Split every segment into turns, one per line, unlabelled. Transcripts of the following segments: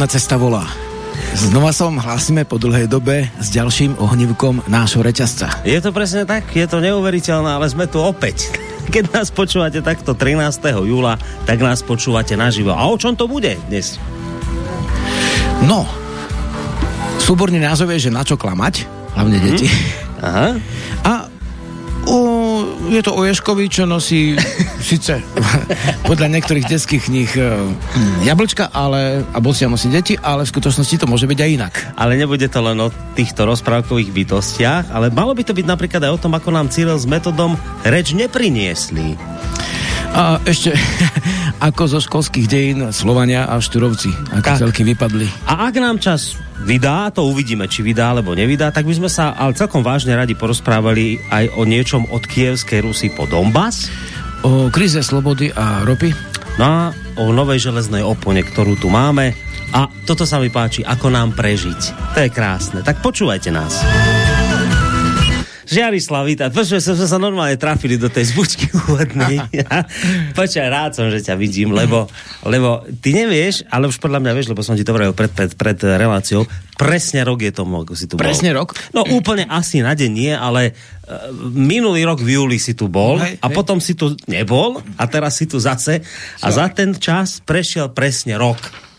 rodná cesta volá. Znova sa vám hlásime po dlhej dobe s ďalším ohnívkom nášho reťazca.
Je to presne tak, je to neuveriteľné, ale sme tu opäť. Keď nás počúvate takto 13. júla, tak nás počúvate naživo. A o čom to bude dnes?
No, súborný názov je, že na čo klamať, hlavne mm-hmm. deti.
Aha.
A o, je to o Ješkovi, čo nosí síce podľa niektorých detských kníh hm, jablčka, ale, a bosia nosí deti, ale v skutočnosti to môže byť aj inak.
Ale nebude to len o týchto rozprávkových bytostiach, ale malo by to byť napríklad aj o tom, ako nám Cyril s metodom reč nepriniesli.
A ešte ako zo školských dejín Slovania a Šturovci, ako tak. celky vypadli.
A ak nám čas vydá, to uvidíme, či vydá alebo nevydá, tak by sme sa ale celkom vážne radi porozprávali aj o niečom od Kievskej Rusy po Donbass.
O kríze slobody a ropy.
No a o novej železnej opone, ktorú tu máme. A toto sa mi páči, ako nám prežiť. To je krásne. Tak počúvajte nás. Žiarislav, vítaj. Počuj, sme sa normálne trafili do tej zvučky úvodnej. Počkaj, rád som, že ťa vidím, lebo, lebo ty nevieš, ale už podľa mňa vieš, lebo som ti to vravil pred, pred, pred reláciou, presne rok je tomu, ako si tu
bol. Presne rok?
No úplne asi na deň nie, ale uh, minulý rok v júli si tu bol hej, a hej. potom si tu nebol a teraz si tu zase a za ten čas prešiel presne rok.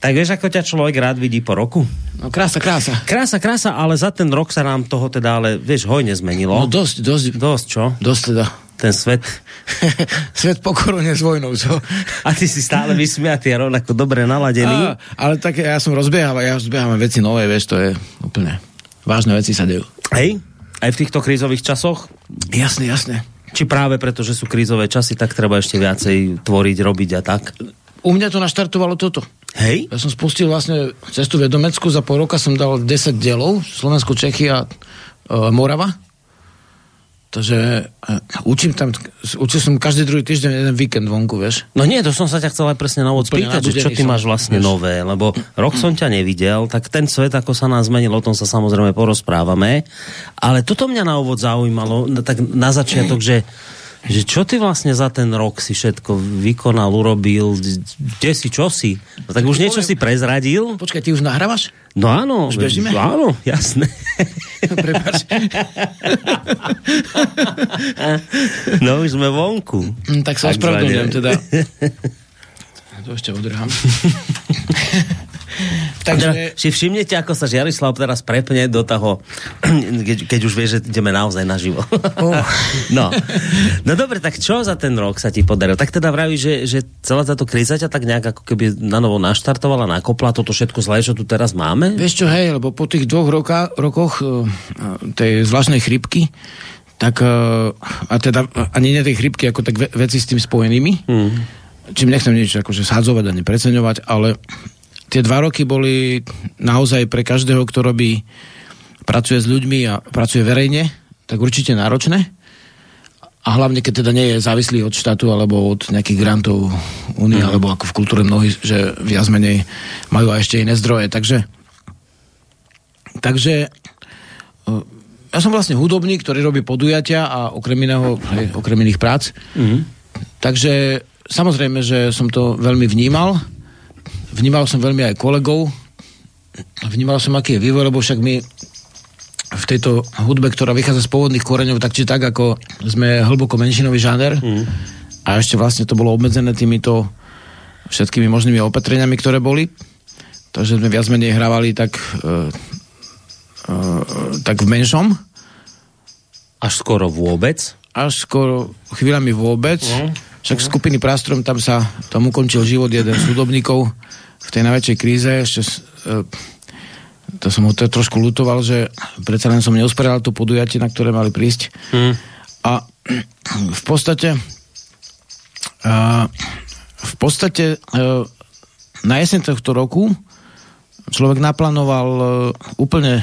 Tak vieš, ako ťa človek rád vidí po roku?
No krása, krása.
Krása, krása, ale za ten rok sa nám toho teda, ale vieš, hojne zmenilo.
No dosť, dosť.
Dosť, čo?
Dosť teda.
Ten svet.
svet po korone s vojnou, čo?
A ty si stále vysmiatý a rovnako dobre naladený. A,
ale tak ja som rozbiehav, ja rozbieham veci nové, vieš, to je úplne vážne veci sa dejú.
Hej? Aj v týchto krízových časoch?
Jasne, jasne.
Či práve preto, že sú krízové časy, tak treba ešte viacej tvoriť, robiť a tak?
U mňa to naštartovalo toto.
Hej?
Ja som spustil vlastne cestu vedomecku, za pol roka som dal 10 dielov, Slovensko, Čechy a e, Morava. Takže e, učím tam, učil som každý druhý týždeň jeden víkend vonku, vieš.
No nie, to som sa ťa chcel aj presne na úvod spýtať, čo ty máš vlastne vieš. nové, lebo rok som ťa nevidel, tak ten svet, ako sa nám zmenil, o tom sa samozrejme porozprávame, ale toto mňa na úvod zaujímalo, tak na začiatok, že že čo ty vlastne za ten rok si všetko vykonal, urobil, kde si, čo si? No tak už niečo si prezradil?
Počkaj, ty už nahrávaš?
No áno.
Už bežíme?
Áno, jasné.
Prepač.
no už sme vonku.
Hm, tak sa ospravedlňujem teda. To ešte odrhám.
Takže... Si všimnete, ako sa Žiarislav teraz prepne do toho, keď, keď už vie, že ideme naozaj naživo. Oh. no. no dobre, tak čo za ten rok sa ti podarilo? Tak teda vraví, že, že celá táto kríza ťa tak nejak ako keby na novo naštartovala, nakopla toto všetko zlé, čo tu teraz máme?
Vieš čo, hej, lebo po tých dvoch roka, rokoch uh, tej zvláštnej chrypky, tak uh, a teda ani nie tej chrypky, ako tak ve, veci s tým spojenými, hmm. čím nechcem niečo akože sadzovať a nepreceňovať, ale tie dva roky boli naozaj pre každého, kto robí, pracuje s ľuďmi a pracuje verejne, tak určite náročné. A hlavne, keď teda nie je závislý od štátu alebo od nejakých grantov únie, mm. alebo ako v kultúre mnohí, že viac menej majú aj ešte iné zdroje. Takže, takže e, ja som vlastne hudobník, ktorý robí podujatia a okrem iného, hej, okrem iných prác. Mm. Takže samozrejme, že som to veľmi vnímal vnímal som veľmi aj kolegov, vnímal som, aký je vývoj, lebo však my v tejto hudbe, ktorá vychádza z pôvodných koreňov, tak či tak, ako sme hlboko menšinový žáner mm. a ešte vlastne to bolo obmedzené týmito všetkými možnými opatreniami, ktoré boli. Takže sme viac menej hrávali tak, uh, uh, tak v menšom.
Až skoro vôbec?
Až skoro chvíľami vôbec. Mm. Však skupiny Prastrom, tam sa tam ukončil život jeden z hudobníkov v tej najväčšej kríze. Ešte, e, to som ho to trošku lutoval, že predsa len som neusporiadal to podujatie, na ktoré mali prísť. Mm. A v podstate a, v podstate a, e, na jeseň tohto roku človek naplánoval a, e, úplne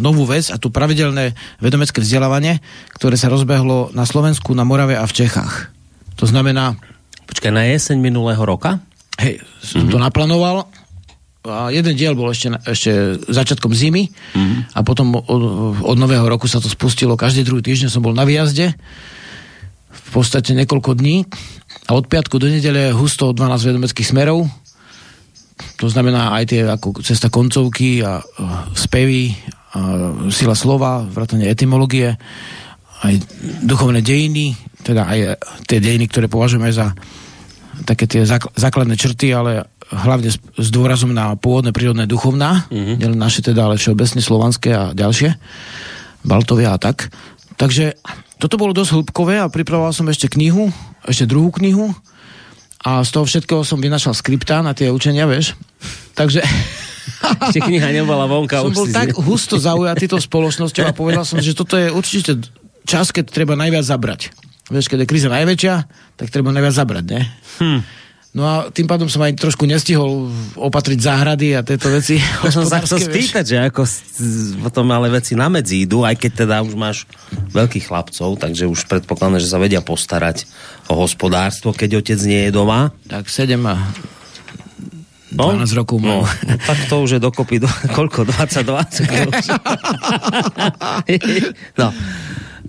novú vec a tu pravidelné vedomecké vzdelávanie, ktoré sa rozbehlo na Slovensku, na Morave a v Čechách. To znamená...
Počkaj, na jeseň minulého roka?
Hej, som mm-hmm. to naplánoval a jeden diel bol ešte, ešte začiatkom zimy mm-hmm. a potom od, od nového roku sa to spustilo. Každý druhý týždeň som bol na výjazde v podstate niekoľko dní a od piatku do nedele husto 12 vedomeckých smerov to znamená aj tie ako cesta koncovky a, a spevy, a sila slova, vrátanie etymológie, aj duchovné dejiny, teda aj tie dejiny, ktoré považujeme za také tie základné črty, ale hlavne s, s dôrazom na pôvodné prírodné duchovná, mm-hmm. nielen naše teda, ale všeobecne slovanské a ďalšie, Baltovia a tak. Takže toto bolo dosť hĺbkové a pripravoval som ešte knihu, ešte druhú knihu, a z toho všetkého som vynašal skripta na tie učenia, vieš. Takže...
Ešte kniha nebola vonka.
Som bol tak husto zaujatý tou spoločnosťou a povedal som, že toto je určite čas, keď treba najviac zabrať. Vieš, keď je kríza najväčšia, tak treba najviac zabrať, ne? Hm. No a tým pádom som aj trošku nestihol opatriť záhrady a tieto veci.
Ja som sa chcel spýtať, že ako potom ale veci na medzi idú, aj keď teda už máš veľkých chlapcov, takže už predpokladám, že sa vedia postarať o hospodárstvo, keď otec nie je doma.
Tak 7 a 12 no, rokov
No, tak to už je dokopy, do, koľko? 22?
no.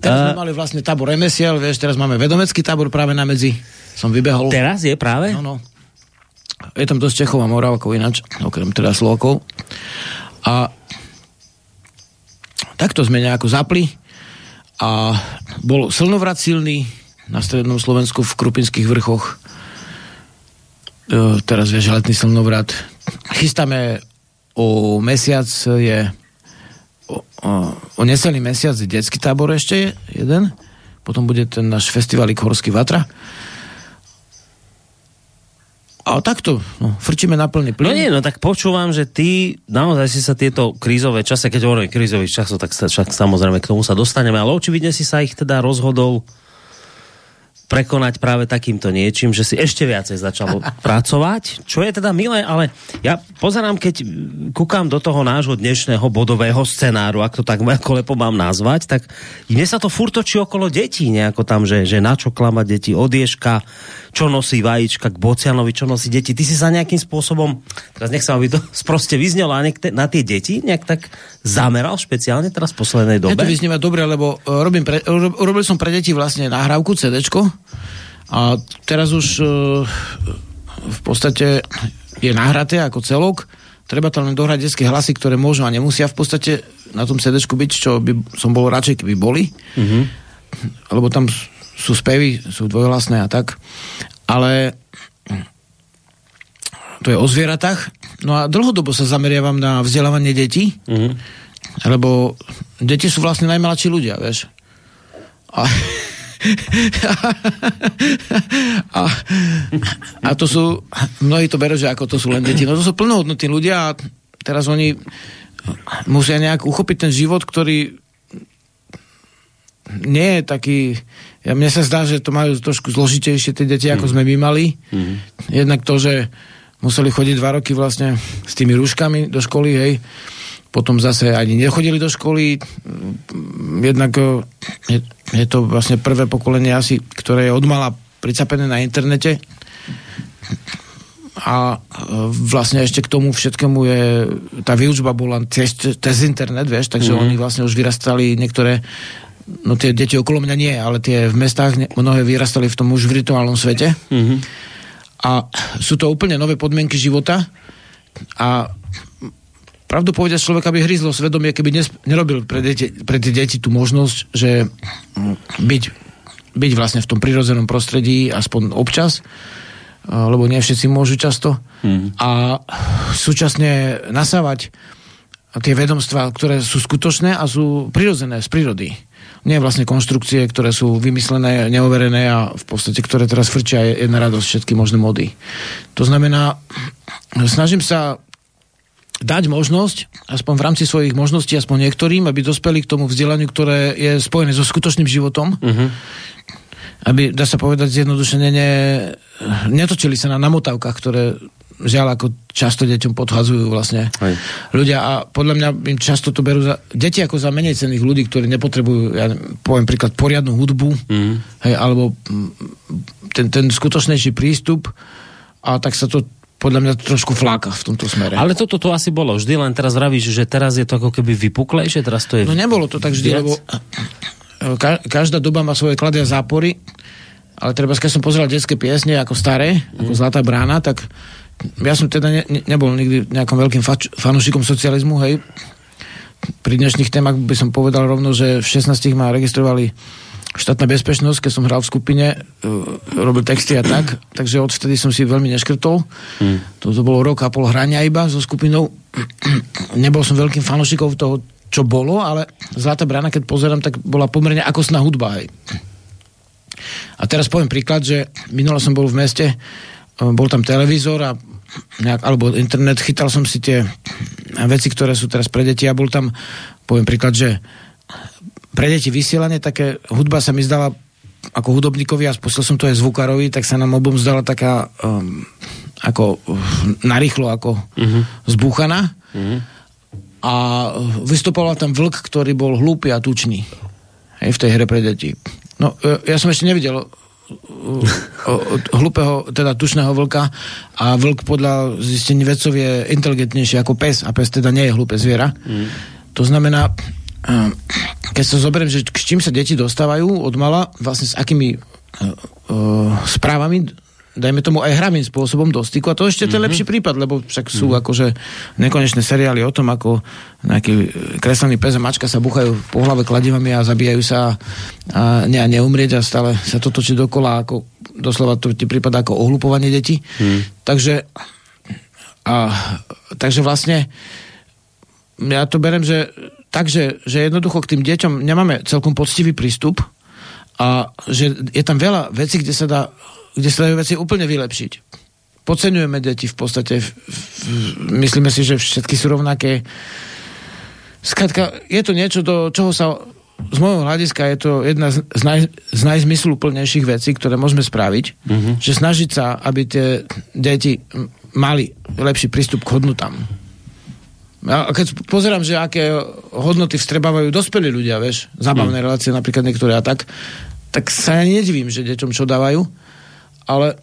Teraz sme mali vlastne tábor remesiel, vieš, teraz máme vedomecký tábor práve na medzi som vybehol.
Teraz je práve?
No, no. Je tam dosť Čechov a Moravakov ináč, okrem teda Slovakov. A takto sme nejako zapli a bol slnovrat silný na strednom Slovensku v Krupinských vrchoch. E, teraz vieš, letný slnovrat. Chystáme o mesiac je o, o, mesiac je detský tábor ešte je, jeden. Potom bude ten náš festivalík Horský Vatra. A takto, no, frčíme na plný plyn.
No nie, no tak počúvam, že ty naozaj si sa tieto krízové časy, keď hovorím krízových časov, tak sa, však samozrejme k tomu sa dostaneme, ale očividne si sa ich teda rozhodol prekonať práve takýmto niečím, že si ešte viacej začal pracovať, čo je teda milé, ale ja pozerám, keď kúkam do toho nášho dnešného bodového scenáru, ak to tak ako lepo mám nazvať, tak mne sa to furtočí okolo detí nejako tam, že, že na čo klamať deti od ježka, čo nosí vajíčka k Bocianovi, čo nosí deti. Ty si sa nejakým spôsobom, teraz nech sa by to sproste vyznelo, a na tie deti nejak tak zameral špeciálne teraz v poslednej dobe?
Ja to vyznieva dobre, lebo e, robím pre, robil som pre deti vlastne nahrávku CD a teraz už e, v podstate je nahraté ako celok. Treba tam len dohrať detské hlasy, ktoré môžu a nemusia v podstate na tom CD byť, čo by som bol radšej, keby boli. Mm-hmm. Lebo tam sú spevy, sú dvojhlasné a tak. Ale to je o zvieratách. No a dlhodobo sa zameriavam na vzdelávanie detí, mm-hmm. lebo deti sú vlastne najmladší ľudia, vieš. A, a, a to sú, mnohí to berú, že ako to sú len deti. No to sú plnohodnotní ľudia a teraz oni musia nejak uchopiť ten život, ktorý nie je taký ja, mne sa zdá, že to majú trošku zložitejšie tie deti, ako mm. sme my mali. Mm. Jednak to, že museli chodiť dva roky vlastne s tými rúškami do školy, hej. Potom zase ani nechodili do školy. Jednak eh, je, je to vlastne prvé pokolenie asi, ktoré je odmala pricapené na internete. A eh, vlastne ešte k tomu všetkému je, tá výučba bola cez, cez internet, vieš, takže mm. oni vlastne už vyrastali niektoré no tie deti okolo mňa nie, ale tie v mestách mnohé vyrastali v tom už virtuálnom svete. Mm-hmm. A sú to úplne nové podmienky života a pravdu povedať človeka by hryzlo svedomie, keby nes, nerobil pre, deti, pre tie deti tú možnosť, že byť, byť vlastne v tom prirodzenom prostredí aspoň občas, lebo nie všetci môžu často mm. a súčasne nasávať tie vedomstvá, ktoré sú skutočné a sú prirodzené z prírody nie vlastne konštrukcie, ktoré sú vymyslené, neoverené a v podstate, ktoré teraz frčia jedna radosť všetky možné mody. To znamená, snažím sa dať možnosť, aspoň v rámci svojich možností, aspoň niektorým, aby dospeli k tomu vzdelaniu, ktoré je spojené so skutočným životom. Uh-huh. Aby, dá sa povedať zjednodušene, ne, netočili sa na namotávkach, ktoré žiaľ ako často deťom podhazujú vlastne Hej. ľudia a podľa mňa im často to berú za, deti ako za menej cených ľudí, ktorí nepotrebujú, ja poviem príklad, poriadnu hudbu, mm. hej, alebo ten, ten skutočnejší prístup a tak sa to podľa mňa trošku fláka v tomto smere.
Ale toto to asi bolo vždy, len teraz vravíš, že teraz je to ako keby vypuklejšie, teraz to je...
No nebolo to tak vždy, viac? lebo ka- každá doba má svoje kladia zápory, ale treba, keď som pozeral detské piesne ako staré, mm. ako Zlatá brána, tak ja som teda ne, ne, nebol nikdy nejakým veľkým fač, fanúšikom socializmu, hej. Pri dnešných témach by som povedal rovno, že v 16 ma registrovali štátna bezpečnosť, keď som hral v skupine, uh, robil texty a tak, takže odvtedy som si veľmi neškrtol. Hmm. To, to bolo rok a pol hrania iba so skupinou. Nebol som veľkým fanúšikom toho, čo bolo, ale Zlatá brána, keď pozerám, tak bola pomerne akostná hudba. Hej. A teraz poviem príklad, že minule som bol v meste, e, bol tam televízor a nejak, alebo internet, chytal som si tie veci, ktoré sú teraz pre deti a bol tam, poviem príklad, že pre deti vysielanie, také hudba sa mi zdala ako hudobníkovi a spustil som to aj zvukarovi, tak sa nám obom zdala taká um, ako narýchlo, ako uh-huh. zbúchaná. Uh-huh. A vystupoval tam vlk, ktorý bol hlúpy a tučný. Hej, v tej hre pre deti. No, e, ja som ešte nevidel hlupého, teda tučného vlka a vlk podľa zistení vedcov je inteligentnejší ako pes a pes teda nie je hlúpe zviera. Mm. To znamená, keď sa zoberiem, že k čím sa deti dostávajú od mala, vlastne s akými uh, uh, správami dajme tomu aj hravým spôsobom do styku. A to ešte mm-hmm. ten lepší prípad, lebo však sú mm-hmm. akože nekonečné seriály o tom, ako nejaký kreslený pes a mačka sa buchajú po hlave kladivami a zabíjajú sa a, ne, a neumrieť a stále sa to točí dokola, ako doslova to ti prípada ako ohlupovanie detí. Mm. Takže a, takže vlastne ja to berem, že takže, že jednoducho k tým deťom nemáme celkom poctivý prístup a že je tam veľa vecí, kde sa dá kde sa dajú veci úplne vylepšiť. Podceňujeme deti v podstate, v, v, myslíme si, že všetky sú rovnaké. Skrátka, je to niečo, do čoho sa z môjho hľadiska je to jedna z, naj, z najzmysluplnejších vecí, ktoré môžeme spraviť, mm-hmm. že snažiť sa, aby tie deti mali lepší prístup k hodnotám. A keď pozerám, že aké hodnoty vstrebávajú dospelí ľudia, vieš, zábavné mm. relácie napríklad niektoré a tak, tak sa ja nedivím, že deťom čo dávajú ale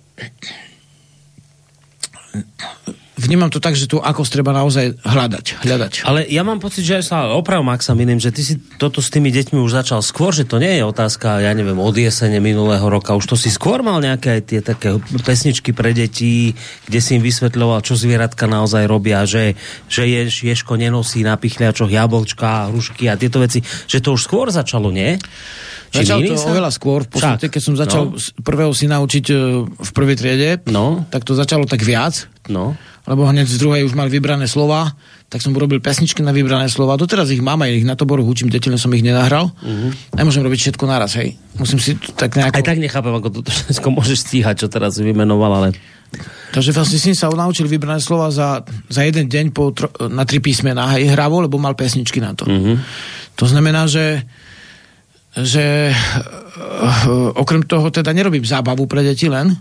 vnímam to tak, že tu ako treba naozaj hľadať, hľadať.
Ale ja mám pocit, že sa opravom, ak sa milím, že ty si toto s tými deťmi už začal skôr, že to nie je otázka, ja neviem, od jesene minulého roka, už to si skôr mal nejaké aj tie také pesničky pre deti, kde si im vysvetľoval, čo zvieratka naozaj robia, že, že ješ, ješko nenosí na pichliačoch jablčka, hrušky a tieto veci, že to už skôr začalo, nie?
Či začal to sa? oveľa skôr, v podstate, keď som začal no. prvého si naučiť e, v prvej triede, no. tak to začalo tak viac. No. Lebo hneď z druhej už mal vybrané slova, tak som urobil pesničky na vybrané slova. Doteraz ich mám aj ich na toboru učím deti, len som ich nenahral. Uh-huh. Nemôžem robiť všetko naraz, hej. Musím si tak nejako...
Aj tak nechápem, ako to všetko môžeš stíhať, čo teraz vymenoval, ale...
Takže vlastne syn sa naučil vybrané slova za, za jeden deň po tro, na tri písmená, hej, hravo, lebo mal pesničky na to. Uh-huh. To znamená, že že uh, okrem toho teda nerobím zábavu pre deti len,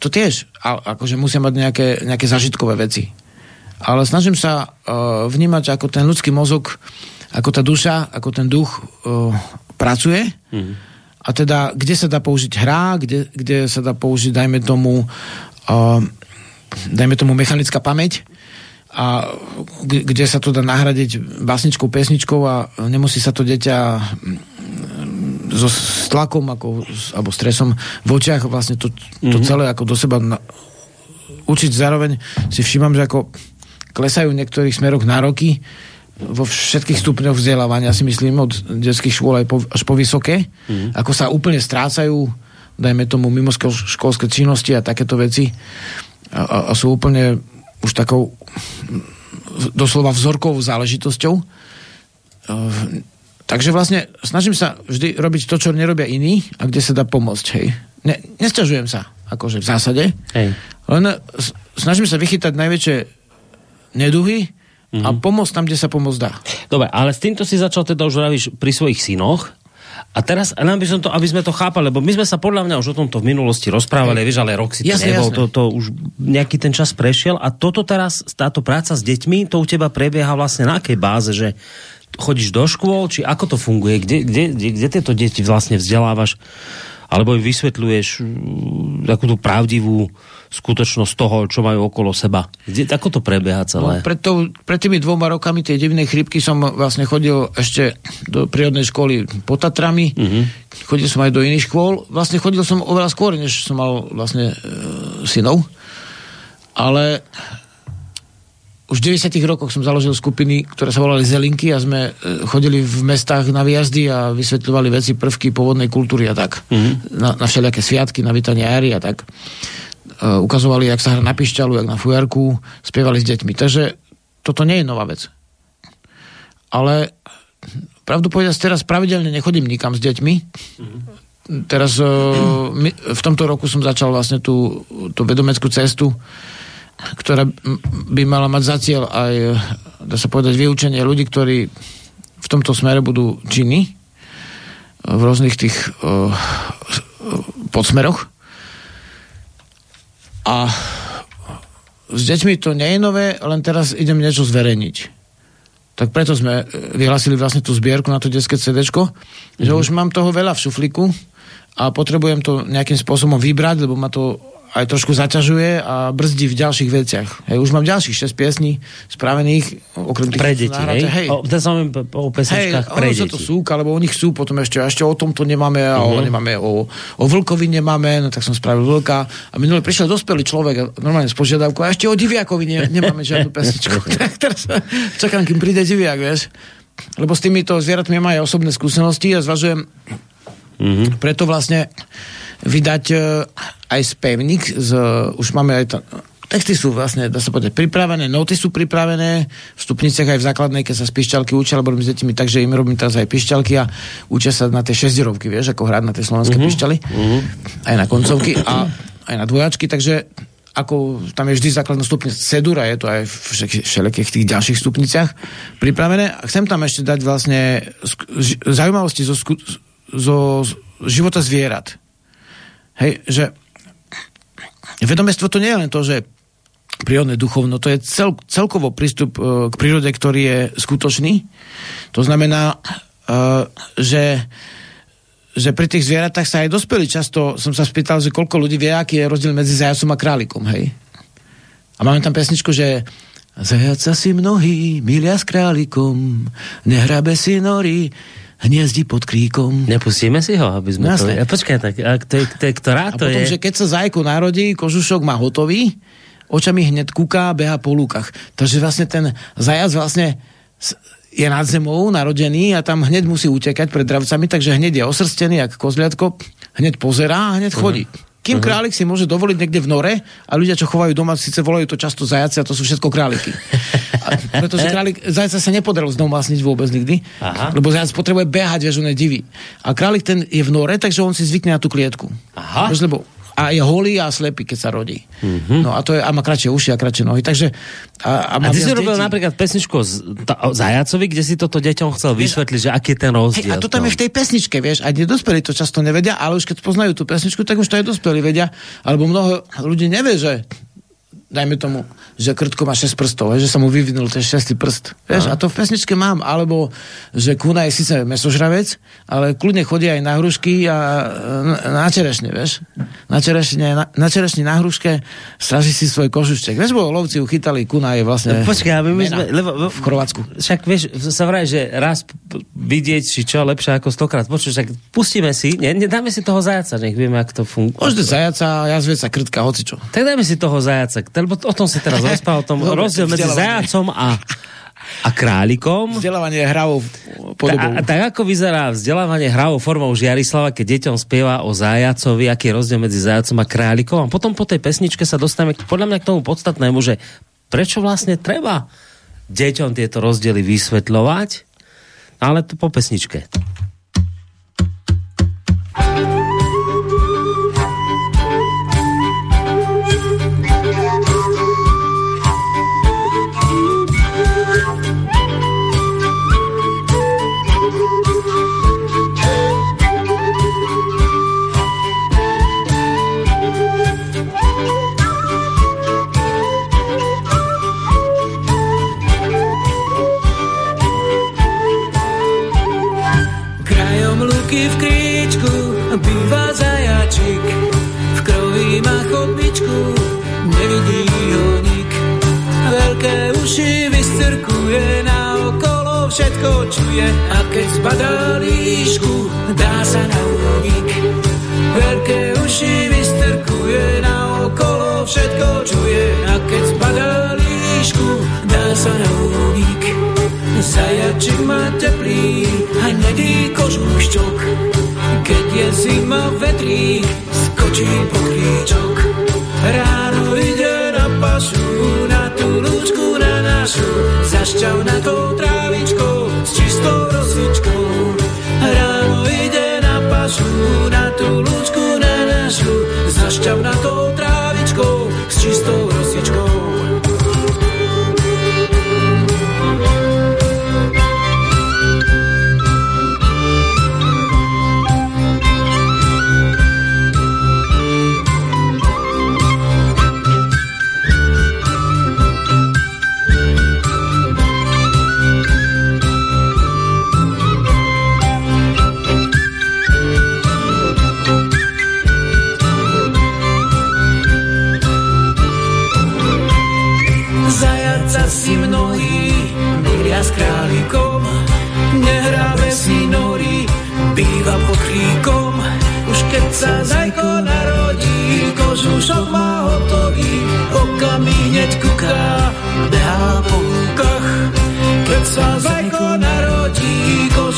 to tiež, a, akože musia mať nejaké, nejaké zažitkové veci. Ale snažím sa uh, vnímať, ako ten ľudský mozog, ako tá duša, ako ten duch uh, pracuje. Mm. A teda, kde sa dá použiť hra, kde, kde sa dá použiť, dajme tomu, uh, dajme tomu mechanická pamäť a kde sa to dá nahradiť básničkou, pesničkou a nemusí sa to dieťa so tlakom ako, alebo stresom v očiach vlastne to, to mm-hmm. celé ako do seba na, učiť zároveň si všímam, že ako klesajú v niektorých smeroch nároky vo všetkých stupňoch vzdelávania si myslím od detských škôl aj po, až po vysoké mm-hmm. ako sa úplne strácajú dajme tomu mimoškolské činnosti a takéto veci a, a, a sú úplne už takou doslova vzorkovou záležitosťou Takže vlastne snažím sa vždy robiť to, čo nerobia iní a kde sa dá pomôcť, hej. Ne, nesťažujem sa, akože v zásade. Hej. Len snažím sa vychytať najväčšie neduhy mm-hmm. a mhm. pomôcť tam, kde sa pomôcť dá.
Dobre, ale s týmto si začal teda už raviš pri svojich synoch. A teraz, aby, som to, aby sme to chápali, lebo my sme sa podľa mňa už o tomto v minulosti rozprávali, vieš, ale rok si to jasne, nebol, jasne. To, to už nejaký ten čas prešiel a toto teraz, táto práca s deťmi, to u teba prebieha vlastne na akej báze, že chodíš do škôl, či ako to funguje? Kde, kde, kde, kde tieto deti vlastne vzdelávaš? Alebo im vysvetľuješ mm, takú tú pravdivú skutočnosť toho, čo majú okolo seba. Kde, ako to prebieha celé?
No, pred, to, pred tými dvoma rokami tej divnej chrypky som vlastne chodil ešte do prírodnej školy pod Tatrami. Uh-huh. Chodil som aj do iných škôl. Vlastne chodil som oveľa skôr, než som mal vlastne e, synov. ale už v 90 rokoch som založil skupiny, ktoré sa volali Zelinky a sme e, chodili v mestách na výjazdy a vysvetľovali veci, prvky pôvodnej kultúry a tak. Mm-hmm. Na, na všelijaké sviatky, na vytanie éry a tak. Uh, ukazovali, jak sa hra na pišťalu, jak na fujarku, spievali s deťmi. Takže toto nie je nová vec. Ale pravdu povedať, teraz pravidelne nechodím nikam s deťmi. Mm-hmm. Teraz uh, my, v tomto roku som začal vlastne tú, tú vedomeckú cestu ktorá by mala mať za cieľ aj, dá sa povedať, vyučenie ľudí, ktorí v tomto smere budú činní v rôznych tých uh, podsmeroch. A s deťmi to nie je nové, len teraz idem niečo zverejniť. Tak preto sme vyhlasili vlastne tú zbierku na to detské CD, mm-hmm. že mhm. už mám toho veľa v šuflíku a potrebujem to nejakým spôsobom vybrať, lebo ma to aj trošku zaťažuje a brzdí v ďalších veciach. Hej, už mám ďalších 6 piesní spravených, okrem tých...
Pre deti, hej? hej. O, to som o pesničkách hej, pre deti.
to súk, alebo oni chcú potom ešte, a ešte o tomto nemáme, a uh-huh. o, mhm. nemáme, o, o vlkovi nemáme, no tak som spravil vlka. A minule prišiel dospelý človek, normálne s požiadavkou, a ešte o diviakovi ne, nemáme žiadnu pesničku. tak teraz čakám, kým príde diviak, vieš. Lebo s týmito zvieratmi mám aj osobné skúsenosti a zvažujem, uh-huh. preto vlastne vydať uh, aj spevník, z, už máme aj to, texty sú vlastne, dá sa povedať, pripravené, noty sú pripravené, v stupniciach aj v základnej, keď sa z pišťalky učia, alebo robím s deťmi, takže im robím teraz aj pišťalky a učia sa na tie šesťderovky, vieš, ako hrať na tie slovenské mm-hmm. pišťaly, mm-hmm. aj na koncovky a aj na dvojačky, takže ako tam je vždy základná stupnica Sedura, je to aj v všelijakých tých ďalších stupniciach pripravené. A chcem tam ešte dať vlastne zaujímavosti zo, zo života zvierat. Hej, že vedomestvo to nie je len to, že prírodné duchovno, to je cel, celkovo prístup uh, k prírode, ktorý je skutočný. To znamená, uh, že že pri tých zvieratách sa aj dospeli často, som sa spýtal, že koľko ľudí vie, aký je rozdiel medzi zajacom a králikom, hej. A máme tam pesničku, že Zajaca si mnohí, milia s králikom, nehrabe si nory, hniezdi pod kríkom.
Nepustíme si ho, aby sme Jasne. to... Počkaj, tak a to je, to je, ktorá
a to potom, je? že keď sa zajku narodí, kožušok má hotový, očami hneď kúka, beha po lúkach. Takže vlastne ten zajac vlastne je nad zemou narodený a tam hneď musí utekať pred dravcami, takže hneď je osrstený, jak kozliatko, hneď pozerá a hneď chodí. Uh-huh. Kým uh-huh. králik si môže dovoliť niekde v nore a ľudia, čo chovajú doma, síce volajú to často zajaci a to sú všetko králiky. A, pretože králik, zajaca sa nepodarilo vlastniť vôbec nikdy, Aha. lebo zajac potrebuje behať, vieš, on je divý. A králik ten je v nore, takže on si zvykne na tú klietku. Aha. Lebo a je holý a slepý, keď sa rodí. Mm-hmm. No a to je, a má kratšie uši a kratšie nohy. Takže,
a, a, a ty si robil deti. napríklad pesničku o, Zajacovi, kde si toto deťom chcel vysvetliť, že aký je ten rozdiel.
Hej, a to tam je v tej pesničke, vieš, aj nedospelí to často nevedia, ale už keď poznajú tú pesničku, tak už to aj dospelí vedia, alebo mnoho ľudí nevie, že dajme tomu, že krtko má 6 prstov, že sa mu vyvinul ten 6 prst. Vieš, a to v pesničke mám. Alebo, že kuna je síce mesožravec, ale kľudne chodí aj na hrušky a na čerešne, vieš. Na čerešne, na, na čerešne na hruške straží si svoj kožušček. Vieš, bo lovci ju chytali, kuna je vlastne
Počkaj, my sme, lebo,
v Chorvátsku.
Však vieš, sa vraj, že raz vidieť si čo lepšie ako stokrát. Počuť, však pustíme si, ne, dáme si toho zajaca, nech vieme, ako to funguje.
Možno zajaca, jazveca, krtka, hocičo.
Tak dajme si toho zajaca lebo o tom si teraz rozprával, o tom rozdiel medzi zajacom a a králikom.
Vzdelávanie hravou podobou.
A, tak ako vyzerá vzdelávanie hravou formou Žiarislava, keď deťom spieva o zajacovi, aký je rozdiel medzi zajacom a králikom. A potom po tej pesničke sa dostaneme podľa mňa k tomu podstatnému, že prečo vlastne treba deťom tieto rozdiely vysvetľovať, ale to po pesničke.
Všetko čuje a keď zbadá líšku, dá sa na únik. Veľké uši vystrkuje na okolo, všetko čuje a keď sa na únik. Zajačik má teplý a nedý kožušťok. Keď je zima vetrí, skočí po kríčok. Ráno ide na pašu, na tú lúčku na našu, zašťav na tou trávičkou, na pašu, na tú lúčku na našu, zašťav na tou trávičkou, s čistou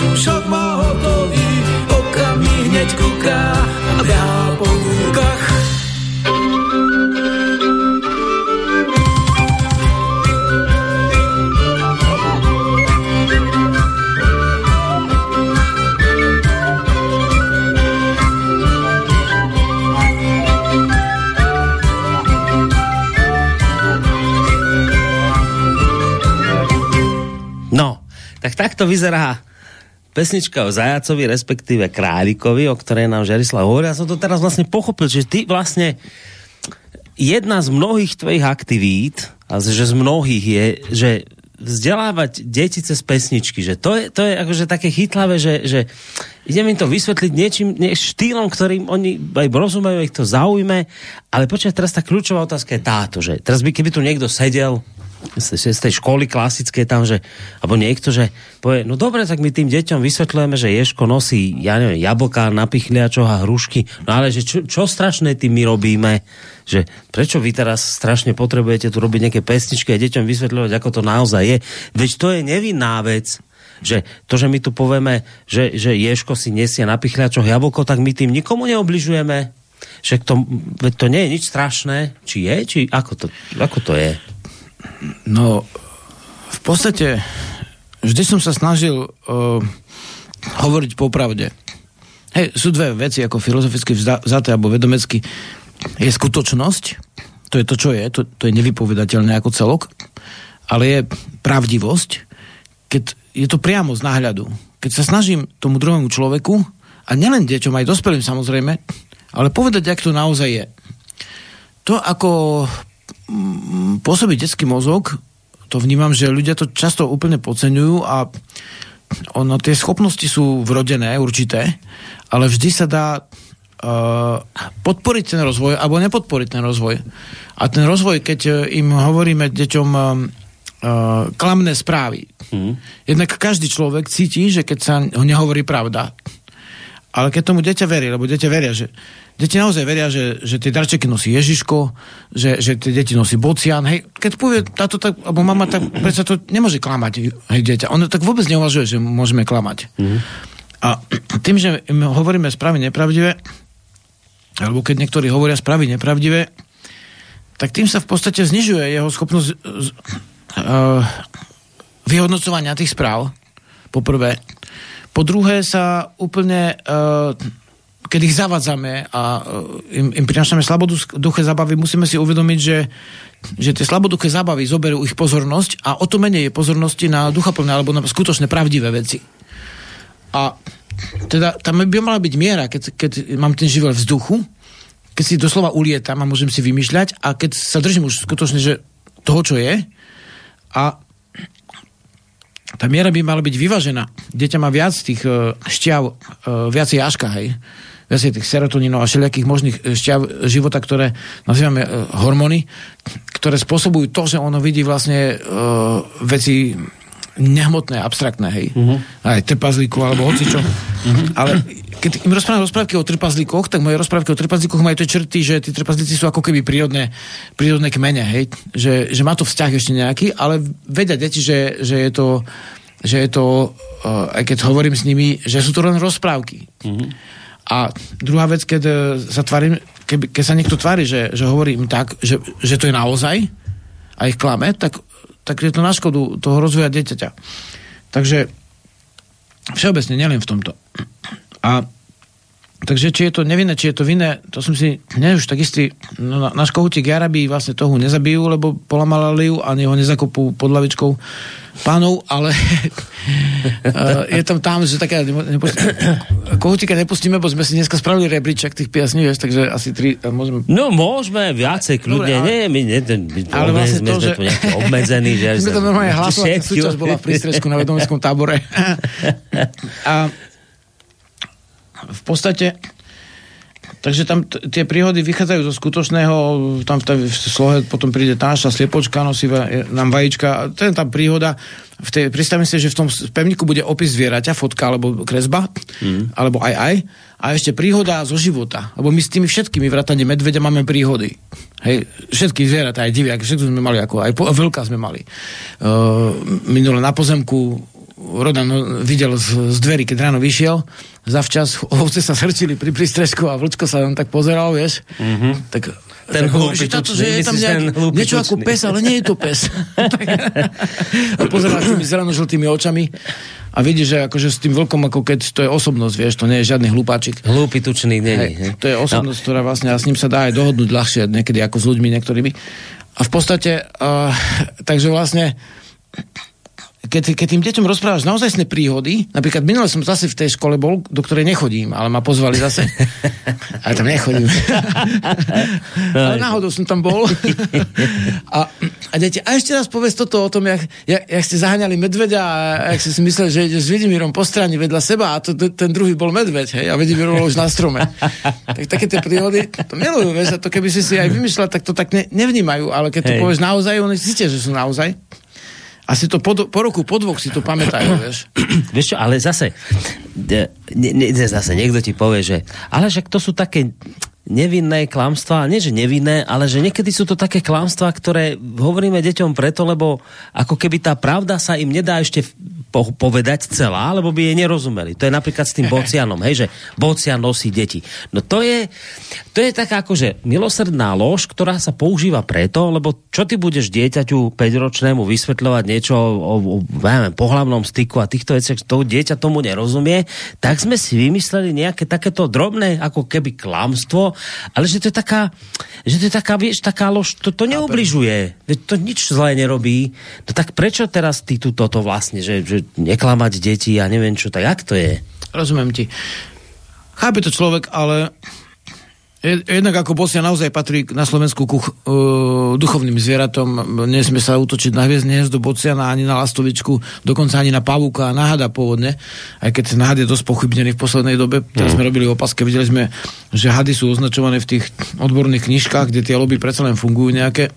kožušok má hotový, okamih hneď kuká, behá po lúkach.
Tak takto vyzerá pesnička o Zajacovi, respektíve Králikovi, o ktorej nám Žarislav hovorí. Ja som to teraz vlastne pochopil, že ty vlastne jedna z mnohých tvojich aktivít, a že z mnohých je, že vzdelávať deti cez pesničky, že to je, to je akože také chytlavé, že, že idem im to vysvetliť niečím, nie, štýlom, ktorým oni aj rozumejú, ich to zaujme, ale počkaj, teraz tá kľúčová otázka je táto, že teraz by, keby tu niekto sedel z tej školy klasické tam, že, alebo niekto, že povie, no dobre, tak my tým deťom vysvetľujeme, že Ješko nosí, ja neviem, jablká na pichliačoch a hrušky, no ale že čo, čo strašné tým my robíme, že prečo vy teraz strašne potrebujete tu robiť nejaké pesničky a deťom vysvetľovať, ako to naozaj je. Veď to je nevinná vec, že to, že my tu povieme, že, že Ješko si nesie na pichliačoch jablko, tak my tým nikomu neobližujeme. Že to, to nie je nič strašné. Či je? Či ako to, ako to je?
No, v podstate vždy som sa snažil uh, hovoriť popravde. Hej, sú dve veci ako filozoficky vzaté alebo vedomecky. Je skutočnosť, to je to, čo je, to, to je nevypovedateľné ako celok, ale je pravdivosť, keď je to priamo z náhľadu. Keď sa snažím tomu druhému človeku, a nielen deťom, aj dospelým samozrejme, ale povedať, ak to naozaj je. To, ako pôsobí detský mozog, to vnímam, že ľudia to často úplne podceňujú a ono, tie schopnosti sú vrodené určité, ale vždy sa dá uh, podporiť ten rozvoj alebo nepodporiť ten rozvoj. A ten rozvoj, keď im hovoríme deťom uh, klamné správy, mm. jednak každý človek cíti, že keď sa ho nehovorí pravda, ale keď tomu dieťa verí, lebo dieťa veria, že deti naozaj veria, že, že tie darčeky nosí Ježiško, že, že tie deti nosí Bocian, hej, keď povie táto tak, alebo mama, tak predsa to nemôže klamať, hej, dieťa. Ono tak vôbec neuvažuje, že môžeme klamať. Mm. A tým, že im hovoríme správy nepravdivé, alebo keď niektorí hovoria správy nepravdivé, tak tým sa v podstate znižuje jeho schopnosť uh, vyhodnocovania tých správ, poprvé. Po druhé sa úplne, uh, keď ich zavadzame a uh, im, im prinášame slaboduché zábavy, musíme si uvedomiť, že, že tie slaboduché zábavy zoberú ich pozornosť a o to menej je pozornosti na duchaplné alebo na skutočné pravdivé veci. A teda tam by mala byť miera, keď, keď mám ten živel vzduchu, keď si doslova ulietam a môžem si vymýšľať a keď sa držím už skutočne, že toho, čo je a tá miera by mala byť vyvážená. Dieťa má viac tých uh, šťav, uh, viacej jaška, hej. Viacej tých serotonínov a všelijakých možných e, šťav života, ktoré nazývame uh, hormóny, ktoré spôsobujú to, že ono vidí vlastne veci nehmotné, abstraktné, hej. Uh-huh. Aj trpazlíkov, alebo hocičo. Uh-huh. Ale keď im rozprávam rozprávky o trpazlíkoch, tak moje rozprávky o trpazlíkoch majú tie črty, že tí trpazlíci sú ako keby prírodné, prírodné kmene, hej. Že, že má to vzťah ešte nejaký, ale vedia deti, že, že je to, že je to, uh, aj keď hovorím s nimi, že sú to len rozprávky. Uh-huh. A druhá vec, keď uh, sa tvarím, keď, keď sa niekto tvári, že, že hovorím tak, že, že to je naozaj a ich klame, tak tak je to na škodu toho rozvoja dieťaťa. Takže všeobecne, nielen v tomto. A Takže či je to nevinné, či je to vinné, to som si nie už tak istý. No, náš kohútik Jarabí vlastne toho nezabijú, lebo polamali ju, ani ho nezakopú pod lavičkou pánov, ale eh, je tam tam, že také kohútika nepustíme, bo sme si dneska spravili rebríček tých piasní, vieš, takže asi tri, eh, môžeme...
No môžeme, viacej, kľudne, ale... nie, my, nie, my,
ale vlastne
to, že... obmedzení, že...
sme to normálne hlasovať, súčasť bola v prístrežku na vedomenskom tábore. a v podstate Takže tam t- tie príhody vychádzajú zo skutočného, tam v, t- v slohe potom príde tá naša sliepočka, nosí va- nám vajíčka, to je tam príhoda. V tej, predstavím si, že v tom pevníku bude opis zvieraťa, fotka alebo kresba, mm. alebo aj aj. A ešte príhoda zo života. Lebo my s tými všetkými vrátane medveďa máme príhody. Hej, všetky zvieratá, aj diviak, všetko sme mali, ako aj po, veľká sme mali. Uh, minule na pozemku Rodan no, videl z, z dverí, keď ráno vyšiel, zavčas ovce sa srčili pri prístrežku a vlčko sa tam tak pozeral, vieš. Mm-hmm. Tak
ten hlúpy
táto, že je tam nejak, niečo ako pes, ale nie je to pes. a pozerá tými zeleno-žltými očami a vidí, že akože s tým vlkom, ako keď to je osobnosť, vieš, to nie je žiadny hlupáčik.
Hlúpy tučný není.
Hej, to je osobnosť, no. ktorá vlastne, a s ním sa dá aj dohodnúť ľahšie, niekedy ako s ľuďmi niektorými. A v podstate, uh, takže vlastne keď, keď tým deťom rozprávaš naozaj príhody, napríklad minule som zase v tej škole bol, do ktorej nechodím, ale ma pozvali zase. ale tam nechodím. ale náhodou som tam bol. a, a deti, a ešte raz povedz toto o tom, jak, jak, jak ste zaháňali medveďa a jak ste si mysleli, že ideš s Vidimírom po strane vedľa seba a to, ten druhý bol medveď, hej, a Vidimír bol už na strome. tak také tie príhody, to milujú, vieš, a to keby si si aj vymýšľal, tak to tak ne, nevnímajú, ale keď to povieš naozaj, oni cítia, že sú naozaj asi to po, po roku, po dvoch si to pamätajú, vieš.
Vieš čo, ale zase, ne, ne, zase niekto ti povie, že ale že to sú také nevinné klamstvá, nie že nevinné, ale že niekedy sú to také klamstvá, ktoré hovoríme deťom preto, lebo ako keby tá pravda sa im nedá ešte po, povedať celá, lebo by jej nerozumeli. To je napríklad s tým bocianom, hej, že bocian nosí deti. No to je, to je taká akože milosrdná lož, ktorá sa používa preto, lebo čo ty budeš dieťaťu 5-ročnému vysvetľovať niečo o, o, o pohlavnom styku a týchto veciach, to dieťa tomu nerozumie, tak sme si vymysleli nejaké takéto drobné, ako keby klamstvo, ale že to je taká, že to je taká, vieš, taká lož, to, to neubližuje, to nič zlé nerobí. No tak prečo teraz ty tu toto vlastne, že, že neklamať deti a neviem čo, tak jak to je?
Rozumiem ti. Chápe to človek, ale Jednak ako bosia naozaj patrí na Slovensku ku uh, duchovným zvieratom. Nesme sa útočiť na hviezdne hniezdo bociana, ani na lastovičku, dokonca ani na pavúka, na hada pôvodne. Aj keď ten had je dosť pochybnený v poslednej dobe. Teraz mm. sme robili opasky, videli sme, že hady sú označované v tých odborných knižkách, kde tie lobby predsa len fungujú nejaké.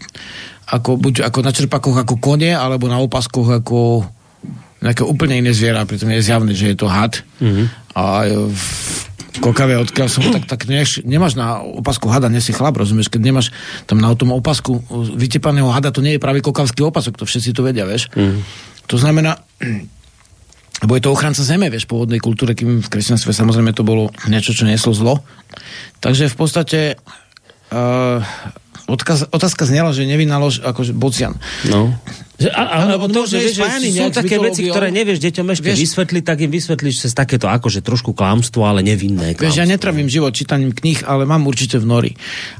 Ako, buď ako na čerpakoch ako kone, alebo na opaskoch ako nejaké úplne iné zviera, preto je zjavné, že je to had. Mm-hmm. A v kokavé, odkiaľ som, tak, tak neš, nemáš na opasku hada, nesi chlap, rozumieš? Keď nemáš tam na tom opasku vytepaného hada, to nie je práve kokavský opasok, to všetci to vedia, vieš? Mm-hmm. To znamená, lebo je to ochranca zeme, vieš, pôvodnej kultúre, kým v kresťanstve samozrejme to bolo niečo, čo neslo zlo. Takže v podstate uh, odkaz, otázka znela, že nevinná lož, akože bocian.
No. Že, a, a, alebo to, že, vieš, sú také veci, ktoré nevieš deťom ešte vieš, vysvetliť, tak im vysvetlíš cez takéto akože trošku klamstvo, ale nevinné klamstvo.
Vieš, ja netravím život čítaním kníh, ale mám určite v nori.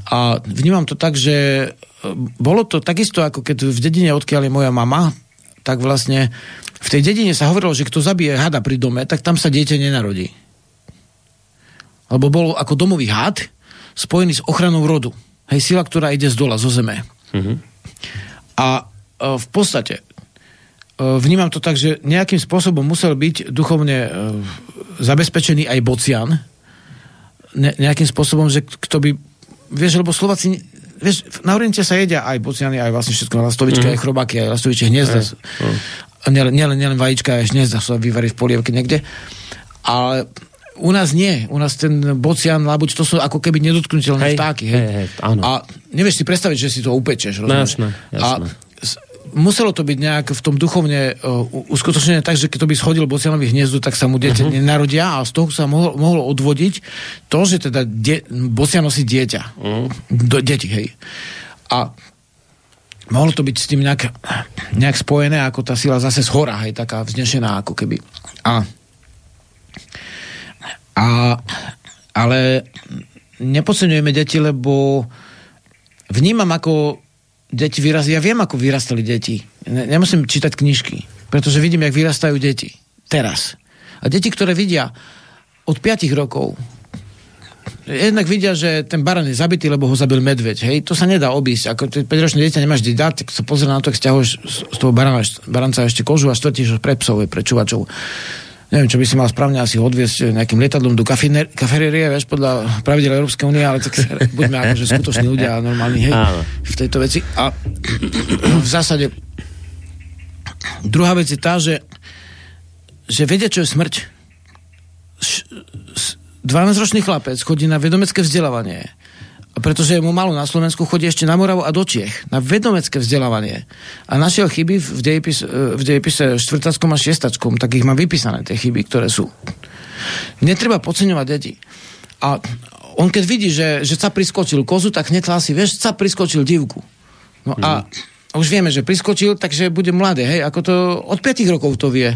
A vnímam to tak, že e, bolo to takisto, ako keď v dedine, odkiaľ je moja mama, tak vlastne v tej dedine sa hovorilo, že kto zabije hada pri dome, tak tam sa dieťa nenarodí. Lebo bol ako domový had spojený s ochranou rodu. Hej, sila, ktorá ide z dola, zo zeme. Mm-hmm. A v podstate e, vnímam to tak, že nejakým spôsobom musel byť duchovne e, zabezpečený aj bocian. Ne, nejakým spôsobom, že kto by... Vieš, lebo Slováci... Vieš, na Oriente sa jedia aj bociany, aj vlastne všetko, lastovičky, mm. aj chrobáky, aj lastovičie hniezda. Mm. nielen, nielen, nielen vajíčka, až dnes sa vyvarí v polievke niekde, ale u nás nie. U nás ten bocian, labuť, to sú ako keby nedotknutelné vtáky. Hej. Hej, hej, áno. A nevieš si predstaviť, že si to upečeš.
No, jasné,
jasné. A muselo to byť nejak v tom duchovne uh, uskutočnené tak, že keď to by schodil bocianovi hniezdu, tak sa mu dieťa uh-huh. nenarodia a z toho sa mohlo, mohlo odvodiť to, že teda die, bocian nosí dieťa. Uh-huh. Do, deti, hej. A mohlo to byť s tým nejak, nejak spojené, ako tá sila zase z hora, hej, taká vznešená ako keby. A a, ale nepodceňujeme deti, lebo vnímam, ako deti vyrazí. Ja viem, ako vyrastali deti. Nemusím čítať knižky, pretože vidím, jak vyrastajú deti. Teraz. A deti, ktoré vidia od 5 rokov, jednak vidia, že ten baran je zabitý, lebo ho zabil medveď. Hej, to sa nedá obísť. Ako 5-ročné dieťa nemáš kde dať, tak sa pozrie na to, ak stiahuješ z toho barana, baranca ešte kožu a štvrtíš ho pre psov, pre čuvačov neviem, čo by si mal správne asi odviesť nejakým lietadlom do kafetérie, vieš, podľa pravidel Európskej únie, ale tak buďme akože skutoční ľudia a normálni, hej, v tejto veci. A v zásade druhá vec je tá, že, že vedia, čo je smrť. 12-ročný chlapec chodí na vedomecké vzdelávanie pretože mu malo na Slovensku, chodí ešte na Moravu a do Čiech, na vedomecké vzdelávanie. A našiel chyby v, dejepis, v dejepise štvrtackom a šiestackom, tak ich mám vypísané, tie chyby, ktoré sú. Netreba podceňovať deti. A on keď vidí, že, že sa priskočil kozu, tak hneď hlási, vieš, sa priskočil divku. No a mm. už vieme, že priskočil, takže bude mladé, hej, ako to od 5 rokov to vie.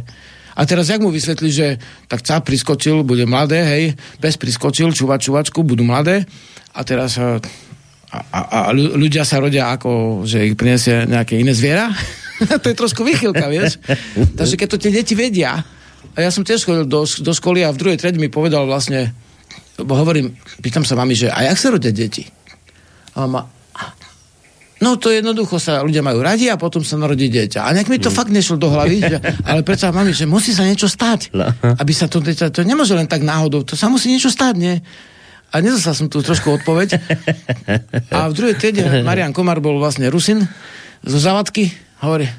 A teraz jak mu vysvetli, že tak ca priskočil, bude mladé, hej, pes priskočil, čúvať čúvačku, budú mladé a teraz a, a, a ľudia sa rodia ako, že ich prinesie nejaké iné zviera. to je trošku vychylka, vieš. Takže keď to tie deti vedia, a ja som tiež chodil do, do školy a v druhej triede mi povedal vlastne, bo hovorím, pýtam sa mami, že a jak sa rodia deti? A mama, No to jednoducho sa ľudia majú radi a potom sa narodí dieťa. A nejak mi to mm. fakt nešlo do hlavy, že, ale predsa mami, že musí sa niečo stať. No. Aby sa to dieťa, to nemôže len tak náhodou, to sa musí niečo stať, nie? A nezastal som tu trošku odpoveď. A v druhej triede Marian Komar bol vlastne Rusin zo Zavadky. Hovorí,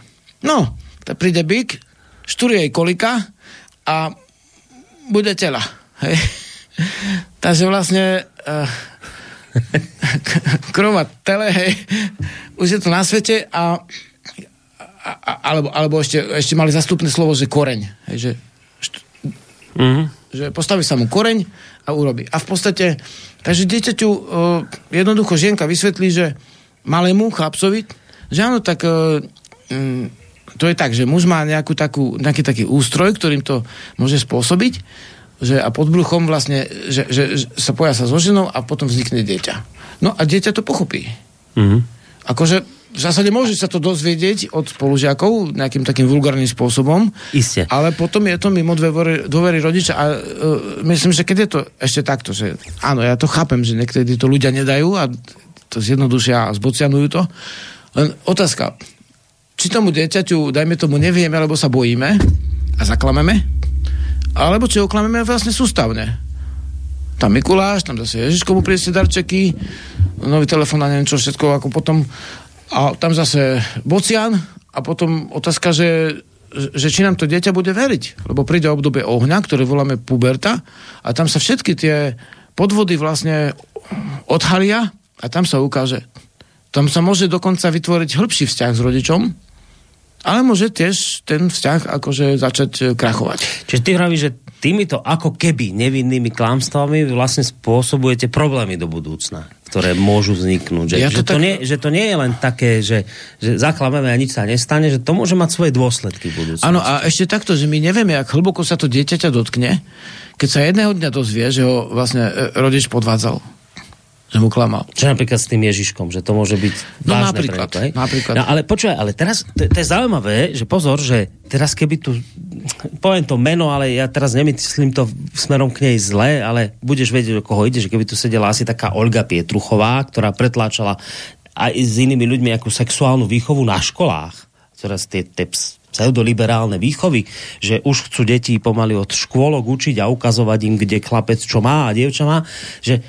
no, tak príde byk, štúri jej kolika a bude tela. Hej. Takže vlastne uh, krova tele, hej, už je to na svete a, a, a alebo, alebo ešte, ešte mali zastupné slovo, že koreň. Hej, že, št, mm-hmm. že postaví sa mu koreň a urobí. A v podstate, takže dieťaťu uh, jednoducho žienka vysvetlí, že malému chlapcovi, že áno, tak uh, um, to je tak, že muž má nejakú takú, nejaký taký ústroj, ktorým to môže spôsobiť že a pod bruchom vlastne, že, že, že sa poja sa so ženou a potom vznikne dieťa. No a dieťa to pochopí. Mm-hmm. Akože v zásade môže sa to dozvedieť od spolužiakov nejakým takým vulgárnym spôsobom.
Isté.
Ale potom je to mimo dôvery, dôvery rodiča a uh, myslím, že keď je to ešte takto, že áno, ja to chápem, že niekedy to ľudia nedajú a to zjednodušia a zbocianujú to. Len otázka, či tomu dieťaťu, dajme tomu, nevieme, alebo sa bojíme a zaklameme, alebo či oklameme vlastne sústavne. Tam Mikuláš, tam zase Ježiško mu priniesie darčeky, nový telefón a neviem čo všetko, ako potom a tam zase Bocian a potom otázka, že, že či nám to dieťa bude veriť. Lebo príde obdobie ohňa, ktoré voláme puberta a tam sa všetky tie podvody vlastne odhalia a tam sa ukáže. Tam sa môže dokonca vytvoriť hĺbší vzťah s rodičom, ale môže tiež ten vzťah akože začať krachovať.
Čiže ty hovoríš, že týmito ako keby nevinnými klamstvami vlastne spôsobujete problémy do budúcna, ktoré môžu vzniknúť. Že, ja to, že, tak... to, nie, že to nie je len také, že, že zaklameme a nič sa nestane, že to môže mať svoje dôsledky v budúcnosti.
Áno, a ešte takto, že my nevieme, ak hlboko sa to dieťaťa dotkne, keď sa jedného dňa dozvie, že ho vlastne e, rodič podvádzal že mu klamal.
Čo napríklad s tým Ježiškom, že to môže byť
no, vážne napríklad, pre to, napríklad.
No, ale počúvaj, ale teraz, to, to je zaujímavé, že pozor, že teraz keby tu, poviem to meno, ale ja teraz nemyslím to smerom k nej zle, ale budeš vedieť, o koho ide, že keby tu sedela asi taká Olga Pietruchová, ktorá pretláčala aj s inými ľuďmi ako sexuálnu výchovu na školách, teraz tie, tie pseudoliberálne výchovy, že už chcú deti pomaly od škôlok učiť a ukazovať im, kde chlapec čo má a dievča má, že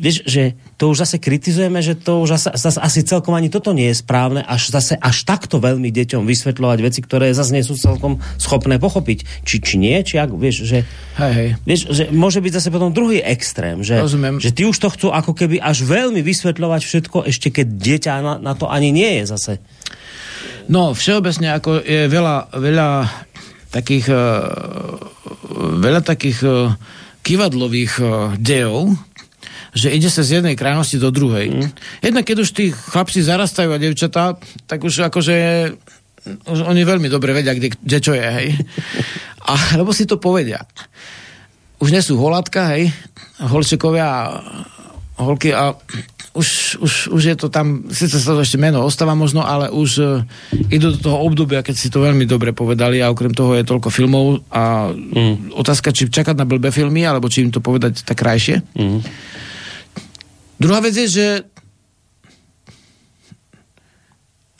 vieš, že to už zase kritizujeme, že to už zase, zase asi celkom ani toto nie je správne, až zase až takto veľmi deťom vysvetľovať veci, ktoré zase nie sú celkom schopné pochopiť. Či, či nie, či ak, vieš, že,
hej, hej.
Vieš, že môže byť zase potom druhý extrém, že,
Rozumiem.
že ty už to chcú ako keby až veľmi vysvetľovať všetko, ešte keď dieťa na, na to ani nie je zase.
No, všeobecne ako je veľa, veľa takých uh, veľa takých uh, kivadlových uh, dejov, že ide sa z jednej krajnosti do druhej. Mm. Jednak keď už tí chlapci zarastajú a devčatá, tak už akože už oni veľmi dobre vedia, kde, kde čo je, hej. A, lebo si to povedia. Už nie sú holatka, hej, holčekovia a holky a už, už, už je to tam, síce sa to ešte meno ostáva možno, ale už uh, idú do toho obdobia, keď si to veľmi dobre povedali a okrem toho je toľko filmov a mm. otázka, či čakať na blbé filmy, alebo či im to povedať tak krajšie. Mm. Druhá vec je, že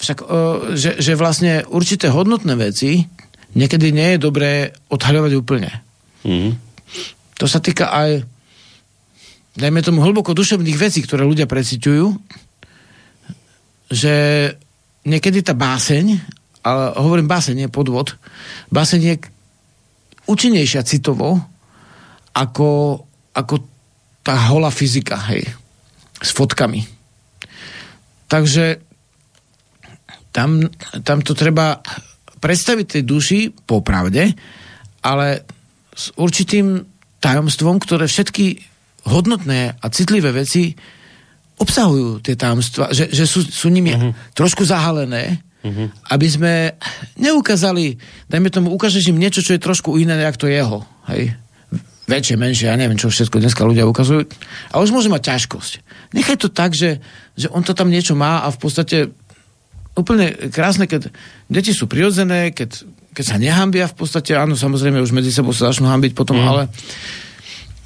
však, že, že vlastne určité hodnotné veci niekedy nie je dobré odhaľovať úplne. Mm. To sa týka aj dajme tomu hlboko duševných vecí, ktoré ľudia preciťujú, že niekedy tá báseň, ale hovorím báseň, nie podvod, báseň je účinnejšia citovo ako, ako tá holá fyzika, hej, s fotkami. Takže tam, tam to treba predstaviť tej duši popravde, ale s určitým tajomstvom, ktoré všetky hodnotné a citlivé veci obsahujú tie tajomstva, že, že sú, sú nimi uh-huh. trošku zahalené, uh-huh. aby sme neukázali, dajme tomu, ukážeš im niečo, čo je trošku iné, ako to jeho. Hej? Väčšie, menšie, ja neviem, čo všetko dneska ľudia ukazujú. A už môže mať ťažkosť. Nechaj to tak, že, že on to tam niečo má a v podstate úplne krásne, keď deti sú prirodzené, keď, keď sa nehambia v podstate, áno, samozrejme už medzi sebou sa začnú hambiť potom, mm. ale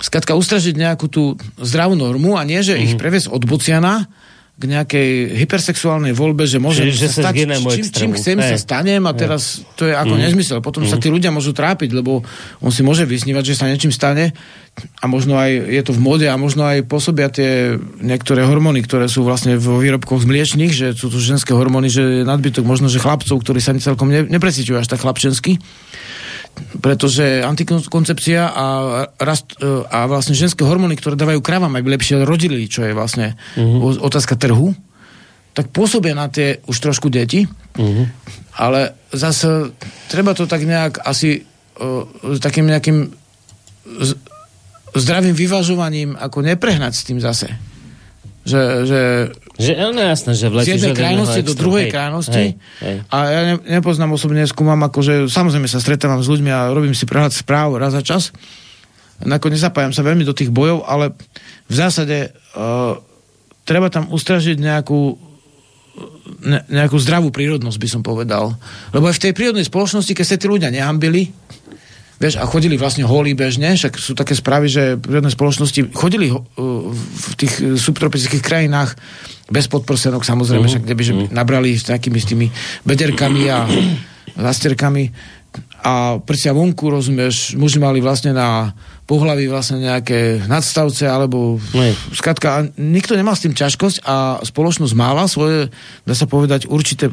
skratka ustražiť nejakú tú zdravú normu a nie, že mm. ich mhm. previesť od Buciana k nejakej hypersexuálnej voľbe, že môžem
Čiže,
sa stať, čím, čím chcem hey. sa stanem a teraz to je ako mm. nezmysel. Potom mm. sa mhm. tí ľudia môžu trápiť, lebo on si môže vysnívať, že sa niečím stane a možno aj je to v mode a možno aj pôsobia tie niektoré hormóny, ktoré sú vlastne vo výrobkoch z mliečných, že sú to ženské hormóny, že nadbytok možno, že chlapcov, ktorí sa celkom ne, nepresíťujú až tak chlapčensky pretože antikoncepcia a, rast, e, a vlastne ženské hormóny, ktoré dávajú kravám, aby lepšie rodili, čo je vlastne uh-huh. otázka trhu, tak pôsobia na tie už trošku deti, uh-huh. ale zase treba to tak nejak asi uh, takým nejakým z, zdravým vyvažovaním ako neprehnať s tým zase. Že, že
že, no jasné, že
z jednej krajnosti do druhej hej, krajnosti. Hej, hej. A ja ne, nepoznám osobne, skúmam, akože samozrejme sa stretávam s ľuďmi a robím si prehľad správ raz za čas. Nakoniec nezapájam sa veľmi do tých bojov, ale v zásade uh, treba tam ustražiť nejakú ne, nejakú zdravú prírodnosť, by som povedal. Lebo aj v tej prírodnej spoločnosti, keď sa tí ľudia nehambili, Vieš, a chodili vlastne holí bežne, však sú také správy, že prírodné spoločnosti chodili uh, v tých subtropických krajinách bez podprsenok, samozrejme, uh-huh. však kde by že uh-huh. nabrali s nejakými s tými bederkami a zasterkami a prsia vonku, rozumieš, muži mali vlastne na pohlaví vlastne nejaké nadstavce, alebo Nej. skratka, nikto nemal s tým ťažkosť a spoločnosť mala svoje, dá sa povedať, určité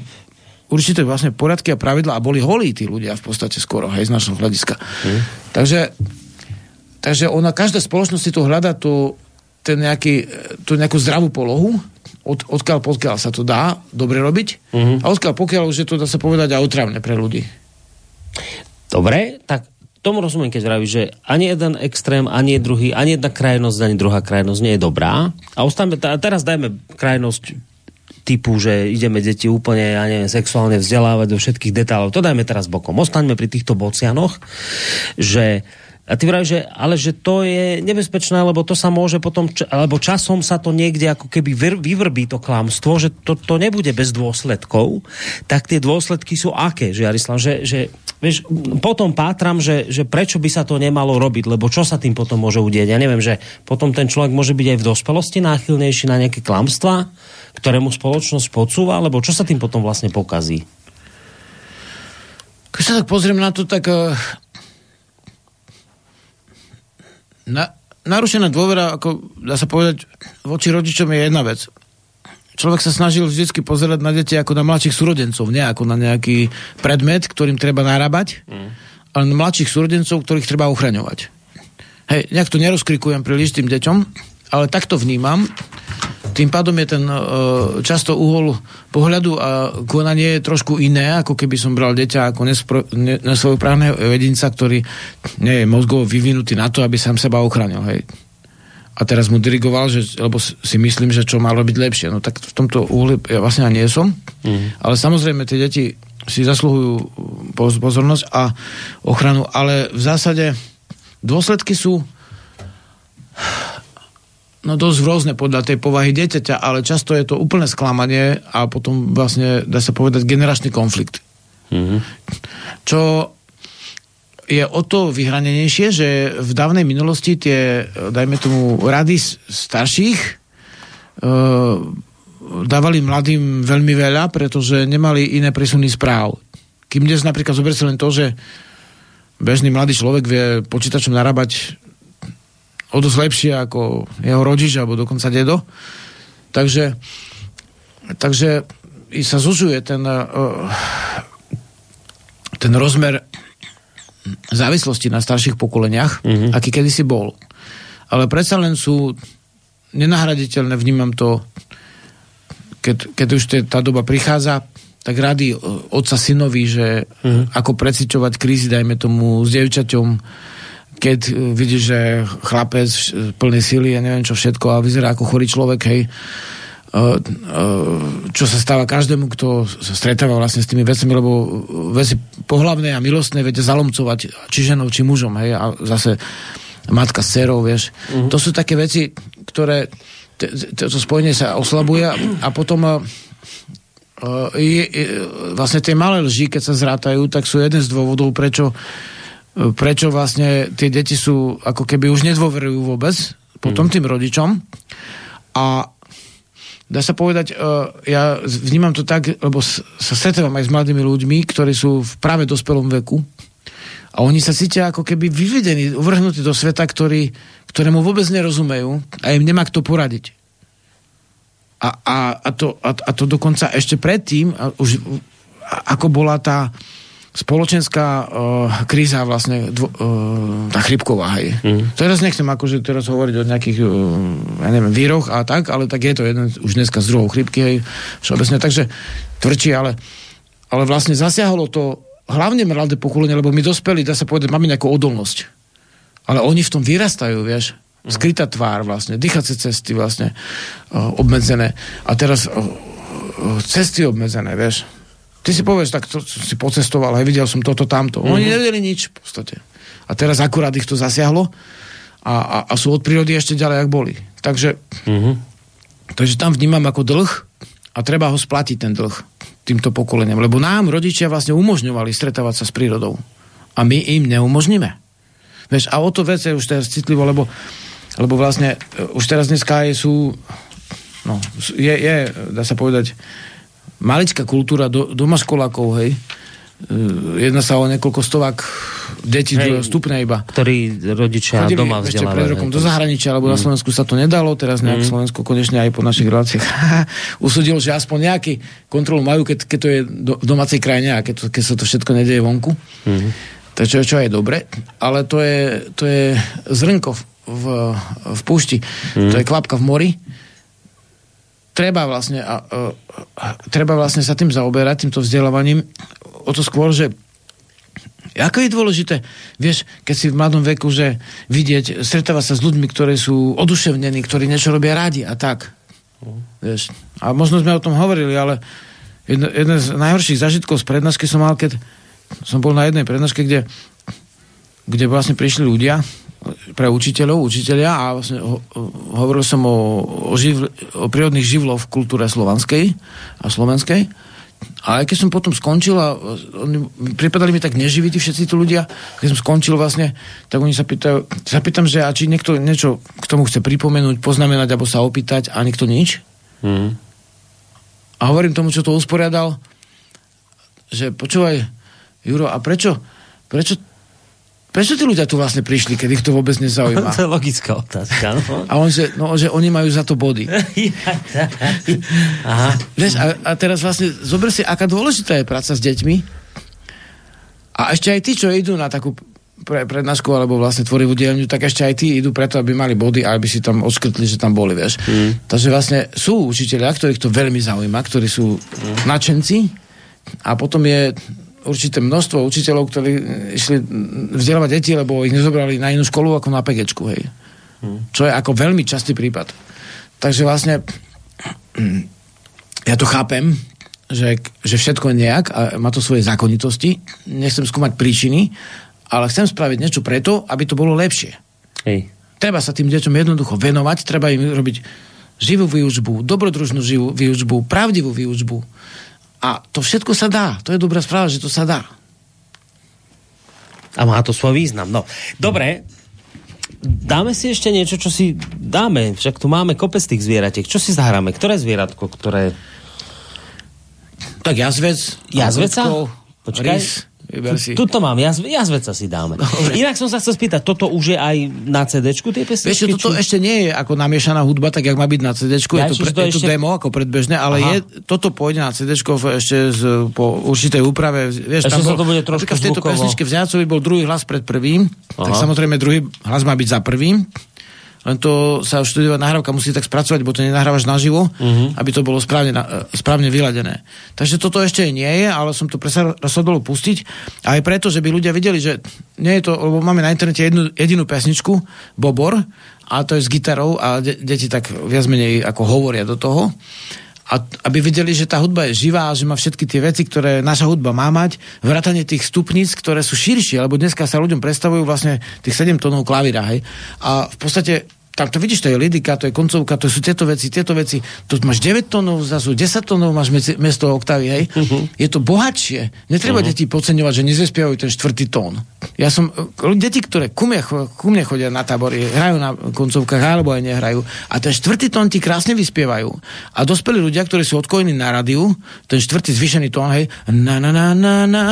určité vlastne poriadky a pravidla a boli holí tí ľudia v podstate skoro, hej, z našho hľadiska. Hmm. Takže, takže ona, každá spoločnosť si to hľada tú, ten nejaký, tú nejakú zdravú polohu, od, odkiaľ pokiaľ sa to dá dobre robiť mm-hmm. a odkiaľ pokiaľ už je to, dá sa povedať, aj otravné pre ľudí.
Dobre, tak tomu rozumiem, keď vravíš, že ani jeden extrém, ani druhý, ani jedna krajnosť, ani druhá krajnosť nie je dobrá. A ostaneme, teraz dajme krajnosť typu, že ideme deti úplne, ja neviem, sexuálne vzdelávať do všetkých detálov. To dajme teraz bokom. Ostaňme pri týchto bocianoch, že a ty vravíš, že, ale že to je nebezpečné, lebo to sa môže potom, alebo časom sa to niekde ako keby vyvrbí to klamstvo, že to, to nebude bez dôsledkov, tak tie dôsledky sú aké, že Jarislav, že, že vieš, potom pátram, že, že prečo by sa to nemalo robiť, lebo čo sa tým potom môže udieť. Ja neviem, že potom ten človek môže byť aj v dospelosti náchylnejší na nejaké klamstvá, ktoré mu spoločnosť podsúva, alebo čo sa tým potom vlastne pokazí?
Keď sa tak pozriem na to, tak uh, na, narušená dôvera, ako dá sa povedať, voči rodičom je jedna vec. Človek sa snažil vždy pozerať na deti ako na mladších súrodencov, nie ako na nejaký predmet, ktorým treba narábať, mm. ale na mladších súrodencov, ktorých treba ochraňovať. Hej, nejak to nerozkrikujem príliš tým deťom, ale takto vnímam. Tým pádom je ten uh, často uhol pohľadu a konanie je trošku iné, ako keby som bral deťa ako nespro, ne, nesvojprávneho jedinca, ktorý nie je mozgovo vyvinutý na to, aby sám seba ochránil. Hej. A teraz mu dirigoval, že, lebo si myslím, že čo malo byť lepšie. No tak v tomto uhli ja vlastne nie som. Mm. Ale samozrejme tie deti si zasluhujú pozornosť a ochranu, ale v zásade dôsledky sú no dosť rôzne podľa tej povahy dieťaťa, ale často je to úplné sklamanie a potom vlastne, dá sa povedať, generačný konflikt. Mm-hmm. Čo je o to vyhranenejšie, že v dávnej minulosti tie, dajme tomu, rady starších e, dávali mladým veľmi veľa, pretože nemali iné presuny správ. Kým dnes napríklad zober len to, že bežný mladý človek vie počítačom narábať o dosť lepšie ako jeho rodič alebo dokonca dedo. Takže, takže i sa zužuje ten, uh, ten rozmer závislosti na starších pokoleniach, mm-hmm. aký kedysi bol. Ale predsa len sú nenahraditeľné, vnímam to, keď, keď už tá doba prichádza, tak rady otca synovi, že mm-hmm. ako preciťovať krízy, dajme tomu, s devčaťom, keď e, vidíš, že chlapec plný sily a neviem čo všetko a vyzerá ako chorý človek, hej, e, e, čo sa stáva každému, kto sa stretáva vlastne s tými vecami, lebo veci pohlavné a milostné vedia zalomcovať či ženou, či mužom, hej, a zase matka s dcerou, vieš. Uh-huh. To sú také veci, ktoré to spojenie sa oslabuje a potom je, je, vlastne tie malé lži, keď sa zrátajú, tak sú jeden z dôvodov, prečo prečo vlastne tie deti sú ako keby už nedôverujú vôbec potom mm. tým rodičom a dá sa povedať, uh, ja vnímam to tak, lebo sa stretávam aj s mladými ľuďmi, ktorí sú v práve dospelom veku a oni sa cítia ako keby vyvedení, uvrhnutí do sveta, ktorý, ktorému vôbec nerozumejú a im nemá kto poradiť. A, a, a, to, a, a to dokonca ešte predtým, a už, a, ako bola tá spoločenská uh, kríza vlastne dvo, uh, tá chrypková, hej. Mm. Teraz nechcem akože teraz hovoriť o nejakých uh, ja neviem, víroch a tak, ale tak je to jeden už dneska z druhou chrypky, hej, všeobecne, takže tvrdší, ale, ale vlastne zasiahlo to hlavne mladé pokolenie, lebo my dospeli, dá sa povedať, máme nejakú odolnosť. Ale oni v tom vyrastajú, vieš. Mm. Skrytá tvár vlastne, dýchacie cesty vlastne uh, obmedzené. A teraz uh, cesty obmedzené, vieš Ty si povieš, tak to si pocestoval, aj videl som toto, tamto. Mm-hmm. Oni nevedeli nič v podstate. A teraz akurát ich to zasiahlo a, a, a sú od prírody ešte ďalej, ak boli. Takže, mm-hmm. takže tam vnímam ako dlh a treba ho splatiť ten dlh týmto pokoleniam. Lebo nám rodičia vlastne umožňovali stretávať sa s prírodou. A my im neumožníme. Vieš, a o to vec je už teraz citlivo, lebo, lebo vlastne e, už teraz dneska sú no, je, je, dá sa povedať, malická kultúra do, doma školákov, hej. E, jedná sa o niekoľko stovák detí hej, stupne iba.
Ktorí rodičia Chodili doma vzdelávajú.
pred rokom do zahraničia, lebo mm. na Slovensku sa to nedalo, teraz nejak mm. Slovensko konečne aj po našich reláciách usudilo, že aspoň nejaký kontrolu majú, keď, keď to je do, v domácej krajine a keď, to, keď sa to všetko nedieje vonku. Mm. To čo, čo je dobre, ale to je, to je zrnko v, v, v púšti, mm. to je klapka v mori treba vlastne, a, a, treba vlastne sa tým zaoberať, týmto vzdelávaním, o to skôr, že Ako je dôležité, vieš, keď si v mladom veku, že vidieť, stretáva sa s ľuďmi, ktorí sú oduševnení, ktorí niečo robia radi a tak. Vieš. A možno sme o tom hovorili, ale jedno, jeden z najhorších zažitkov z prednášky som mal, keď som bol na jednej prednáške, kde, kde vlastne prišli ľudia pre učiteľov, učiteľia a vlastne ho, hovoril som o, o, živl, o prírodných živloch v kultúre slovanskej a slovenskej. A aj keď som potom skončil a oni pripadali mi tak neživí tí všetci tí ľudia, keď som skončil vlastne, tak oni sa pýtajú, sa pýtam, že a či niekto niečo k tomu chce pripomenúť, poznamenať alebo sa opýtať a nikto nič. Mm. A hovorím tomu, čo to usporiadal, že počúvaj, Juro, a prečo, prečo prečo tí ľudia tu vlastne prišli, keď ich to vôbec nezaujíma?
to je logická otázka. No?
A on, že, no, že oni majú za to body.
Aha.
Vieš, a, a teraz vlastne zober si, aká dôležitá je práca s deťmi. A ešte aj tí, čo idú na takú pre, prednášku alebo vlastne tvorivú dielňu, tak ešte aj tí idú preto, aby mali body a aby si tam odškrtli, že tam boli, vieš. Mm. Takže vlastne sú učiteľia, ktorých to veľmi zaujíma, ktorí sú mm. nadšenci a potom je určité množstvo učiteľov, ktorí išli vzdelávať deti, lebo ich nezobrali na inú školu ako na PG, hej. Mm. Čo je ako veľmi častý prípad. Takže vlastne ja to chápem, že, že všetko je nejak a má to svoje zákonitosti. Nechcem skúmať príčiny, ale chcem spraviť niečo preto, aby to bolo lepšie.
Hej.
Treba sa tým deťom jednoducho venovať, treba im robiť živú výučbu, dobrodružnú živú výučbu, pravdivú výučbu. A to všetko sa dá. To je dobrá správa, že to sa dá.
A má to svoj význam. No, dobre, dáme si ešte niečo, čo si dáme. Však tu máme kopec tých zvieratiek. Čo si zahráme? Ktoré zvieratko, ktoré...
Tak jazvec.
Jazveca? Počkaj. Rys.
Vyber si.
Tuto mám, jaz, jazveca si dáme. Dobre. Inak som sa chcel spýtať, toto už je aj na CD tie pesničky?
Vieš, toto či... ešte nie je ako namiešaná hudba, tak jak má byť na CD, je, to, pre, to je ešte... to demo ako predbežné, ale je, toto pôjde na CD ešte z, po určitej úprave. Vieš,
ešte tam bol, to bude trošku
v tejto pesničke v Zjacovi bol druhý hlas pred prvým, Aha. tak samozrejme druhý hlas má byť za prvým len to sa študovať nahrávka musí tak spracovať, bo to nenahrávaš naživo, uh-huh. aby to bolo správne, správne vyladené. Takže toto ešte nie je, ale som to rozhodol pustiť. Aj preto, že by ľudia videli, že nie je to, lebo máme na internete jednu, jedinú pesničku, Bobor, a to je s gitarou a de- deti tak viac menej ako hovoria do toho a aby videli, že tá hudba je živá, že má všetky tie veci, ktoré naša hudba má mať, vrátanie tých stupníc, ktoré sú širšie, lebo dneska sa ľuďom predstavujú vlastne tých 7 tónov klavíra, hej. A v podstate tak to vidíš, to je lidika, to je koncovka, to sú tieto veci, tieto veci. Tu máš 9 tónov, zase 10 tónov máš mesto oktavy, hej. Uh-huh. Je to bohatšie. Netreba uh-huh. deti podceňovať, že nezespievajú ten štvrtý tón. Ja som, e, deti, ktoré ku mne, ku mne chodia na tábory, hrajú na koncovkách, alebo aj nehrajú. A ten štvrtý tón ti krásne vyspievajú. A dospelí ľudia, ktorí sú odkojení na rádiu, ten štvrtý zvýšený tón, hej, na na na na na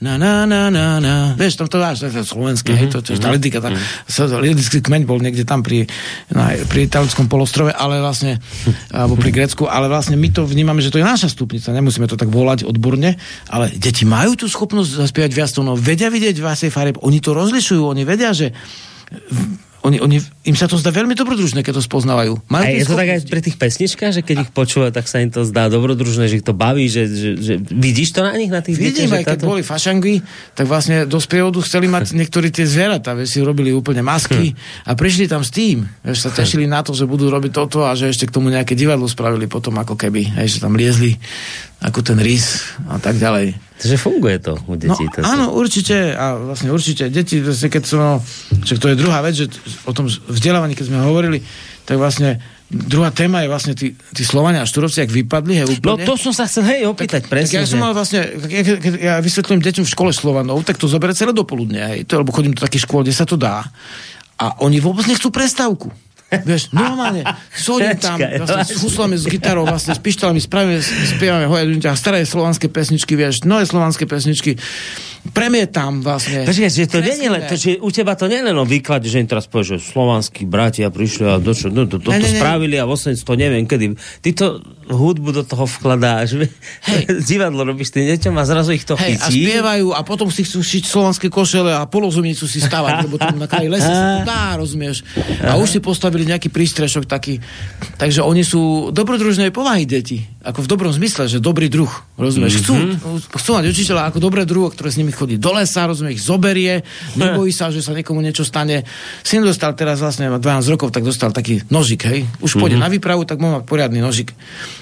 na na na na na. Vieš, tam to dáš, to je slovenské, mm-hmm. hej, to, to je tá mhm. tá, mm-hmm. lidický kmeň bol niekde tam pri, na, pri italickom polostrove, ale vlastne, alebo pri Grécku, ale vlastne my to vnímame, že to je naša stupnica, nemusíme to tak volať odborne, ale deti majú tú schopnosť zaspievať viac tónov, vedia vidieť viacej farieb, oni to rozlišujú, oni vedia, že oni, oni, im sa to zdá veľmi dobrodružné, keď to spoznávajú.
Majú a je to tak aj pri tých pesničkách, že keď a... ich počúva, tak sa im to zdá dobrodružné, že ich to baví, že, že, že vidíš to na nich, na tých
Vidím,
deťoch,
aj keď táto... boli fašangy, tak vlastne do sprievodu chceli mať niektorí tie zvieratá, si robili úplne masky hm. a prišli tam s tým, že sa tešili na to, že budú robiť toto a že ešte k tomu nejaké divadlo spravili potom ako keby, hej, že tam liezli ako ten rys a tak ďalej.
Takže funguje to u detí.
No, áno, určite. A vlastne určite. Deti, vlastne, keď som, že to je druhá vec, že o tom vzdelávaní, keď sme hovorili, tak vlastne druhá téma je vlastne tí, tí Slovania a Šturovci, ak vypadli, hej,
úplne. No to som sa chcel, hej, opýtať, tak, presne.
Tak ja že... som mal vlastne, keď, keď ja vysvetlím deťom v škole Slovanov, tak to zoberie celé dopoludne, hej, to, lebo chodím do takých škôl, kde sa to dá. A oni vôbec nechcú prestávku. Vieš, normálne, sodím tam vlastne, s huslami, s gitarou, vlastne s pištalami, spravíme, spievame hoja staré slovanské pesničky, vieš, nové slovanské pesničky premietam vlastne.
Počkaj, že to nie len, to, že u teba to nie len o výklade, že im teraz povie, že slovanskí bratia prišli a do, no, to, to, to, spravili a v 800 neviem kedy. Ty to hudbu do toho vkladáš. Hej. Divadlo robíš tým deťom a zrazu ich to Hej,
chytí. a spievajú a potom si chcú šiť slovanské košele a polozumnicu si stavať, lebo tam na kraji lesa sa to dá, rozumieš. A už si postavili nejaký prístrešok taký. Takže oni sú dobrodružnej povahy deti. Ako v dobrom zmysle, že dobrý druh. Rozumieš? Mm-hmm. Chcú, chcú mať učiteľa ako dobré druho, ktoré s nimi nimi chodí do lesa, rozumie, ich zoberie, nebojí sa, že sa niekomu niečo stane. Syn dostal teraz vlastne 12 rokov, tak dostal taký nožik, hej. Už pôjde mm-hmm. na výpravu, tak má poriadny nožik.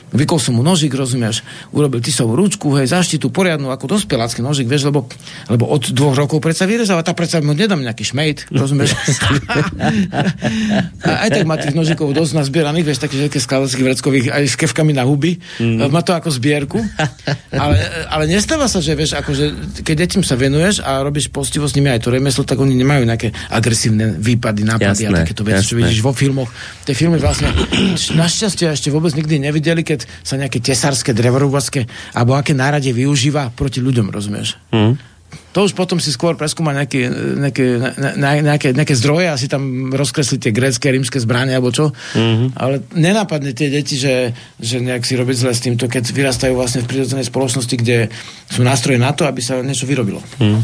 Vykol som mu nožik, rozumieš, urobil tisovú ručku, hej, zaštitu poriadnu ako dospelácky nožik, vieš, lebo, lebo od dvoch rokov predsa vyrezáva, tá predsa mu nedám nejaký šmejt, rozumieš. a aj tak má tých nožikov dosť nazbieraných, vieš, takých skladackých vreckových, aj s kevkami na huby. Mm. Má to ako zbierku. Ale, ale nestáva sa, že vieš, akože, keď deťom sa venuješ a robíš postivo s nimi aj to remeslo, tak oni nemajú nejaké agresívne výpady, nápady jasné, a takéto veci, čo vidíš vo filmoch. Tie filmy vlastne našťastie ešte vôbec nikdy nevideli, keď keď sa nejaké tesárske, drevorúbacké alebo aké nárade využíva proti ľuďom, rozumieš? Mm. to už potom si skôr preskúma nejaké, nejaké, nejaké, nejaké zdroje a si tam rozkresli tie grécké, rímske zbranie alebo čo. Mm-hmm. Ale nenápadne tie deti, že, že nejak si robiť zle s týmto, keď vyrastajú vlastne v prírodzenej spoločnosti, kde sú nástroje na to, aby sa niečo vyrobilo. Mm.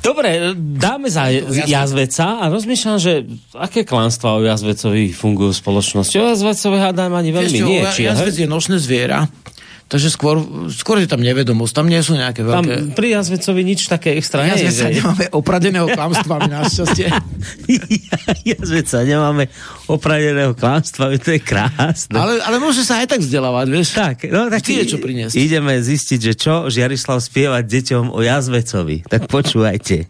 Dobre, dáme za jazveca a rozmýšľam, že aké klánstva o jazvecovi fungujú v spoločnosti. O jazvecovi hádam ani veľmi Vieš, nie.
Či, jazvec je nočné zviera Takže skôr, skôr je tam nevedomosť, tam nie sú nejaké veľké... Tam
pri Jazvecovi nič také extra nie
je. Jazveca nemáme opradeného klamstva, na šťastie.
Jazveca nemáme opradeného klamstva, to je krásne.
Ale, ale môže sa aj tak vzdelávať, vieš?
Tak, no tak
je čo priniesť.
Ideme zistiť, že čo Žiarislav spievať deťom o Jazvecovi. Tak počúvajte.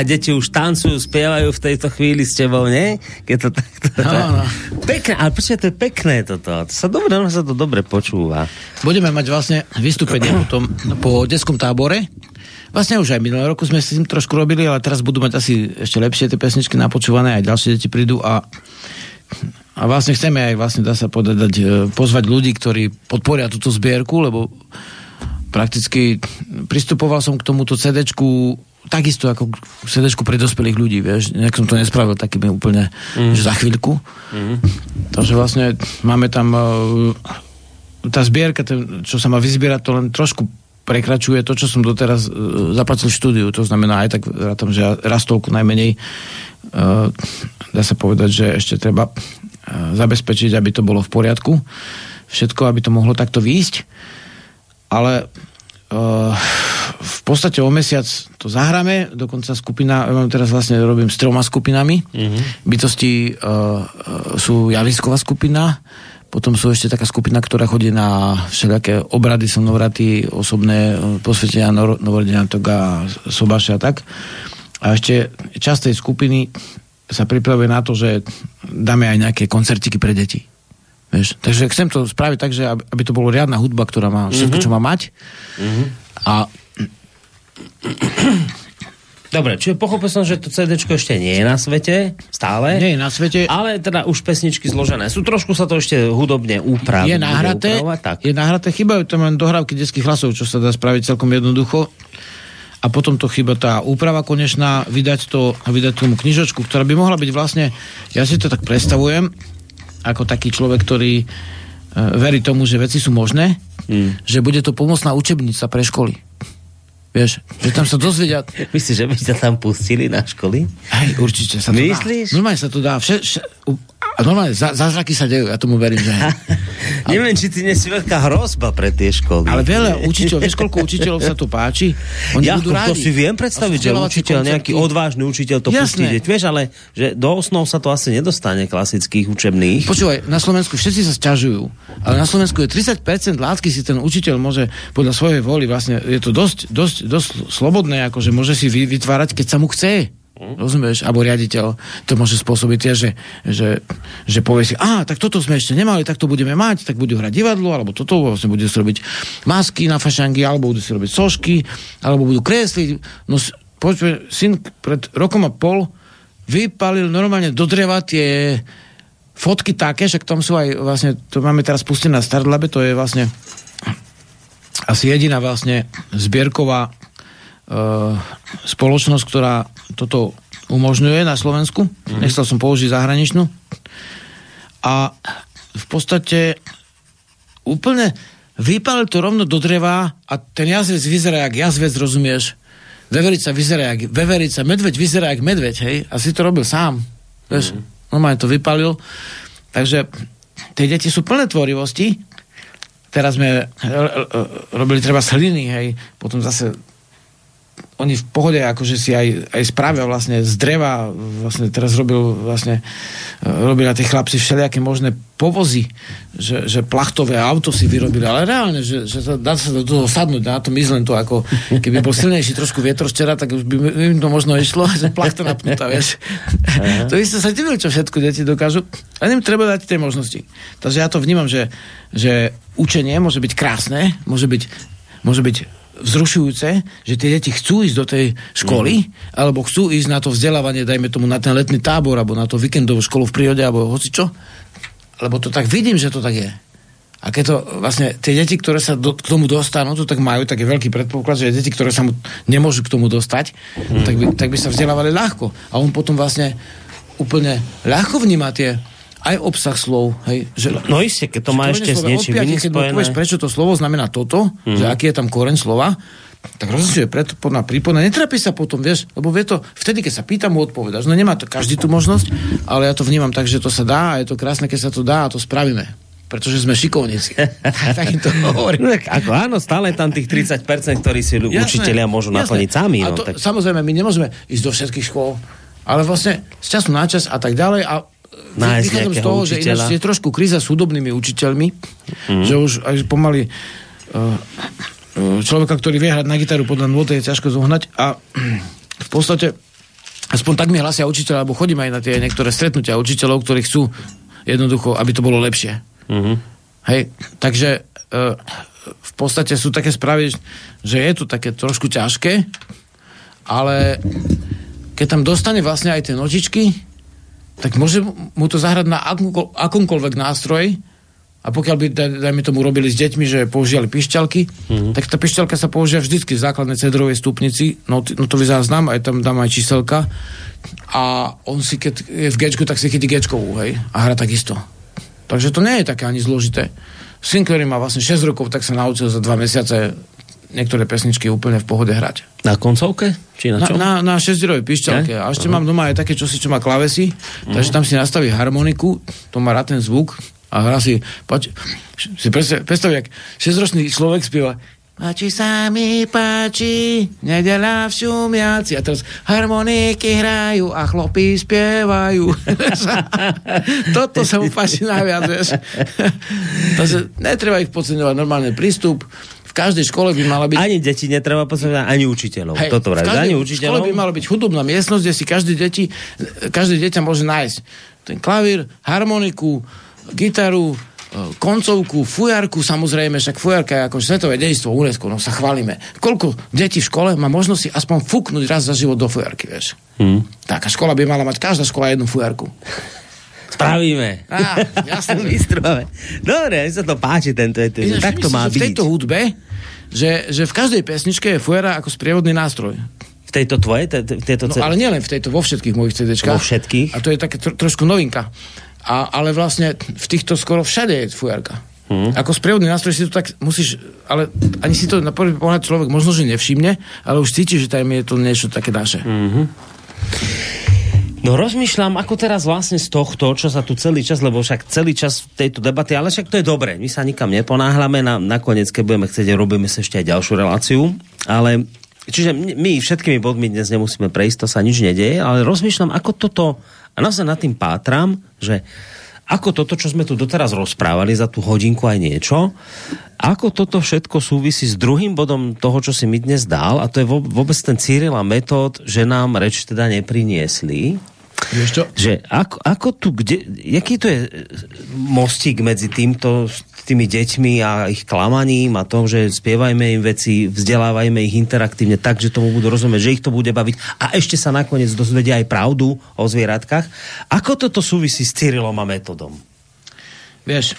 Deti už tancujú, spievajú v tejto chvíli s tebou, nie? Keď to takto...
No, no.
Pekné, ale počkaj, to je pekné toto. To sa dobre, no, sa to dobre počúva.
Budeme mať vlastne vystúpenie potom po deskom tábore. Vlastne už aj minulý roku sme si tým trošku robili, ale teraz budú mať asi ešte lepšie tie pesničky napočúvané, aj ďalšie deti prídu a a vlastne chceme aj vlastne, dá sa povedať, e, pozvať ľudí, ktorí podporia túto zbierku, lebo prakticky pristupoval som k tomuto CD-čku takisto ako CD pre dospelých ľudí, vieš, nejak som to nespravil takými úplne, mm. že za chvíľku. Mm. Takže vlastne máme tam uh, tá zbierka, čo sa má vyzbierať, to len trošku prekračuje to, čo som doteraz uh, zaplatil štúdiu. To znamená aj tak rátam, že raz toľko najmenej uh, dá sa povedať, že ešte treba zabezpečiť, aby to bolo v poriadku. Všetko, aby to mohlo takto výjsť. Ale v podstate o mesiac to zahráme, dokonca skupina, ja teraz vlastne robím s troma skupinami. Mm-hmm. Bytosti uh, sú javisková skupina, potom sú ešte taká skupina, ktorá chodí na všelijaké obrady, slnovraty, osobné posvetenia novorodenatok a sobáše a tak. A ešte časť tej skupiny sa pripravuje na to, že dáme aj nejaké koncertiky pre deti. Vieš? Takže chcem to spraviť tak, že aby to bolo riadna hudba, ktorá má všetko, mm-hmm. čo má mať. Mm-hmm. A
Dobre, čiže pochopil som, že to CD ešte nie je na svete, stále.
Nie je na svete.
Ale teda už pesničky zložené sú. Trošku sa to ešte hudobne upraví.
Je nahraté, tak. je nahraté, chybajú tam len dohrávky detských hlasov, čo sa dá spraviť celkom jednoducho. A potom to chyba tá úprava konečná, vydať to vydať tomu knižočku, ktorá by mohla byť vlastne, ja si to tak predstavujem, ako taký človek, ktorý e, verí tomu, že veci sú možné, hmm. že bude to pomocná učebnica pre školy Vieš, že tam sa dozvedia...
Myslíš, že by sa tam pustili na školy?
Hej, určite sa to
Myslíš?
dá. Normálne sa to dá. Vše, vše, a normálne, zázraky sa dejú, ja tomu verím, že
Neviem, či ty nie si veľká hrozba pre tie školy.
Ale veľa učiteľov, vieš, koľko učiteľov sa to páči? Oni
ja,
budú rádi.
to si viem predstaviť, že učiteľ, koncerty. nejaký odvážny učiteľ to Jasné. pustí deť. Vieš, ale že do osnov sa to asi nedostane klasických učebných.
Počúvaj, na Slovensku všetci sa sťažujú, ale na Slovensku je 30% látky si ten učiteľ môže podľa svojej voli vlastne, je to dosť, dosť, dosť slobodné, akože môže si vytvárať, keď sa mu chce. Rozumieš? Alebo riaditeľ to môže spôsobiť tiež, že, že, že povie si, a tak toto sme ešte nemali, tak to budeme mať, tak budú hrať divadlo, alebo toto vlastne bude si robiť masky na fašangy, alebo budú si robiť sošky, alebo budú kresliť. No počuj, syn pred rokom a pol vypalil normálne do dreva tie fotky také, však tam sú aj vlastne, to máme teraz pustené na Startlabe, to je vlastne asi jediná vlastne zbierková uh, spoločnosť, ktorá toto umožňuje na Slovensku. Mm-hmm. Nechcel som použiť zahraničnú. A v podstate úplne vypálil to rovno do dreva a ten jazvec vyzerá jak jazvec, rozumieš? Veverica vyzerá jak veverica, medveď vyzerá jak medveď, hej? A si to robil sám. Vieš? Mm-hmm. Normálne to vypalil. Takže tie deti sú plné tvorivosti. Teraz sme robili treba sliny, hej? Potom zase oni v pohode akože si aj, aj spravia vlastne z dreva, vlastne teraz robil vlastne, e, robili tí chlapci všelijaké možné povozy, že, že plachtové auto si vyrobili, ale reálne, že, že sa, dá sa do toho sadnúť, na tom len to, ako keby bol silnejší trošku vietor včera, tak už by im to možno išlo, že plachta napnutá, vieš. Aha. to isté sa divil, čo všetko deti dokážu, a im treba dať tie možnosti. Takže ja to vnímam, že, že učenie môže byť krásne, môže byť, môže byť vzrušujúce, že tie deti chcú ísť do tej školy, mm. alebo chcú ísť na to vzdelávanie, dajme tomu na ten letný tábor, alebo na to víkendovú školu v prírode, alebo hoci čo. Lebo to tak vidím, že to tak je. A keď to vlastne tie deti, ktoré sa do, k tomu dostanú, to tak majú, tak je veľký predpoklad, že deti, ktoré sa mu nemôžu k tomu dostať, mm. tak, by, tak by sa vzdelávali ľahko. A on potom vlastne úplne ľahko vníma tie aj obsah slov. Hej, že,
no isté, keď to má ešte s niečím iným
Keď povieš, prečo to slovo znamená toto, mm-hmm. že aký je tam koreň slova, tak rozlišuje preto na prípona. Netrapí sa potom, vieš, lebo vie to, vtedy, keď sa pýtam, mu odpovedaš. No nemá to každý tú možnosť, ale ja to vnímam tak, že to sa dá a je to krásne, keď sa to dá a to spravíme pretože sme šikovníci. tak im to hovorím.
No, ako áno, stále tam tých 30%, ktorí si jasné, učiteľia môžu jasné. naplniť sami.
No, to, tak... Samozrejme, my nemôžeme ísť do všetkých škôl, ale vlastne z času na čas a tak ďalej a
nájsť Vychádzam z toho,
učiteľa. že ináč je trošku kríza s hudobnými učiteľmi, mm. že už aj pomaly uh, človeka, ktorý vie hrať na gitaru podľa nôty je ťažko zohnať a v podstate aspoň tak mi hlasia učiteľ, alebo chodím aj na tie niektoré stretnutia učiteľov, ktorí chcú jednoducho, aby to bolo lepšie. Mm-hmm. Hej, takže uh, v podstate sú také správy, že je to také trošku ťažké, ale keď tam dostane vlastne aj tie nožičky, tak môže mu to zahrať na akomkoľvek nástroj a pokiaľ by, dajme tomu, robili s deťmi, že používali pišťalky, mm-hmm. tak tá pišťalka sa používa vždycky v základnej cedrovej stupnici, no, notový záznam, aj tam dám aj číselka a on si, keď je v gečku, tak si chytí gečkovú, hej, a hra takisto. Takže to nie je také ani zložité. Syn, ktorý má vlastne 6 rokov, tak sa naučil za 2 mesiace niektoré pesničky úplne v pohode hrať.
Na koncovke? Či na čo?
Na, na, na šesťdirovej pišťalke. A ešte uh-huh. mám doma aj také čosi, čo má klavesy, uh-huh. takže tam si nastaví harmoniku, to má rád ten zvuk a hrá si, pač, si predstav, predstav jak šesťročný človek spieva Páči sa mi, páči, nedela v šumiaci. A teraz harmoniky hrajú a chlopy spievajú. Toto sa mu páči najviac, vieš. Takže netreba ich podceňovať, normálny prístup v každej škole by mala byť...
Ani deti netreba posledať, ani učiteľov. Hej, Toto vraj, ani učiteľov.
Škole by mala byť chudobná miestnosť, kde si každé, deti, každé dieťa môže nájsť ten klavír, harmoniku, gitaru, e, koncovku, fujarku, samozrejme, však fujarka je ako svetové dejstvo UNESCO, no sa chválime. Koľko detí v škole má možnosť si aspoň fúknuť raz za život do fujarky, vieš? Hmm. Taká škola by mala mať každá škola jednu fujarku.
Spravíme. Á, jasne. Vystrúvame. Dobre, mi sa to páči, tento je, tak to má byť.
V tejto hudbe, že, že v každej pesničke je fuera ako sprievodný nástroj.
V tejto tvojej? Te, tejto
no, ale nielen v tejto, vo všetkých mojich CDčkách.
Vo všetkých?
A to je také tro, trošku novinka. A, ale vlastne v týchto skoro všade je fujarka. Hmm. Ako sprievodný nástroj si to tak musíš, ale ani si to na prvý pohľad človek možno, že nevšimne, ale už cíti, že tam je to niečo také naše. Mm-hmm.
No rozmýšľam, ako teraz vlastne z tohto, čo sa tu celý čas, lebo však celý čas tejto debaty, ale však to je dobré, my sa nikam neponáhľame, na, nakoniec, keď budeme chcieť, robíme sa ešte aj ďalšiu reláciu, ale čiže my všetkými bodmi dnes nemusíme prejsť, to sa nič nedeje, ale rozmýšľam, ako toto, a naozaj nad tým pátram, že ako toto, čo sme tu doteraz rozprávali za tú hodinku aj niečo, ako toto všetko súvisí s druhým bodom toho, čo si mi dnes dal, a to je vôbec ten Cyril a metód, že nám reč teda nepriniesli.
Vieš čo?
Že ako, ako tu, kde, jaký to je e, mostík medzi týmto, tými deťmi a ich klamaním a tom, že spievajme im veci, vzdelávajme ich interaktívne tak, že tomu budú rozumieť, že ich to bude baviť a ešte sa nakoniec dozvedia aj pravdu o zvieratkách. Ako toto súvisí s Cyrilom a metodom?
Vieš,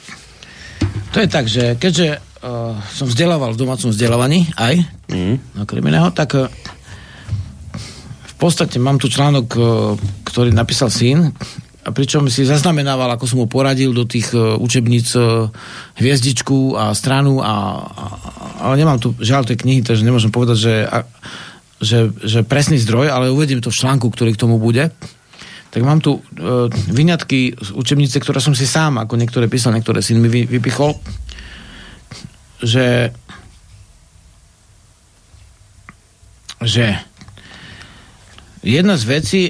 to je tak, že keďže uh, som vzdelával v domácom vzdelávaní aj, mm. okrem iného, tak uh, podstate mám tu článok, e, ktorý napísal syn, a pričom si zaznamenával, ako som mu poradil do tých uh, učebníc uh, hviezdičku a stranu, a, a, ale nemám tu žiaľ tej knihy, takže nemôžem povedať, že, a, že, že presný zdroj, ale uvediem to v článku, ktorý k tomu bude. Tak mám tu uh, vyňatky z učebnice, ktoré som si sám, ako niektoré písal, niektoré syn mi vy, vypichol, že že Jedna z vecí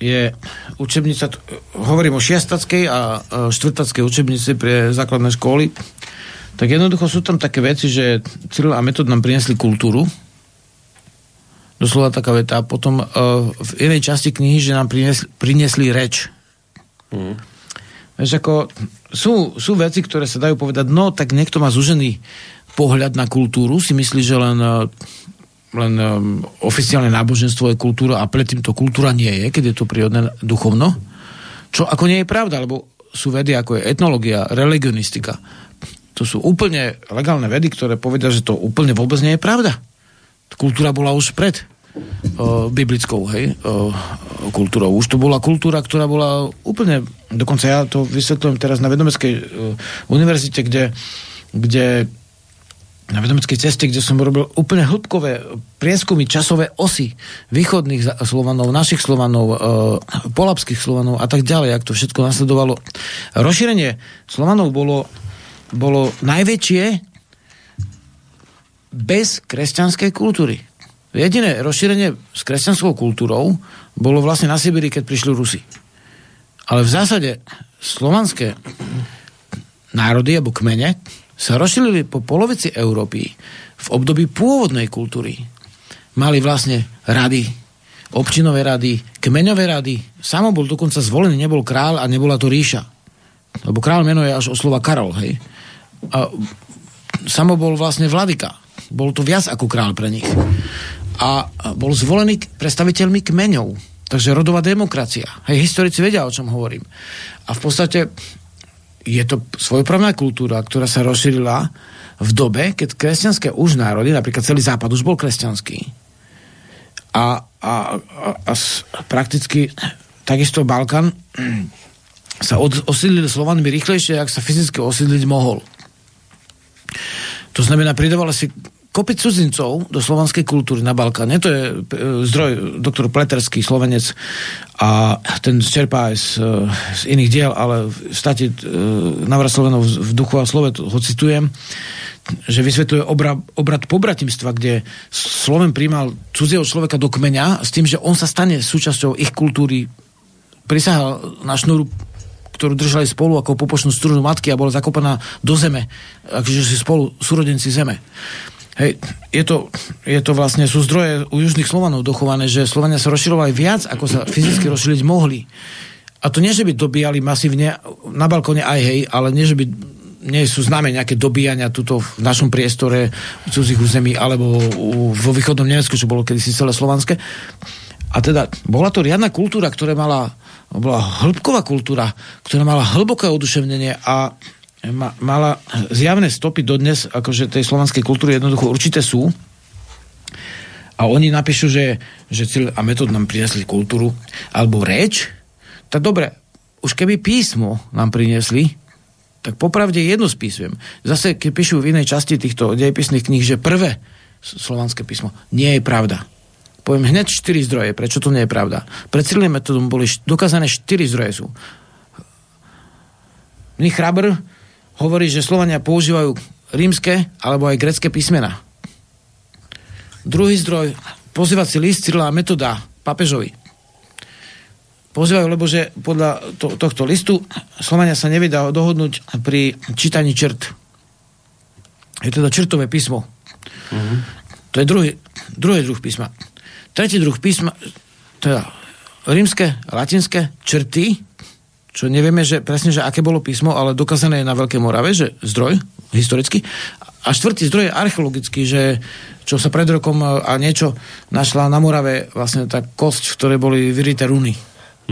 je učebnica, hovorím o šiestackej a štvrtackej učebnici pre základné školy, tak jednoducho sú tam také veci, že Cyril a Metod nám priniesli kultúru, doslova taká veta, a potom uh, v inej časti knihy, že nám priniesli, priniesli reč. Mm. Vieš, ako, sú, sú veci, ktoré sa dajú povedať, no tak niekto má zúžený pohľad na kultúru, si myslí, že len uh, len um, oficiálne náboženstvo je kultúra a predtým to kultúra nie je, keď je to prírodné duchovno. Čo ako nie je pravda, lebo sú vedy ako je etnológia, religionistika. To sú úplne legálne vedy, ktoré povedia, že to úplne vôbec nie je pravda. Kultúra bola už pred uh, biblickou hej, uh, kultúrou. Už to bola kultúra, ktorá bola úplne, dokonca ja to vysvetľujem teraz na vedomeckej uh, univerzite, kde, kde na vedomeckej ceste, kde som robil úplne hĺbkové prieskumy časové osy východných Slovanov, našich Slovanov, e, polapských Slovanov a tak ďalej, ak to všetko nasledovalo. Rozšírenie Slovanov bolo, bolo najväčšie bez kresťanskej kultúry. Jediné rozšírenie s kresťanskou kultúrou bolo vlastne na Sibiri, keď prišli Rusi. Ale v zásade slovanské národy alebo kmene sa rozšírili po polovici Európy v období pôvodnej kultúry. Mali vlastne rady, občinové rady, kmeňové rady. Samo bol dokonca zvolený, nebol král a nebola to ríša. Lebo král meno je až o slova Karol, hej. A samo bol vlastne vladyka. Bol to viac ako král pre nich. A bol zvolený predstaviteľmi kmeňov. Takže rodová demokracia. Hej, historici vedia, o čom hovorím. A v podstate je to svojprávna kultúra, ktorá sa rozšírila v dobe, keď kresťanské už národy, napríklad celý západ už bol kresťanský. A, a, a, a prakticky takisto Balkán sa od, osídlil Slovanmi rýchlejšie, ak sa fyzicky osídliť mohol. To znamená, pridávalo si kopec cudzincov do slovanskej kultúry na Balkáne. To je e, zdroj doktor Pleterský, slovenec a ten čerpá aj z, e, z iných diel, ale v state navrat Slovenov v duchu a slove ho citujem, že vysvetľuje obra, obrad pobratimstva, kde Sloven príjmal cudzieho človeka do kmeňa s tým, že on sa stane súčasťou ich kultúry. Prisahal na šnúru ktorú držali spolu ako popočnú strunu matky a bola zakopaná do zeme, akže si spolu súrodenci zeme. Hej, je to, je to vlastne, sú zdroje u južných Slovanov dochované, že Slovania sa rozširovali viac, ako sa fyzicky rozšíriť mohli. A to nie, že by dobíjali masívne, na balkóne aj hej, ale nie, že by nie sú známe nejaké dobíjania tuto v našom priestore v cudzích území alebo vo východnom Nemecku, čo bolo kedysi celé slovanské. A teda bola to riadna kultúra, ktorá mala, bola hĺbková kultúra, ktorá mala hlboké oduševnenie a ma, mala zjavné stopy dodnes, akože tej slovanskej kultúry jednoducho určité sú. A oni napíšu, že, že cíl a metód nám priniesli kultúru, alebo reč, tak dobre, už keby písmo nám priniesli, tak popravde jedno spísujem. Zase, keď píšu v inej časti týchto dejepisných kníh, že prvé slovanské písmo, nie je pravda. Poviem hneď 4 zdroje, prečo to nie je pravda. Pred Cyrilným metodom boli dokázané 4 zdroje sú. Mních Chrabr hovorí, že Slovania používajú rímske alebo aj grecké písmena. Druhý zdroj, pozývací list Cyrila Metoda papežovi. Pozývajú, lebo že podľa to, tohto listu Slovania sa nevydá dohodnúť pri čítaní črt. Je teda črtové písmo. Uh-huh. To je druhý, druhý druh písma. Tretí druh písma, teda rímske, latinské črty, čo nevieme, že presne, že aké bolo písmo, ale dokázané je na Veľkej Morave, že zdroj historicky. A štvrtý zdroj je archeologický, že čo sa pred rokom a niečo našla na Morave vlastne tá kosť, v ktorej boli vyrité runy.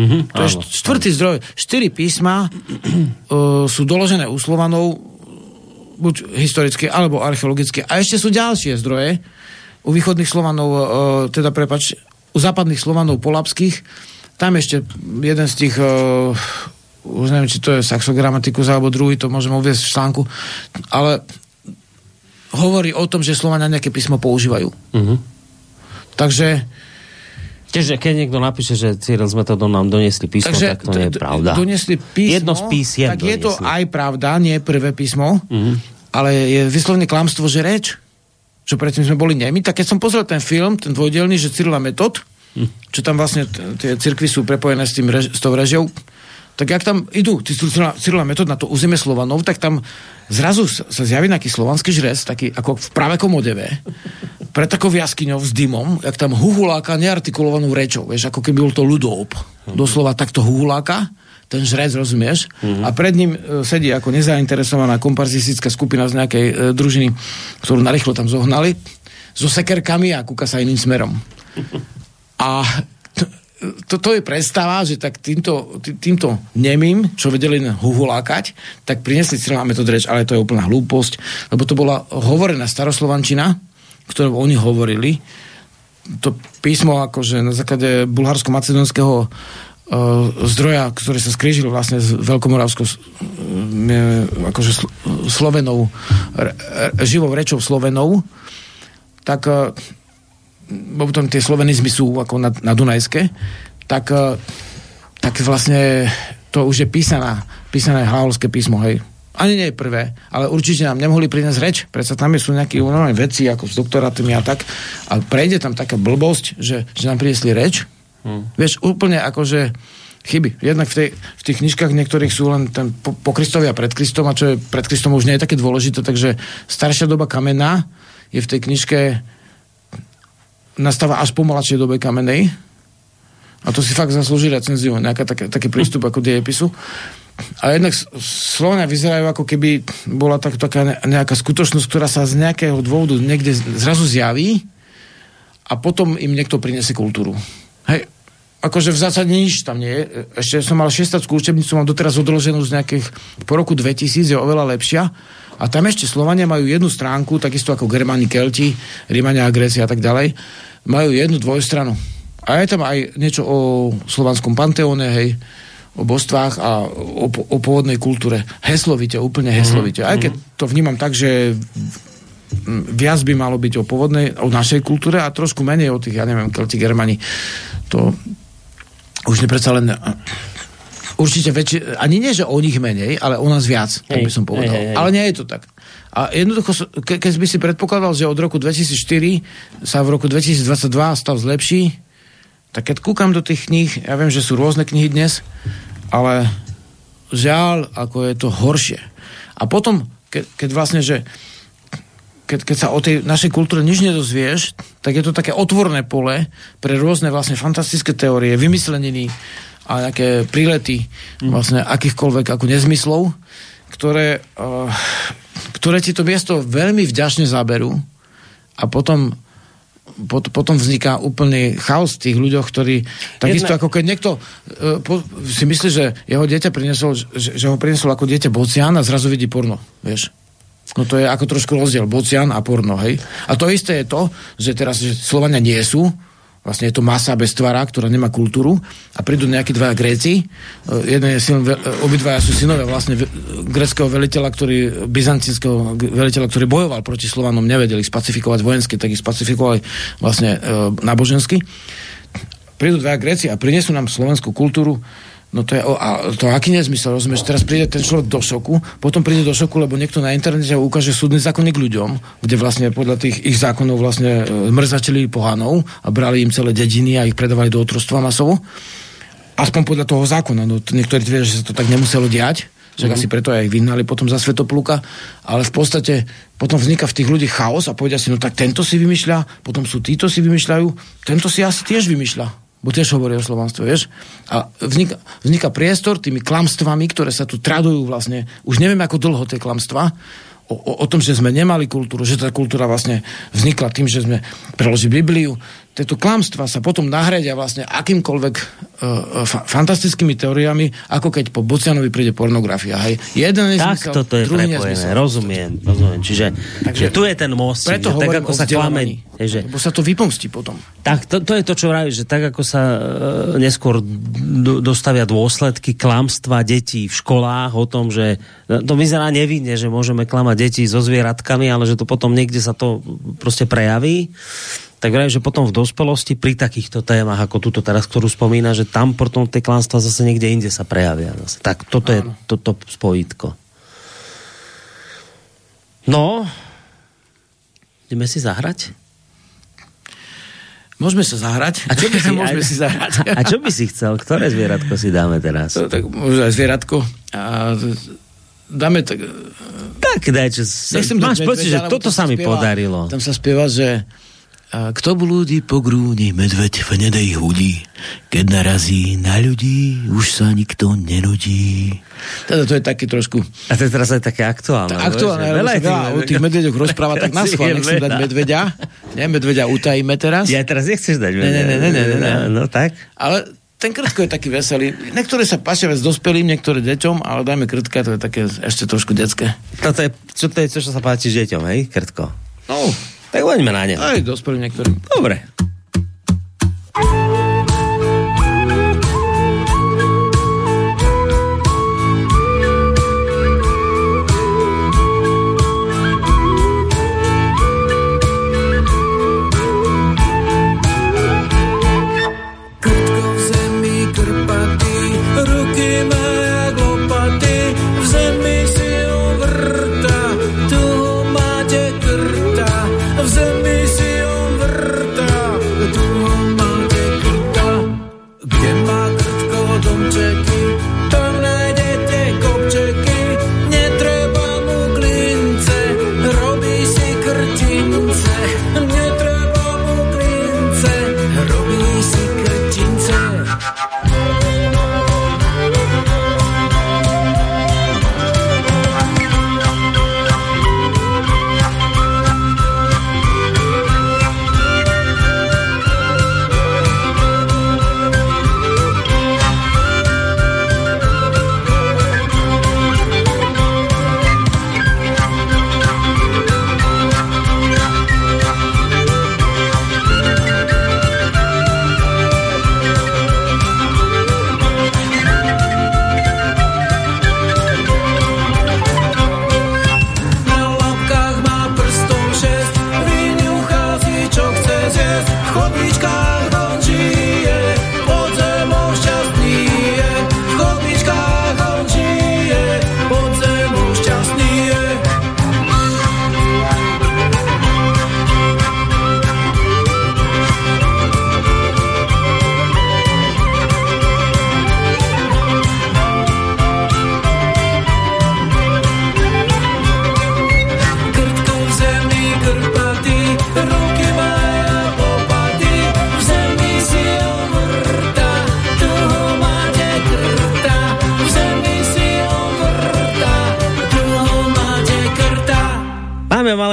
Mm-hmm, to je štvrtý zdroj. Štyri písma uh, sú doložené u Slovanov buď historicky, alebo archeologicky. A ešte sú ďalšie zdroje u východných Slovanov, uh, teda prepač, u západných Slovanov polapských, tam ešte jeden z tých, uh, už neviem, či to je saxogramatikus alebo druhý, to môžeme uviezť v článku, ale hovorí o tom, že Slovania nejaké písmo používajú. Uh-huh. Takže
Čiže keď niekto napíše, že Cyril s metodom nám doniesli písmo, Takže, tak to nie je pravda.
Doniesli písmo,
Jedno z písiem
tak doniesli. je to aj pravda, nie prvé písmo, uh-huh. ale je vyslovne klamstvo, že reč, čo predtým sme boli nemi, tak keď som pozrel ten film, ten dvojdelný, že Cyril a metod, čo tam vlastne tie cirkvy sú prepojené s, tým rež, s tou režiou, tak jak tam idú tí Cyrila metód na to územie Slovanov, tak tam zrazu sa zjaví nejaký slovanský žrec, taký ako v pravekom odeve, pred takou jaskyňou s dymom, jak tam huhuláka neartikulovanou rečou, vieš, ako keby bol to ľudób. Doslova takto huhuláka, ten žrec, rozumieš? Mm-hmm. A pred ním e, sedí ako nezainteresovaná komparzistická skupina z nejakej e, družiny, ktorú narýchlo tam zohnali, so sekerkami a kúka sa iným smerom. A to, to je predstava, že tak týmto, týmto nemým, čo vedeli huhulákať, tak prinesli Cyrila metód reč, ale to je úplná hlúposť, lebo to bola hovorená staroslovančina, ktorú oni hovorili. To písmo akože na základe bulharsko-macedonského uh, zdroja, ktorý sa skrížil vlastne s veľkomoravskou uh, akože sl- slovenou, re, živou rečou slovenou, tak uh, potom tie slovenizmy sú ako na, na Dunajske, tak, e, tak vlastne to už je písaná, písané hlavolské písmo, hej. Ani nie je prvé, ale určite nám nemohli priniesť reč. Predsa tam sú nejaké normálne veci, ako s doktorátmi a tak. A prejde tam taká blbosť, že, že nám priniesli reč. Hmm. Vieš, úplne akože chyby. Jednak v, tej, v tých knižkách niektorých sú len ten po, po Kristovi a pred Kristom, a čo je pred Kristom už nie je také dôležité, takže staršia doba kamená je v tej knižke nastáva až po mladšej dobe kamenej. A to si fakt zaslúži recenziu, nejaká také, taký prístup ako dejepisu. A jednak Slovania vyzerajú ako keby bola tak, taká nejaká skutočnosť, ktorá sa z nejakého dôvodu niekde zrazu zjaví a potom im niekto priniesie kultúru. Hej, akože v zásade nič tam nie je. Ešte som mal šestackú učebnicu, mám doteraz odloženú z nejakých, po roku 2000 je oveľa lepšia. A tam ešte Slovania majú jednu stránku, takisto ako Germáni, Kelti, Rímania a Grécia a tak ďalej majú jednu dvojstranu. A je tam aj niečo o slovanskom panteóne, hej, o božstvách a o, o pôvodnej kultúre. Heslovite, úplne heslovite. Mm-hmm. Aj keď to vnímam tak, že viac by malo byť o pôvodnej, o našej kultúre a trošku menej o tých, ja neviem, Kelti, Germani. To už nepredsa len určite väčšie, ani nie, že o nich menej, ale o nás viac, hej, tak by som povedal. Hej, hej, hej. Ale nie je to tak. A jednoducho, ke, keď by si predpokladal, že od roku 2004 sa v roku 2022 stav zlepší, tak keď kúkam do tých kníh, ja viem, že sú rôzne knihy dnes, ale žiaľ, ako je to horšie. A potom, ke, keď vlastne, že keď, keď sa o tej našej kultúre nič nedozvieš, tak je to také otvorné pole pre rôzne vlastne fantastické teórie, vymysleniny a nejaké prílety mm. vlastne akýchkoľvek ako nezmyslov, ktoré uh, ktoré ti to miesto veľmi vďačne zaberú a potom pot, potom vzniká úplný chaos tých ľuďoch, ktorí takisto Jedna... ako keď niekto uh, po, si myslí, že jeho dieťa priniesol, že, že ho priniesol ako dieťa bocian a zrazu vidí porno, vieš. No to je ako trošku rozdiel, bocian a porno, hej. A to isté je to, že teraz že Slovania nie sú Vlastne je to masa bez tvara, ktorá nemá kultúru a prídu nejakí dvaja Gréci. E, jeden je syn, e, obidvaja sú synové vlastne greckého veliteľa, ktorý, byzantinského veliteľa, ktorý bojoval proti Slovanom, nevedeli spacifikovať vojensky, tak ich spacifikovali vlastne e, nábožensky. Prídu dvaja Gréci a prinesú nám slovenskú kultúru, No to je, a to aký nezmysel, rozumieš? Teraz príde ten človek do šoku, potom príde do šoku, lebo niekto na internete ukáže súdny zákonník ľuďom, kde vlastne podľa tých ich zákonov vlastne e, mrzačili pohanov a brali im celé dediny a ich predávali do otrostva masovo. Aspoň podľa toho zákona. No, niektorí tvrdia, že sa to tak nemuselo diať, že mm-hmm. asi preto aj ich vyhnali potom za Svetopluka, ale v podstate potom vzniká v tých ľudí chaos a povedia si, no tak tento si vymýšľa, potom sú títo si vymýšľajú, tento si asi tiež vymýšľa bo tiež hovorí o slovanstve, vieš. A vzniká, vzniká priestor tými klamstvami, ktoré sa tu tradujú vlastne, už neviem ako dlho tie klamstva, o, o, o tom, že sme nemali kultúru, že tá kultúra vlastne vznikla tým, že sme preložili Bibliu. Tieto klamstva sa potom nahradia vlastne akýmkoľvek uh, fa- fantastickými teóriami, ako keď po Bocianovi príde pornografia. Hej.
Jeden tak nezmysel, toto je prepojené, nezmysel. rozumiem, rozumiem. Čiže Takže, že tu je ten most,
preto
že tak ako sa klame,
že, lebo sa to vypomstí potom.
Tak to, to je to, čo vravíš, že tak ako sa uh, neskôr do, dostavia dôsledky klamstva detí v školách o tom, že to vyzerá nevinne, že môžeme klamať deti so zvieratkami, ale že to potom niekde sa to proste prejaví tak vraj, že potom v dospelosti pri takýchto témach, ako túto teraz, ktorú spomína, že tam potom tie klanstva zase niekde inde sa prejavia. Zase. Tak toto je toto spojitko. No, ideme si zahrať?
Môžeme sa zahrať.
A čo by si,
Môžeme si zahrať.
A čo by si chcel? Ktoré zvieratko si dáme teraz?
To, tak možno aj zvieratko. A dáme tak...
Tak daj, čo... Máš pocit, že toto sa mi spieva, podarilo.
Tam sa spieva, že a kto blúdi po grúni, medveď v nedej hudí. Keď narazí na ľudí, už sa nikto nenudí. Teda to je také trošku...
A to je teraz aj také aktuálne.
Tak aktuálne, veľa sa veľa o tých medveďoch rozpráva, tak na schvál, nechcem dať medveďa. Nie, medveďa utajíme teraz.
Ja teraz nechceš dať medveďa.
Ne, ne, ne, ne, ne, ne.
No, no tak.
Ale ten krtko je taký veselý. Niektoré sa páčia viac dospelým, niektoré deťom, ale dajme krtka, to je také ešte trošku detské.
Toto je, čo to je, čo sa páči deťom, hej, krtko?
No,
tak poďme na ne.
Aj dospelým niektorým.
Dobre.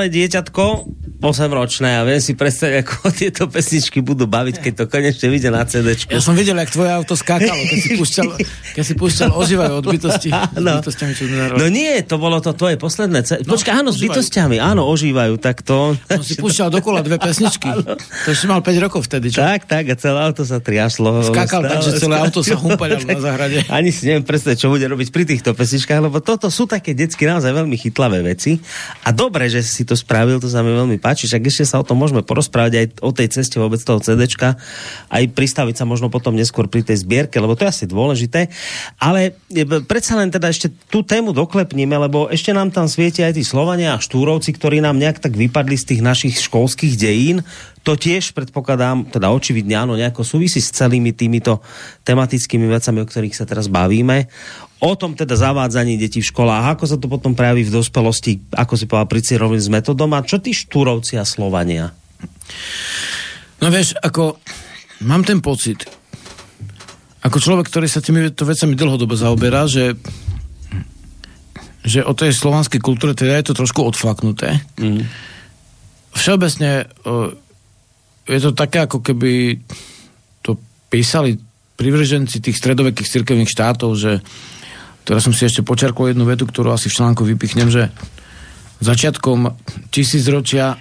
Dieťatko 8-ročné a viem si predstaviť, ako tieto pesničky budú baviť, keď to konečne vidie na CD.
Ja som videl, jak tvoje auto skákalo, keď si púšťal, keď si púšťal ožívajú od bytosti.
No. bytostiami, čo no nie, to bolo to tvoje posledné. Ce... No, Počkaj, áno, ožívajú. s bytostiami, áno, ožívajú, tak to...
No si púšťal dokola dve pesničky. To si mal 5 rokov vtedy, čo?
Tak, tak, a celé auto sa triaslo.
Skákal tak, že celé auto sa humpalo na zahrade.
Ani si neviem predstaviť, čo bude robiť pri týchto pesničkách, lebo toto sú také detsky naozaj veľmi chytlavé veci. A dobre, že si to spravil, to sa mi veľmi páči, však ešte sa o tom môžeme porozprávať aj o tej ceste vôbec toho CDčka, aj pristaviť sa možno potom neskôr pri tej zbierke, lebo to je asi dôležité. Ale e, predsa len teda ešte tú tému doklepníme, lebo ešte nám tam svietia aj tí Slovania a Štúrovci, ktorí nám nejak tak vypadli z tých našich školských dejín. To tiež predpokladám, teda očividne áno, nejako súvisí s celými týmito tematickými vecami, o ktorých sa teraz bavíme o tom teda zavádzaní detí v školách, ako sa to potom prejaví v dospelosti, ako si povedal, pri s metodom a čo tí štúrovci a Slovania?
No vieš, ako mám ten pocit, ako človek, ktorý sa tými to vecami dlhodobo zaoberá, že že o tej slovanskej kultúre teda je to trošku odflaknuté. Mm. Všeobecne je to také, ako keby to písali privrženci tých stredovekých cirkevných štátov, že Teraz som si ešte počerkol jednu vetu, ktorú asi v článku vypichnem, že začiatkom tisícročia,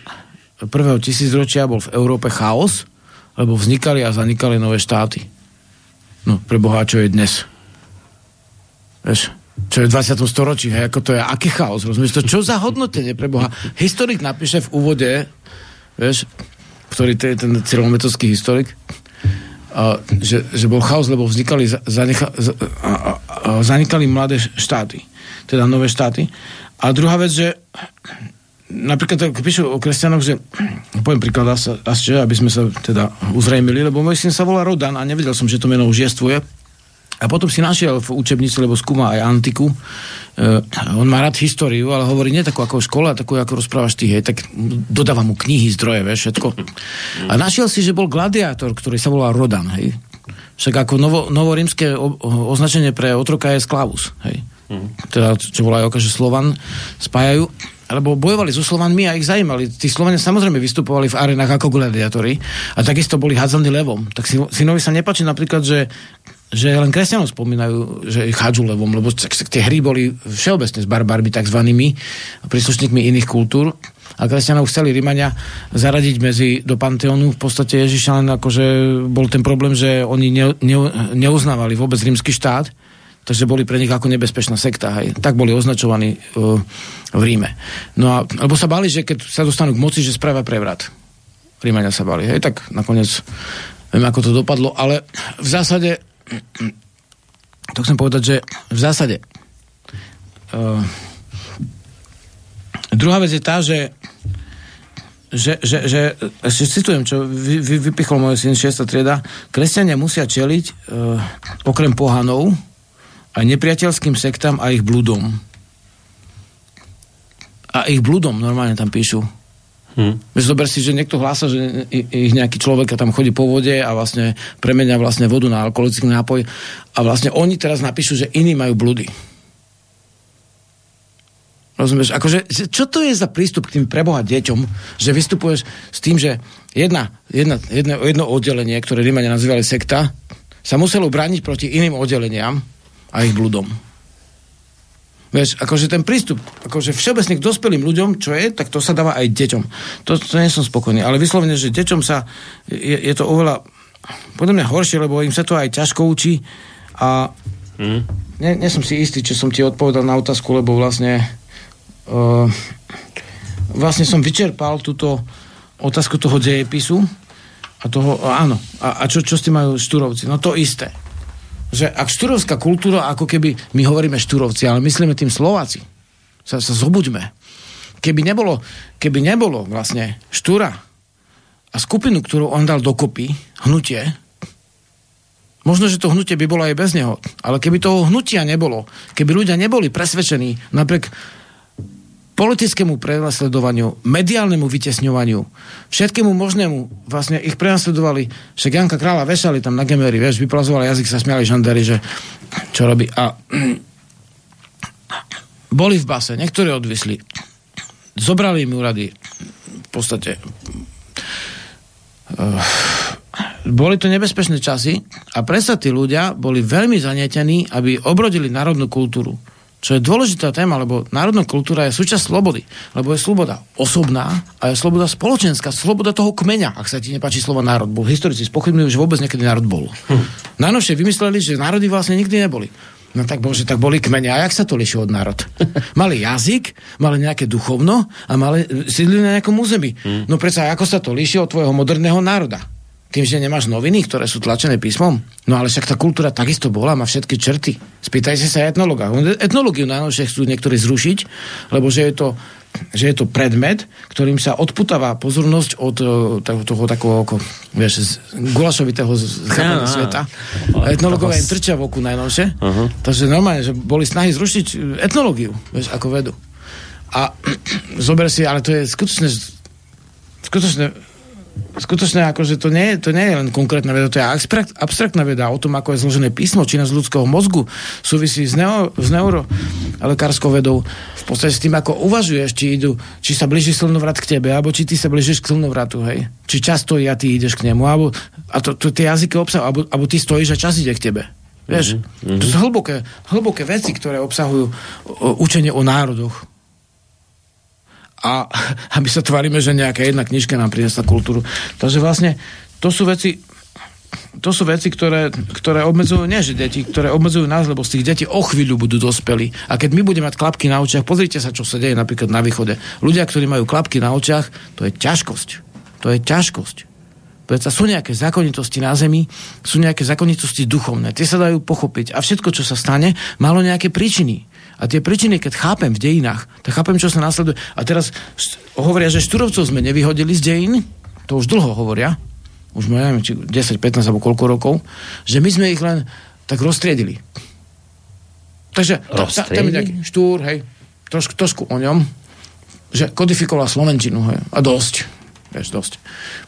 prvého tisícročia bol v Európe chaos, lebo vznikali a zanikali nové štáty. No, pre Boha, čo je dnes? Vieš, čo je v 20. storočí, hej, ako to je, aký chaos, rozumieš? To čo za hodnotenie pre Boha? Historik napíše v úvode, vieš, ktorý to je ten cyrilometodský historik, že, že bol chaos, lebo vznikali, zanecha, zanikali mladé štáty, teda nové štáty. A druhá vec, že napríklad tak píšu o kresťanoch, že poviem príklad asi, aby sme sa teda uzrejmili, lebo môj syn sa volá Rodan a nevedel som, že to meno už jestvuje. A potom si našiel v učebnici, lebo skúma aj antiku. Uh, on má rád históriu, ale hovorí nie takú ako škola, takú ako rozprávaš ty, hej, tak dodáva mu knihy, zdroje, vieš, všetko. A našiel si, že bol gladiátor, ktorý sa volal Rodan, hej. Však ako novo, novorímske o, označenie pre otroka je sklavus, hej. Teda, čo volajú že Slovan spájajú alebo bojovali so Slovanmi a ich zajímali. Tí Slovania samozrejme vystupovali v arenách ako gladiátori a takisto boli hádzaní levom. Tak synovi sa nepáči napríklad, že že len kresťanov spomínajú, že ich hádžu levom, lebo tie hry boli všeobecne s barbarmi takzvanými príslušníkmi iných kultúr a kresťanov chceli Rímania zaradiť medzi, do Panteónu v podstate Ježiša len akože bol ten problém, že oni ne, ne, neuznávali vôbec rímsky štát, takže boli pre nich ako nebezpečná sekta. Hej. Tak boli označovaní uh, v Ríme. No a, lebo sa bali, že keď sa dostanú k moci, že spravia prevrat. Rímania sa bali. Hej, tak nakoniec viem, ako to dopadlo, ale v zásade to chcem povedať, že v zásade uh, druhá vec je tá, že že, že, že ešte citujem, čo vy, vy, vypichol môj syn 6. trieda, kresťania musia čeliť uh, okrem pohanov aj nepriateľským sektám a ich bludom. A ich bludom normálne tam píšu. Hmm. Zober si, že niekto hlása, že ich nejaký človek tam chodí po vode a vlastne premenia vlastne vodu na alkoholický nápoj a vlastne oni teraz napíšu, že iní majú blúdy. Rozumieš? Akože, čo to je za prístup k tým preboha deťom, že vystupuješ s tým, že jedna, jedna, jedno, jedno oddelenie, ktoré Rímania nazývali sekta, sa muselo brániť proti iným oddeleniam a ich blúdom. Vieš, akože ten prístup, akože všeobecne k dospelým ľuďom, čo je, tak to sa dáva aj deťom. To, to nie som spokojný. Ale vyslovene, že deťom sa, je, je to oveľa, podľa mňa horšie, lebo im sa to aj ťažko učí a mm. nie, nie som si istý, čo som ti odpovedal na otázku, lebo vlastne uh, vlastne som vyčerpal túto otázku toho dejepisu a toho, áno, a, a čo, čo s tým majú štúrovci? No to isté že ak šturovská kultúra, ako keby my hovoríme šturovci, ale myslíme tým Slováci, sa, sa zobuďme. Keby nebolo, keby nebolo vlastne štúra a skupinu, ktorú on dal dokopy, hnutie, možno, že to hnutie by bolo aj bez neho, ale keby toho hnutia nebolo, keby ľudia neboli presvedčení napriek politickému prenasledovaniu, mediálnemu vytesňovaniu, všetkému možnému, vlastne ich prenasledovali, však Janka Krála vešali tam na gemery, vieš, vyplazovali jazyk, sa smiali žandari, že čo robí. A boli v base, niektorí odvisli, zobrali im úrady, podstate uh, boli to nebezpečné časy a predsa tí ľudia boli veľmi zanietení, aby obrodili národnú kultúru. Čo je dôležitá téma, lebo národná kultúra je súčasť slobody. Lebo je sloboda osobná a je sloboda spoločenská, sloboda toho kmeňa, ak sa ti nepáči slovo národ. Bol historici spochybňujú, že vôbec niekedy národ bol. Hm. Najnovšie vymysleli, že národy vlastne nikdy neboli. No tak bože, tak boli kmene. A jak sa to liší od národ? mali jazyk, mali nejaké duchovno a mali sídli na nejakom území. Hmm. No predsa, ako sa to líši od tvojho moderného národa? Tým, že nemáš noviny, ktoré sú tlačené písmom? No ale však tá kultúra takisto bola, má všetky črty. Spýtajte sa etnologa. Etnológiu najnovšie chcú niektorí zrušiť, lebo že je to že je to predmet, ktorým sa odputáva pozornosť od toho, toho takého, ako, vieš, gulašovitého chápania sveta. Etnologovia im trčia v oku najnovšie. Uh-huh. Takže normálne, že boli snahy zrušiť etnológiu, vieš, ako vedu. A zober si, ale to je skutočne skutočne skutočne akože to nie, to nie je len konkrétna veda, to je abstrakt, abstraktná veda o tom, ako je zložené písmo, či z ľudského mozgu súvisí s, neo, s neurolekárskou vedou. V podstate s tým, ako uvažuješ, či, idú, či sa blíži slnovrat k tebe, alebo či ty sa blížiš k slnovratu, hej. Či často ja ty ideš k nemu, alebo, a to, to tie jazyky obsahujú, alebo, alebo ty stojíš a čas ide k tebe. Vieš, mm-hmm. to sú hlboké, hlboké veci, ktoré obsahujú o, učenie o národoch a aby sa tvárime, že nejaká jedna knižka nám priniesla kultúru. Takže vlastne to sú veci, to sú veci, ktoré, ktoré obmedzujú, nie že deti, ktoré obmedzujú nás, lebo z tých detí o chvíľu budú dospelí. A keď my budeme mať klapky na očiach, pozrite sa, čo sa deje napríklad na východe. Ľudia, ktorí majú klapky na očiach, to je ťažkosť. To je ťažkosť. Preto sú nejaké zákonitosti na zemi, sú nejaké zákonitosti duchovné. Tie sa dajú pochopiť. A všetko, čo sa stane, malo nejaké príčiny. A tie príčiny, keď chápem v dejinách, tak chápem, čo sa následuje. A teraz hovoria, že Šturovcov sme nevyhodili z dejín, to už dlho hovoria, už neviem, či 10, 15 alebo koľko rokov, že my sme ich len tak roztriedili. Takže tam je nejaký štúr, hej, trošku, trošku o ňom, že kodifikoval Slovenčinu, hej, a dosť. Vieš, dosť.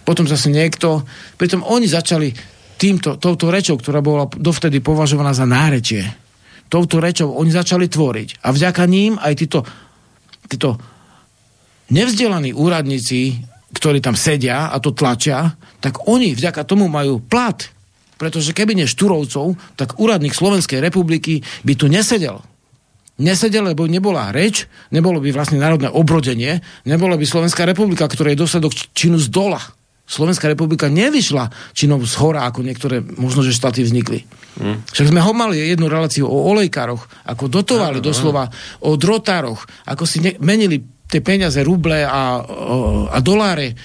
Potom zase niekto, pritom oni začali týmto, touto rečou, ktorá bola dovtedy považovaná za nárečie, touto rečou oni začali tvoriť. A vďaka ním aj títo, títo nevzdelaní úradníci, ktorí tam sedia a to tlačia, tak oni vďaka tomu majú plat. Pretože keby nie Šturovcov, tak úradník Slovenskej republiky by tu nesedel. Nesedel, lebo nebola reč, nebolo by vlastne národné obrodenie, nebola by Slovenská republika, ktorá je dosledok činu z dola. Slovenská republika nevyšla činom z hora, ako niektoré možno, že štáty vznikli. Hmm. Však sme ho mali jednu reláciu o olejkároch, ako dotovali no, doslova, o drotároch, ako si ne- menili tie peniaze, ruble a, a doláre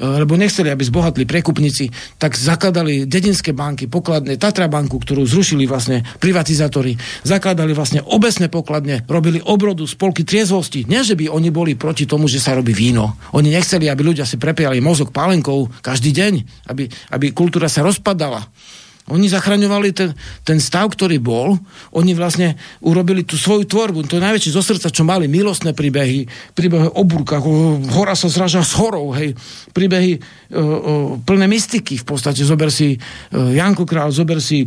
lebo nechceli, aby zbohatli prekupníci, tak zakladali dedinské banky, pokladne, Tatra banku, ktorú zrušili vlastne privatizátori, zakladali vlastne obecné pokladne, robili obrodu spolky triezvosti. Nie, že by oni boli proti tomu, že sa robí víno. Oni nechceli, aby ľudia si prepijali mozog pálenkou každý deň, aby, aby kultúra sa rozpadala. Oni zachraňovali ten, ten stav, ktorý bol. Oni vlastne urobili tú svoju tvorbu. To je najväčšie zo srdca, čo mali. Milostné príbehy, príbehy o búrkach, o, hora sa zraža s horou, hej. Príbehy o, o, plné mystiky v podstate. Zober si o, Janko Král, zober si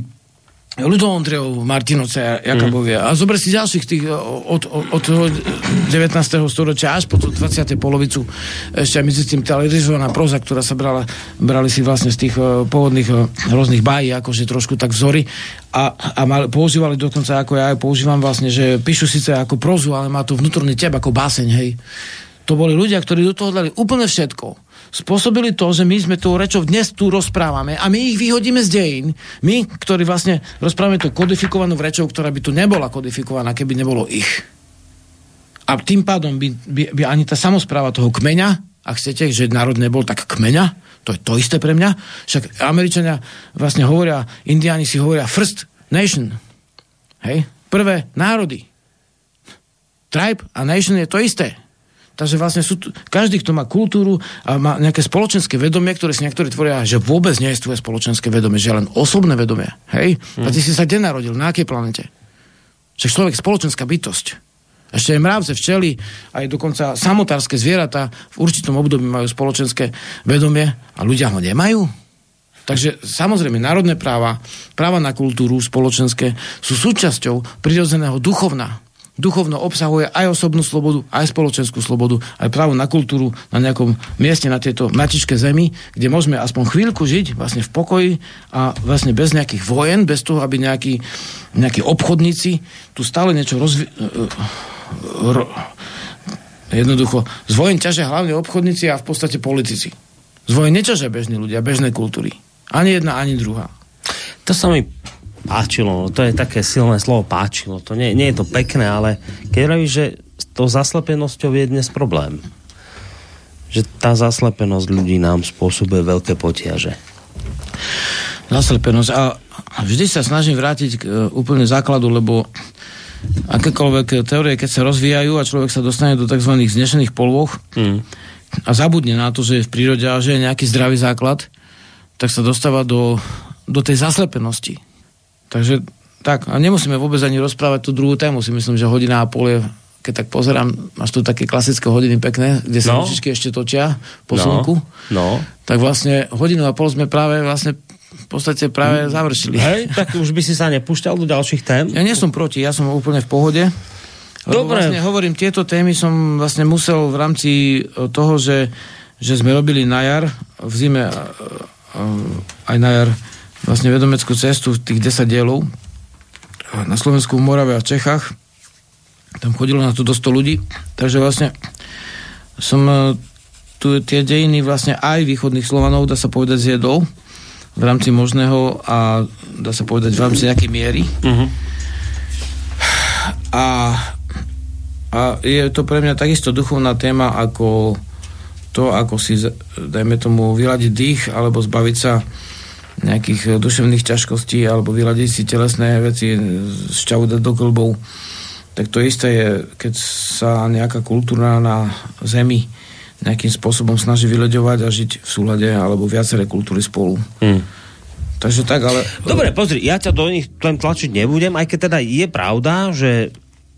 Ľudo Ondrejov, Martinoce, Jakabovia. Mm. A zober si ďalších tých od, od, od 19. storočia až po 20. polovicu ešte medzi tým televizorovná proza, ktorá sa brala, brali si vlastne z tých uh, pôvodných uh, rôznych bájí, akože trošku tak vzory a, a mal, používali dokonca, ako ja používam vlastne, že píšu síce ako prozu, ale má to vnútorný teb ako báseň, hej. To boli ľudia, ktorí do toho dali úplne všetko spôsobili to, že my sme tou rečou dnes tu rozprávame a my ich vyhodíme z dejín. My, ktorí vlastne rozprávame tú kodifikovanú rečou, ktorá by tu nebola kodifikovaná, keby nebolo ich. A tým pádom by, by, by ani tá samozpráva toho kmeňa, ak chcete, že národ nebol tak kmeňa, to je to isté pre mňa. Však Američania vlastne hovoria, Indiáni si hovoria first nation. Hej? Prvé národy. Tribe a nation je to isté. Takže vlastne sú tu, každý, kto má kultúru a má nejaké spoločenské vedomie, ktoré si niektorí tvoria, že vôbec nie je tvoje spoločenské vedomie, že len osobné vedomie. Hej? Mm. A ty si sa kde narodil? Na akej planete? Však človek spoločenská bytosť. Ešte aj mravce, včely, aj dokonca samotárske zvieratá v určitom období majú spoločenské vedomie a ľudia ho nemajú. Takže samozrejme, národné práva, práva na kultúru spoločenské sú súčasťou prirodzeného duchovna duchovno obsahuje aj osobnú slobodu, aj spoločenskú slobodu, aj právo na kultúru na nejakom mieste na tejto matičke zemi, kde môžeme aspoň chvíľku žiť vlastne v pokoji a vlastne bez nejakých vojen, bez toho, aby nejakí, nejakí obchodníci tu stále niečo rozvi- ro- jednoducho, z vojen ťažia hlavne obchodníci a v podstate politici. Z vojen neťažia bežní ľudia, bežnej kultúry. Ani jedna, ani druhá.
To sa mi páčilo, to je také silné slovo páčilo, to nie, nie je to pekné, ale keď hovoríš, že s tou zaslepenosťou je dnes problém. Že tá zaslepenosť ľudí nám spôsobuje veľké potiaže.
Zaslepenosť. A vždy sa snažím vrátiť k e, úplne základu, lebo akékoľvek teórie, keď sa rozvíjajú a človek sa dostane do tzv. znešených polôch mm. a zabudne na to, že je v prírode a že je nejaký zdravý základ, tak sa dostáva do, do tej zaslepenosti Takže tak, a nemusíme vôbec ani rozprávať tú druhú tému, si myslím, že hodina a pol je keď tak pozerám, máš tu také klasické hodiny pekné, kde sa no. ešte točia po no. slnku.
No.
Tak vlastne hodinu a pol sme práve vlastne v podstate práve mm. završili.
Hej, tak už by si sa nepúšťal do ďalších tém?
Ja nie som proti, ja som úplne v pohode.
Dobre.
Vlastne hovorím, tieto témy som vlastne musel v rámci toho, že, že sme robili na jar, v zime aj na jar vlastne vedomeckú cestu tých 10 dielov na Slovensku, v Morave a v Čechách. Tam chodilo na to do 100 ľudí. Takže vlastne som e, tu tie dejiny vlastne aj východných Slovanov, dá sa povedať, zjedol v rámci možného a dá sa povedať v rámci nejakej miery. Uh-huh. A, a je to pre mňa takisto duchovná téma ako to, ako si, dajme tomu, vyladiť dých alebo zbaviť sa nejakých eh, duševných ťažkostí alebo vyladiť si telesné veci z čavu dať do klbov, tak to isté je, keď sa nejaká kultúra na zemi nejakým spôsobom snaží vyľaďovať a žiť v súlade alebo viaceré kultúry spolu. Hmm. Takže tak, ale...
Dobre, pozri, ja ťa do nich tlačiť nebudem, aj keď teda je pravda, že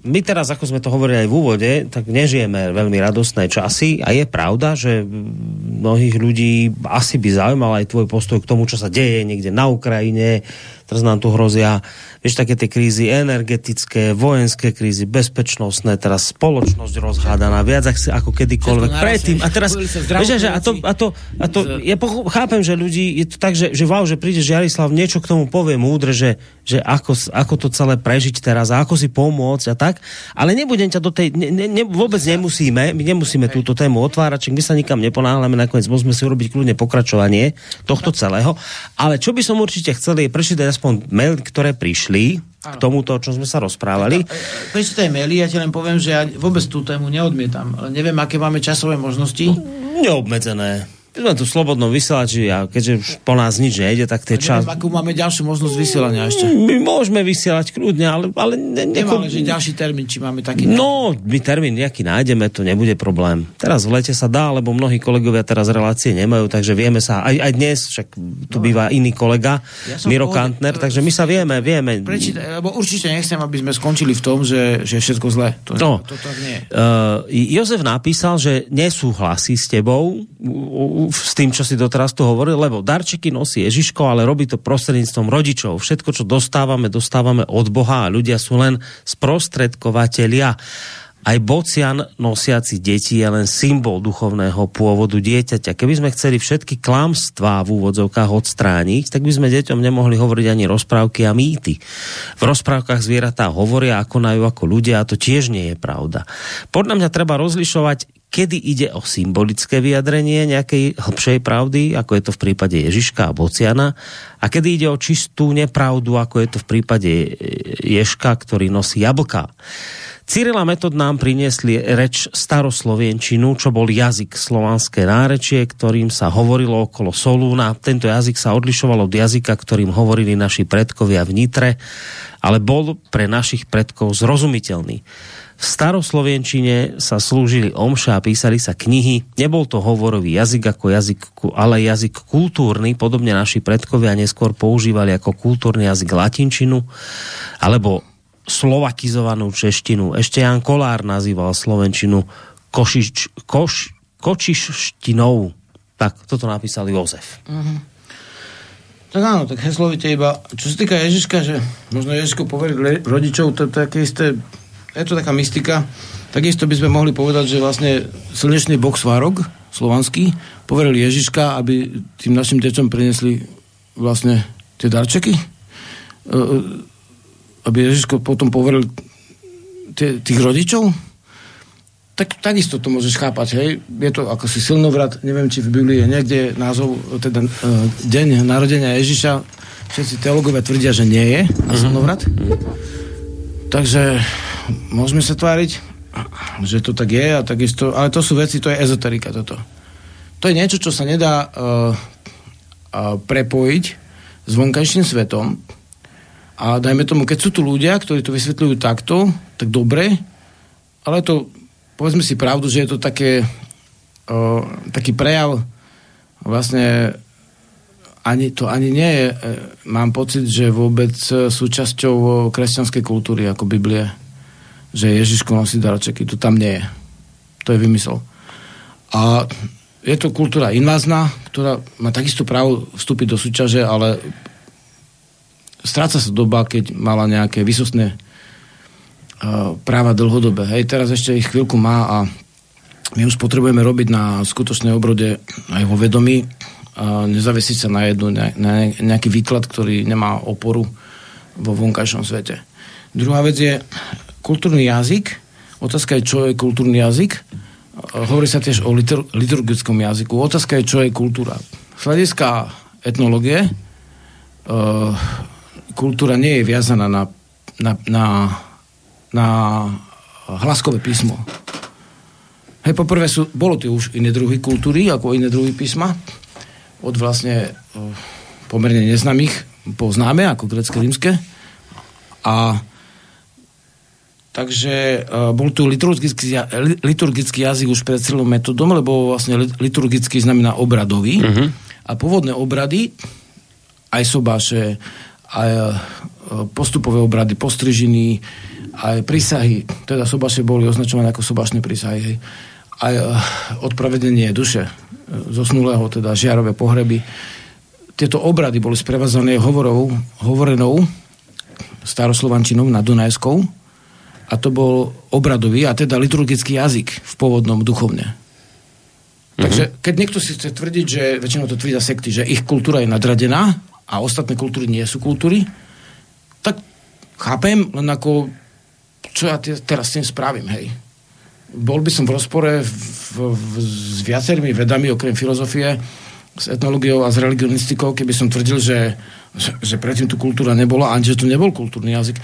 my teraz, ako sme to hovorili aj v úvode, tak nežijeme veľmi radostné časy a je pravda, že mnohých ľudí asi by zaujímal aj tvoj postoj k tomu, čo sa deje niekde na Ukrajine, teraz nám tu hrozia vieš, také tie krízy energetické, vojenské krízy, bezpečnostné, teraz spoločnosť rozhádaná viac ako kedykoľvek predtým. A teraz, vieš, že a to, a to, a to ja pochop, chápem, že ľudí, je to tak, že, že wow, že príde Jarislav, niečo k tomu povie múdre, že, že ako, ako to celé prežiť teraz a ako si pomôcť a tak, ale nebudem ťa do tej, ne, ne, vôbec nemusíme, my nemusíme túto tému otvárať, my sa nikam neponáhľame, nakoniec môžeme si urobiť kľudne pokračovanie tohto celého, ale čo by som určite chcel je prečítať aspoň mail, ktoré prišli prišli k tomuto, o čom sme sa rozprávali.
Prečítaj maily, ja ti len poviem, že ja vôbec tú tému neodmietam. Neviem, aké máme časové možnosti.
Neobmedzené sme tu slobodnom vysielači a keďže už po nás nič nejde, tak tie čas...
Akú máme ďalšiu možnosť vysielania ešte.
My môžeme vysielať kľudne, ale... ale
ne, neko... Nemáme, že ďalší termín, či máme taký...
No, my termín nejaký nájdeme, to nebude problém. Teraz v lete sa dá, lebo mnohí kolegovia teraz relácie nemajú, takže vieme sa, aj, aj dnes, však tu býva iný kolega, ja Miro Kantner, takže my sa vieme, vieme.
Prečítaj, lebo určite nechcem, aby sme skončili v tom, že, že je všetko zlé. To,
no, to, to, to nie. Uh, Jozef napísal, že nesúhlasí s tebou s tým, čo si doteraz tu hovoril, lebo darčeky nosí Ježiško, ale robí to prostredníctvom rodičov. Všetko, čo dostávame, dostávame od Boha a ľudia sú len sprostredkovateľia. Aj bocian nosiaci deti je len symbol duchovného pôvodu dieťaťa. Keby sme chceli všetky klamstvá v úvodzovkách odstrániť, tak by sme deťom nemohli hovoriť ani rozprávky a mýty. V rozprávkach zvieratá hovoria a konajú ako ľudia a to tiež nie je pravda. Podľa mňa treba rozlišovať kedy ide o symbolické vyjadrenie nejakej hlbšej pravdy, ako je to v prípade Ježiška a Bociana, a kedy ide o čistú nepravdu, ako je to v prípade Ježka, ktorý nosí jablka. Cyril a Metod nám priniesli reč staroslovenčinu, čo bol jazyk slovanské nárečie, ktorým sa hovorilo okolo Solúna. Tento jazyk sa odlišoval od jazyka, ktorým hovorili naši predkovia v Nitre, ale bol pre našich predkov zrozumiteľný. V staroslovenčine sa slúžili omša a písali sa knihy. Nebol to hovorový jazyk ako jazyk, ale jazyk kultúrny, podobne naši predkovia neskôr používali ako kultúrny jazyk latinčinu, alebo slovakizovanú češtinu. Ešte Jan Kolár nazýval slovenčinu košič, koš, kočištinou. Tak, toto napísal Jozef. Uh-huh.
Tak áno, tak heslovite iba, čo sa týka Ježiška, že možno Ježiško poveriť rodičov, to je také isté je to taká mystika. Takisto by sme mohli povedať, že vlastne slnečný box Svárok, slovanský, poveril Ježiška, aby tým našim deťom priniesli vlastne tie darčeky. E, e, aby Ježiško potom poveril tých rodičov tak takisto to môžeš chápať, hej. Je to ako si silnovrat, neviem, či v Biblii je niekde názov, teda uh, deň narodenia Ježiša. Všetci teologovia tvrdia, že nie je na mhm. silnovrat. Mm-hmm. Takže môžeme sa tváriť, že to tak je a takisto, ale to sú veci, to je ezoterika toto. To je niečo, čo sa nedá uh, uh, prepojiť s vonkajším svetom a dajme tomu, keď sú tu ľudia, ktorí to vysvetľujú takto, tak dobre, ale to povedzme si pravdu, že je to také, o, taký prejav vlastne ani, to ani nie je, e, mám pocit, že vôbec súčasťou kresťanskej kultúry ako Biblie, že Ježiško nosí darčeky, to tam nie je. To je vymysel. A je to kultúra invázna, ktorá má takisto právo vstúpiť do súťaže, ale stráca sa doba, keď mala nejaké vysostné práva dlhodobé. Hej, teraz ešte ich chvíľku má a my už potrebujeme robiť na skutočnej obrode aj vo vedomí nezavesiť sa na, jednu, na nejaký výklad, ktorý nemá oporu vo vonkajšom svete. Druhá vec je kultúrny jazyk. Otázka je, čo je kultúrny jazyk. Hovorí sa tiež o litur- liturgickom jazyku. Otázka je, čo je kultúra. Z hľadiska etnológie uh, kultúra nie je viazaná na, na, na na hlaskové písmo. Hej, poprvé sú, bolo tu už iné druhy kultúry, ako iné druhy písma, od vlastne pomerne neznámych po známe, ako grecké, rímske. A takže bol tu liturgický, liturgický jazyk už pred celým metodom, lebo vlastne liturgický znamená obradový. Uh-huh. A pôvodné obrady, aj sobáše, aj postupové obrady, postrižiny, aj prísahy, teda sobaše boli označované ako sobašné prísahy, hej. Aj uh, odpravedenie duše uh, zosnulého, teda žiarové pohreby. Tieto obrady boli sprevázané hovorou, hovorenou staroslovančinou na Dunajskou a to bol obradový a teda liturgický jazyk v pôvodnom duchovne. Mm-hmm. Takže keď niekto si chce tvrdiť, že väčšinou to tvrdia sekty, že ich kultúra je nadradená a ostatné kultúry nie sú kultúry, tak chápem, len ako čo ja teraz s tým spravím, hej. Bol by som v rozpore v, v, s viacerými vedami, okrem filozofie, s etnológiou a s religionistikou, keby som tvrdil, že, že, že predtým tu kultúra nebola a že tu nebol kultúrny jazyk.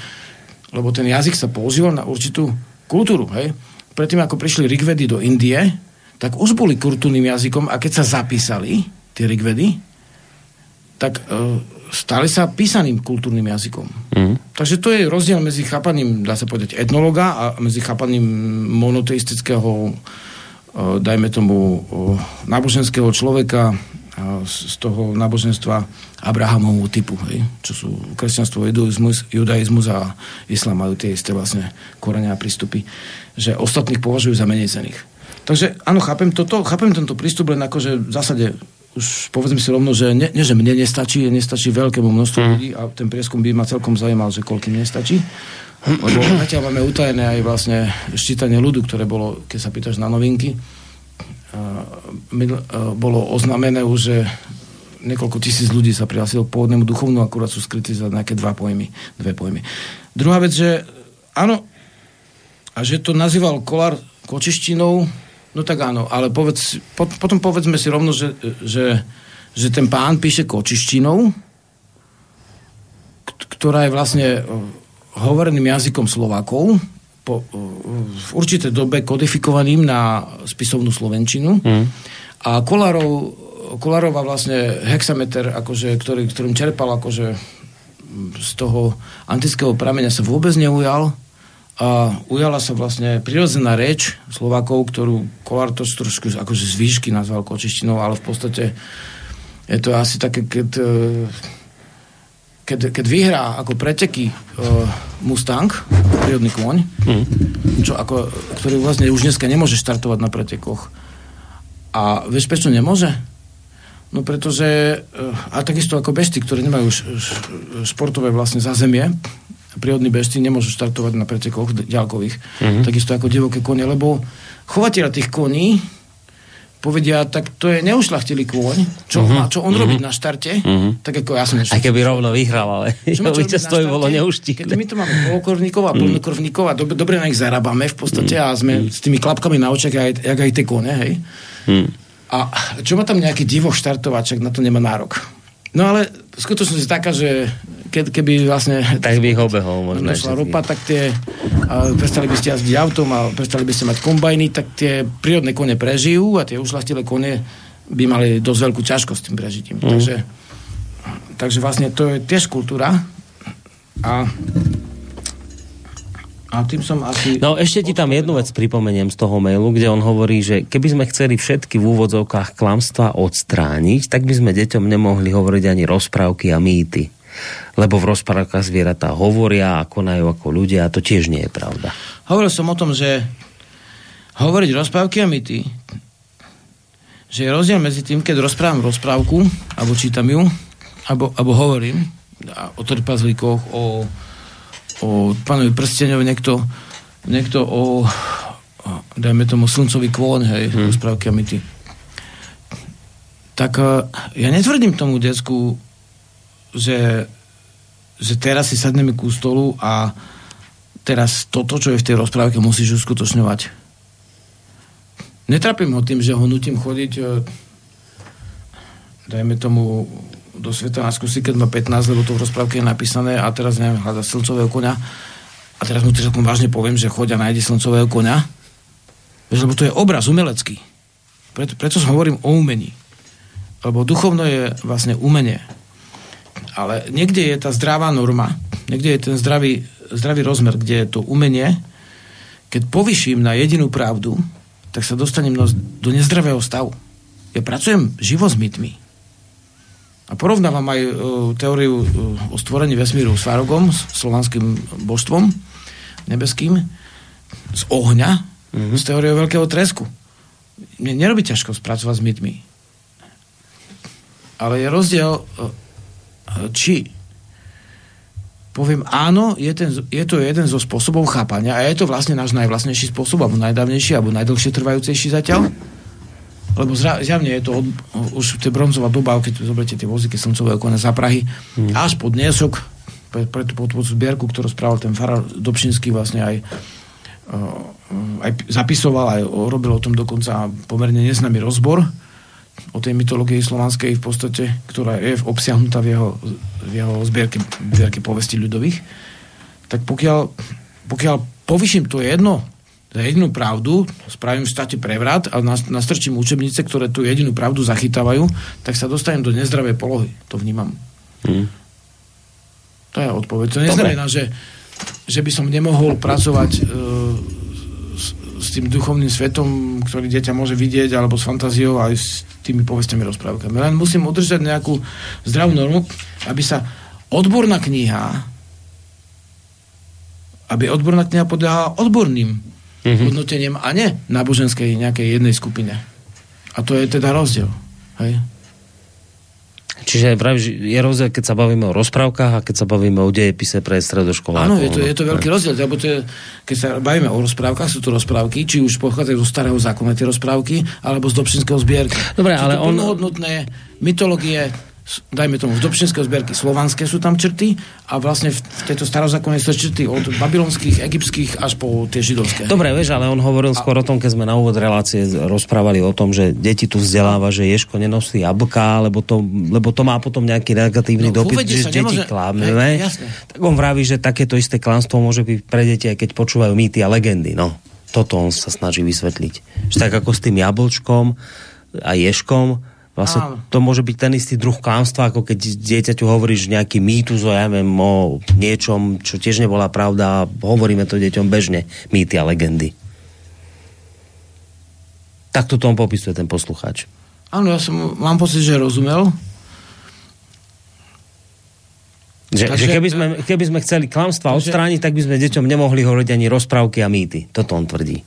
Lebo ten jazyk sa používal na určitú kultúru, hej. Predtým, ako prišli rigvedy do Indie, tak už boli kultúrnym jazykom a keď sa zapísali tie rigvedy, tak uh, stali sa písaným kultúrnym jazykom. Mm. Takže to je rozdiel medzi chápaním, dá sa povedať, etnologa a medzi chápaním monoteistického, dajme tomu, náboženského človeka z toho náboženstva Abrahamovho typu, hej, čo sú kresťanstvo, judaizmus, judaizmus a islám majú tie isté vlastne korenia a prístupy, že ostatných považujú za menej cených. Takže áno, chápem toto, chápem tento prístup, len akože v zásade už povedzme si rovno, že nie, nie že mne nestačí, nestačí veľkému množstvu mm. ľudí a ten prieskum by ma celkom zaujímal, že koľkým nestačí. Lebo zatiaľ máme utajené aj vlastne ščítanie ľudu, ktoré bolo, keď sa pýtaš na novinky, bolo oznamené už, že niekoľko tisíc ľudí sa prihlásilo k pôvodnému duchovnu, akurát sú skrytí za nejaké dva pojmy, dve pojmy. Druhá vec, že áno, a že to nazýval Kolár kočištinou, No tak áno, ale povedz, po, potom povedzme si rovno, že, že, že ten pán píše kočištinou, ktorá je vlastne e, hovoreným jazykom Slovákov, po, e, v určitej dobe kodifikovaným na spisovnú slovenčinu. Mm. A Kolárov, Kolárova vlastne hexameter, akože, ktorý, ktorým čerpal akože z toho antického prameňa sa vôbec neujal a ujala sa vlastne prirodzená reč Slovákov, ktorú Kolár to trošku akože z výšky nazval kočištinou, ale v podstate je to asi také, keď, e, keď, keď vyhrá ako preteky uh, Mustang, prírodný kôň, mm. čo ako, ktorý vlastne už dneska nemôže štartovať na pretekoch. A vieš, prečo nemôže? No pretože, uh, a takisto ako bežty, ktorí nemajú š, š, športové vlastne zázemie, prírodní bežci nemôžu štartovať na pretekoch ďalkových, mm-hmm. takisto ako divoké kone, lebo chovateľa tých koní povedia, tak to je neušlachtilý kôň, čo, uh-huh. má, čo on uh-huh. robí na štarte, uh-huh. tak ako ja som
nešel. Aj keby rovno vyhral, ale čo víťazstvo by bolo neuštíhle.
Keď my to máme polokorníkov a plnokorníkov a dobre, dobre na nich zarábame v podstate uh-huh. a sme uh-huh. s tými klapkami na očiach, aj, jak aj tie kone, hej. Uh-huh. A čo má tam nejaký divo štartovaček, na to nemá nárok. No ale skutočnosť je taká, že keď, keby vlastne...
Tak by ich obehol
možno. Došla ropa, tak tie... A prestali by ste jazdiť autom a prestali by ste mať kombajny, tak tie prírodné kone prežijú a tie ušlachtilé kone by mali dosť veľkú ťažkosť s tým prežitím. Mm. Takže, takže vlastne to je tiež kultúra a a tým som asi...
No ešte ti tam jednu vec pripomeniem z toho mailu, kde on hovorí, že keby sme chceli všetky v úvodzovkách klamstva odstrániť, tak by sme deťom nemohli hovoriť ani rozprávky a mýty. Lebo v rozprávkach zvieratá hovoria a konajú ako ľudia a to tiež nie je pravda.
Hovoril som o tom, že hovoriť rozprávky a mýty že je rozdiel medzi tým, keď rozprávam rozprávku, alebo čítam ju, alebo, alebo hovorím o trpazlíkoch, o o pánovi Prsteňovi niekto, niekto o, o dajme tomu slncový kvón, hej, hmm. rozprávky a myty. Tak uh, ja netvrdím tomu decku, že, že teraz si sadneme ku stolu a teraz toto, čo je v tej rozprávke, musíš uskutočňovať. Netrapím ho tým, že ho nutím chodiť uh, dajme tomu do sveta na skúsi, keď má 15, lebo to v rozprávke je napísané a teraz neviem, hľada slncového konia. A teraz mu celkom vážne poviem, že chodia nájde slncového konia. Lebo to je obraz umelecký. Preto, preto som hovorím o umení. Lebo duchovno je vlastne umenie. Ale niekde je tá zdravá norma, niekde je ten zdravý, zdravý rozmer, kde je to umenie. Keď povyším na jedinú pravdu, tak sa dostanem do nezdravého stavu. Ja pracujem živo s mytmi a porovnávam aj uh, teóriu uh, o stvorení vesmíru s Farogom, s slovanským božstvom nebeským, z ohňa, mm-hmm. s teóriou veľkého tresku. Mne nerobí ťažko spracovať s mytmi. Ale je rozdiel, uh, či? Poviem áno, je, ten, je to jeden zo spôsobov chápania a je to vlastne náš najvlastnejší spôsob, alebo najdávnejší, alebo najdlhšie trvajúcejší zatiaľ. Lebo zjavne je to od, už je bronzová doba, keď zoberiete tie vozíky slncového kone za Prahy, mm. až pod Niesok, pre, pre tú, tú zbierku, ktorú spravil ten farár Dobšinský vlastne aj uh, aj zapisoval, aj robil o tom dokonca pomerne neznámy rozbor o tej mytológii slovanskej v podstate, ktorá je obsiahnutá v jeho, v jeho zbierke, zbierke povesti ľudových. Tak pokiaľ, pokiaľ povyším to jedno za jedinú pravdu, spravím v štáte prevrat a nastrčím učebnice, ktoré tú jedinú pravdu zachytávajú, tak sa dostanem do nezdravej polohy. To vnímam. Hmm. To je odpoveď. To neznamená, že, že by som nemohol pracovať e, s, tým duchovným svetom, ktorý dieťa môže vidieť, alebo s fantáziou aj s tými povestiami, rozprávkami. Len musím udržať nejakú zdravú normu, aby sa odborná kniha aby odborná kniha podľahala odborným mm-hmm. hodnoteniem a ne náboženskej nejakej jednej skupine. A to je teda rozdiel. Hej?
Čiže pravíš, je rozdiel, keď sa bavíme o rozprávkach a keď sa bavíme o dejepise pre stredoškolákov.
Áno, je to, je to veľký rozdiel, lebo to je, keď sa bavíme o rozprávkach, sú to rozprávky, či už pochádzajú zo starého zákona tie rozprávky, alebo z Dobšinského zbierky.
Dobre, sú ale
on... mytológie, dajme tomu, z Dobšinského zbierky slovanské sú tam črty a vlastne v tejto starozákonnej sú črty od babylonských, egyptských až po tie židovské.
Dobre, vieš, ale on hovoril a... skôr o tom, keď sme na úvod relácie rozprávali o tom, že deti tu vzdeláva, že Ješko nenosí jablka, lebo to, lebo to má potom nejaký negatívny no, dopyt, že deti nemôže... klameme. Tak on vraví, že takéto isté klamstvo môže byť pre deti, aj keď počúvajú mýty a legendy. No, toto on sa snaží vysvetliť. Že tak ako s tým jablčkom a ješkom, Vlastne to môže byť ten istý druh klamstva, ako keď dieťaťu hovoríš nejaký mýtus o, ja neviem, o niečom, čo tiež nebola pravda a hovoríme to deťom bežne, mýty a legendy. Tak to tom popisuje ten poslucháč.
Áno, ja som, mám pocit, že rozumel.
Že, Takže, že keby, sme, keby sme chceli klamstva takže, odstrániť, tak by sme deťom nemohli hovoriť ani rozprávky a mýty. Toto on tvrdí.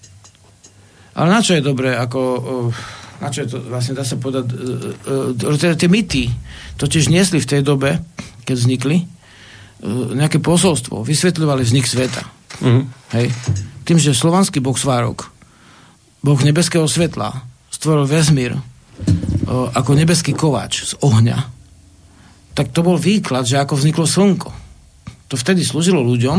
Ale na čo je dobré, ako... Uh a čo je to, vlastne dá sa povedať, uh, uh, tie mýty totiž niesli v tej dobe, keď vznikli, nejaké posolstvo, vysvetľovali vznik sveta. Mm. Hej. Tým, že slovanský boh Svárok, boh nebeského svetla, stvoril vesmír ako nebeský kováč z ohňa, tak to bol výklad, že ako vzniklo slnko. To vtedy slúžilo ľuďom,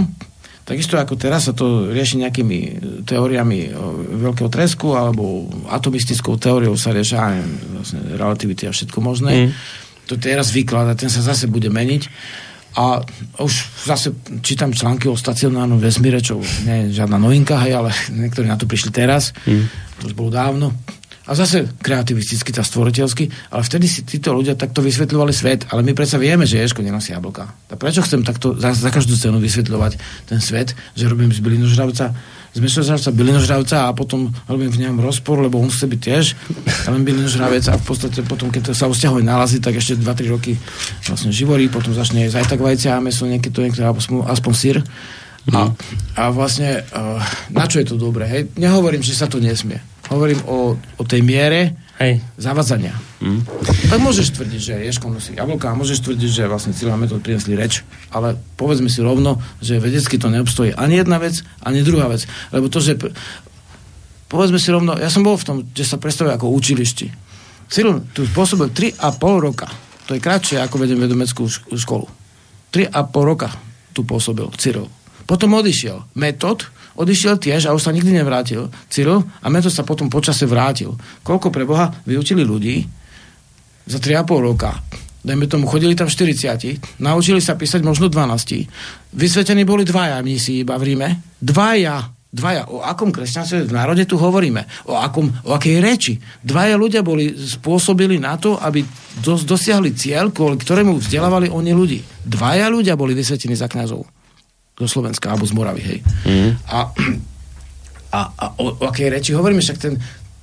takisto ako teraz sa to rieši nejakými teóriami veľkého tresku alebo atomistickou teóriou sa riešia vlastne relativity a všetko možné. Mm. To teraz výklad a ten sa zase bude meniť. A už zase čítam články o stacionárnom vesmíre, čo nie je žiadna novinka, hej, ale niektorí na to prišli teraz. Mm. To už bolo dávno. A zase kreativisticky, tá stvoriteľsky, ale vtedy si títo ľudia takto vysvetľovali svet, ale my predsa vieme, že Ješko nenosí jablka. Tak prečo chcem takto za, za každú cenu vysvetľovať ten svet, že robím z bylinožravca, z mešožravca bylinožravca a potom robím v ňom rozpor, lebo on chce byť tiež len bylinožravec a v podstate potom, keď sa vzťahuje nálazy, tak ešte 2-3 roky vlastne živorí, potom začne aj tak vajcia a meso, niekedy to niekto, aspoň, sír. A, a vlastne, uh, na čo je to dobré? Hej? Nehovorím, že sa to nesmie hovorím o, o tej miere Hej. zavadzania. Mm. Tak môžeš tvrdiť, že Ješko nosí jablka môžeš tvrdiť, že vlastne cieľa metód prinesli reč, ale povedzme si rovno, že vedecky to neobstojí ani jedna vec, ani druhá vec. Lebo to, že povedzme si rovno, ja som bol v tom, že sa predstavuje ako učilišti. Cyril tu pôsobil 3,5 roka. To je kratšie, ako vedem vedomeckú školu. 3,5 roka tu pôsobil Cyril. Potom odišiel. Metod odišiel tiež a už sa nikdy nevrátil. Cyril a Metod sa potom počase vrátil. Koľko pre Boha vyučili ľudí za 3,5 roka? Dajme tomu, chodili tam 40, naučili sa písať možno 12. Vysvetení boli dvaja mnísi iba v Ríme. Dvaja dvaja, o akom kresťanstve v národe tu hovoríme? O, akom, o akej reči? Dvaja ľudia boli spôsobili na to, aby dos, dosiahli cieľ, kvôli ktorému vzdelávali oni ľudí. Dvaja ľudia boli vysvetení za kňazov zo Slovenska alebo z Moravy, hej. Mm. A, a, a o, o akej reči hovoríme, však ten,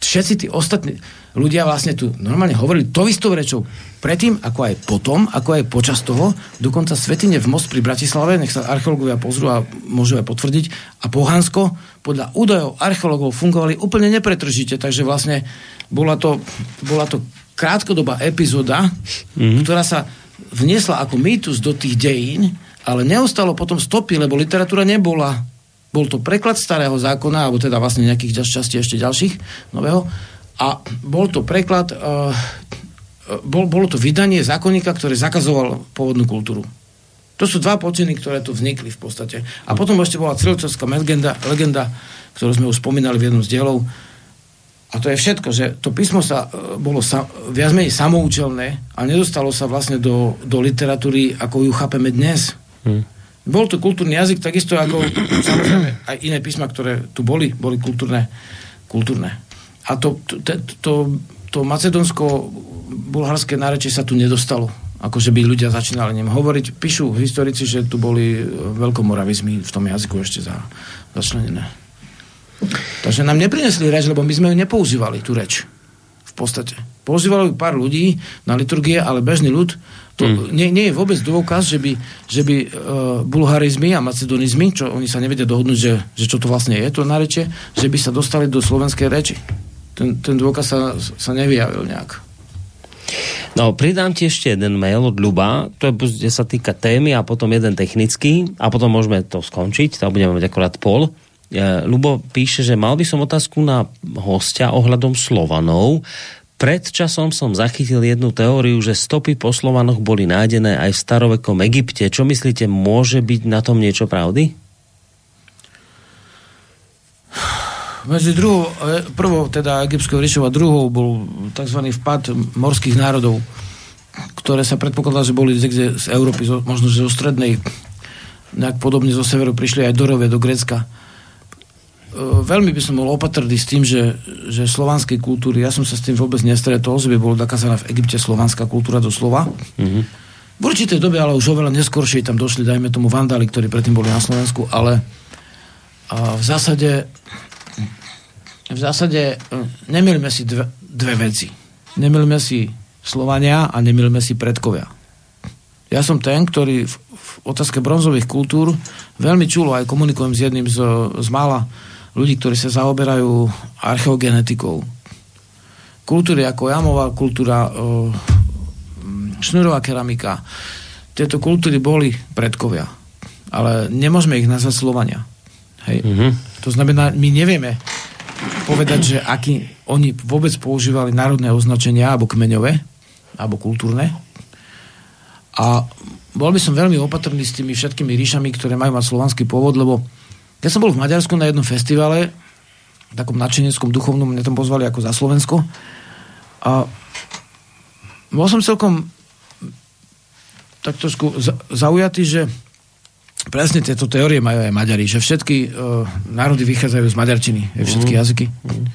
všetci tí ostatní ľudia vlastne tu normálne hovorili to istou rečou predtým, ako aj potom, ako aj počas toho, dokonca Svetine v Most pri Bratislave, nech sa archeológovia pozrú a môžu aj potvrdiť, a Pohánsko, podľa údajov archeológov fungovali úplne nepretržite, takže vlastne bola to, bola to krátkodobá epizóda, mm-hmm. ktorá sa vniesla ako mýtus do tých dejín, ale neostalo potom stopy, lebo literatúra nebola. Bol to preklad starého zákona, alebo teda vlastne nejakých častí ešte ďalších, nového. A bol to preklad, uh, bol, bolo to vydanie zákonníka, ktoré zakazoval pôvodnú kultúru. To sú dva počiny, ktoré tu vznikli v podstate. A potom ešte bola celovcovská legenda, legenda, ktorú sme už spomínali v jednom z dielov. A to je všetko, že to písmo sa e, bolo sa, viac menej samoučelné a nedostalo sa vlastne do, do literatúry, ako ju chápeme dnes. Hmm. Bol to kultúrny jazyk, takisto ako samozrejme aj iné písma, ktoré tu boli, boli kultúrne. kultúrne. A to, to, to, to macedonsko-bulharské nárečie sa tu nedostalo. Akože by ľudia začínali ním hovoriť. Píšu historici, že tu boli veľkomoravizmy v tom jazyku ešte za, začlenené. Takže nám neprinesli reč, lebo my sme ju nepoužívali, tú reč. V podstate. Používali pár ľudí na liturgie, ale bežný ľud to mm. nie, nie je vôbec dôkaz, že by, že by uh, bulharizmy a macedonizmy, čo oni sa nevedia dohodnúť, že, že čo to vlastne je, to narečie, že by sa dostali do slovenskej reči. Ten, ten dôkaz sa, sa nevyjavil nejak.
No, pridám ti ešte jeden mail od Ľuba, to je, sa týka témy a potom jeden technický a potom môžeme to skončiť, tam budeme mať akorát pol. Ľubo píše, že mal by som otázku na hostia ohľadom Slovanov. Pred časom som zachytil jednu teóriu, že stopy po Slovanoch boli nájdené aj v starovekom Egypte. Čo myslíte, môže byť na tom niečo pravdy?
Medzi druhou, e, prvou teda egyptskou ríšou a druhou bol tzv. vpad morských národov, ktoré sa predpokladá, že boli z, Európy, možno že zo strednej, nejak podobne zo severu prišli aj do Rove, do Grécka E, veľmi by som bol opatrný s tým, že, že slovanskej kultúry, ja som sa s tým vôbec nestretol, že by bolo dokázaná v Egypte slovanská kultúra doslova. Mm-hmm. V určitej dobe, ale už oveľa neskôršie tam došli, dajme tomu vandali, ktorí predtým boli na Slovensku, ale a v zásade v zásade e, nemilme si dve, dve veci. Nemilme si Slovania a nemilme si predkovia. Ja som ten, ktorý v, v otázke bronzových kultúr veľmi čulo aj komunikujem s jedným z, z mála ľudí, ktorí sa zaoberajú archeogenetikou. Kultúry ako jamová kultúra, šnurová keramika, tieto kultúry boli predkovia. Ale nemôžeme ich nazvať Slovania. Hej. Mm-hmm. To znamená, my nevieme povedať, že aký oni vôbec používali národné označenia, alebo kmeňové, alebo kultúrne. A bol by som veľmi opatrný s tými všetkými ríšami, ktoré majú mať slovanský pôvod, lebo ja som bol v Maďarsku na jednom festivale, takom nadšeneckom duchovnom, mňa tam pozvali ako za Slovensko. A bol som celkom tak trošku zaujatý, že presne tieto teórie majú aj Maďari, že všetky uh, národy vychádzajú z maďarčiny, všetky mm. jazyky. Mm.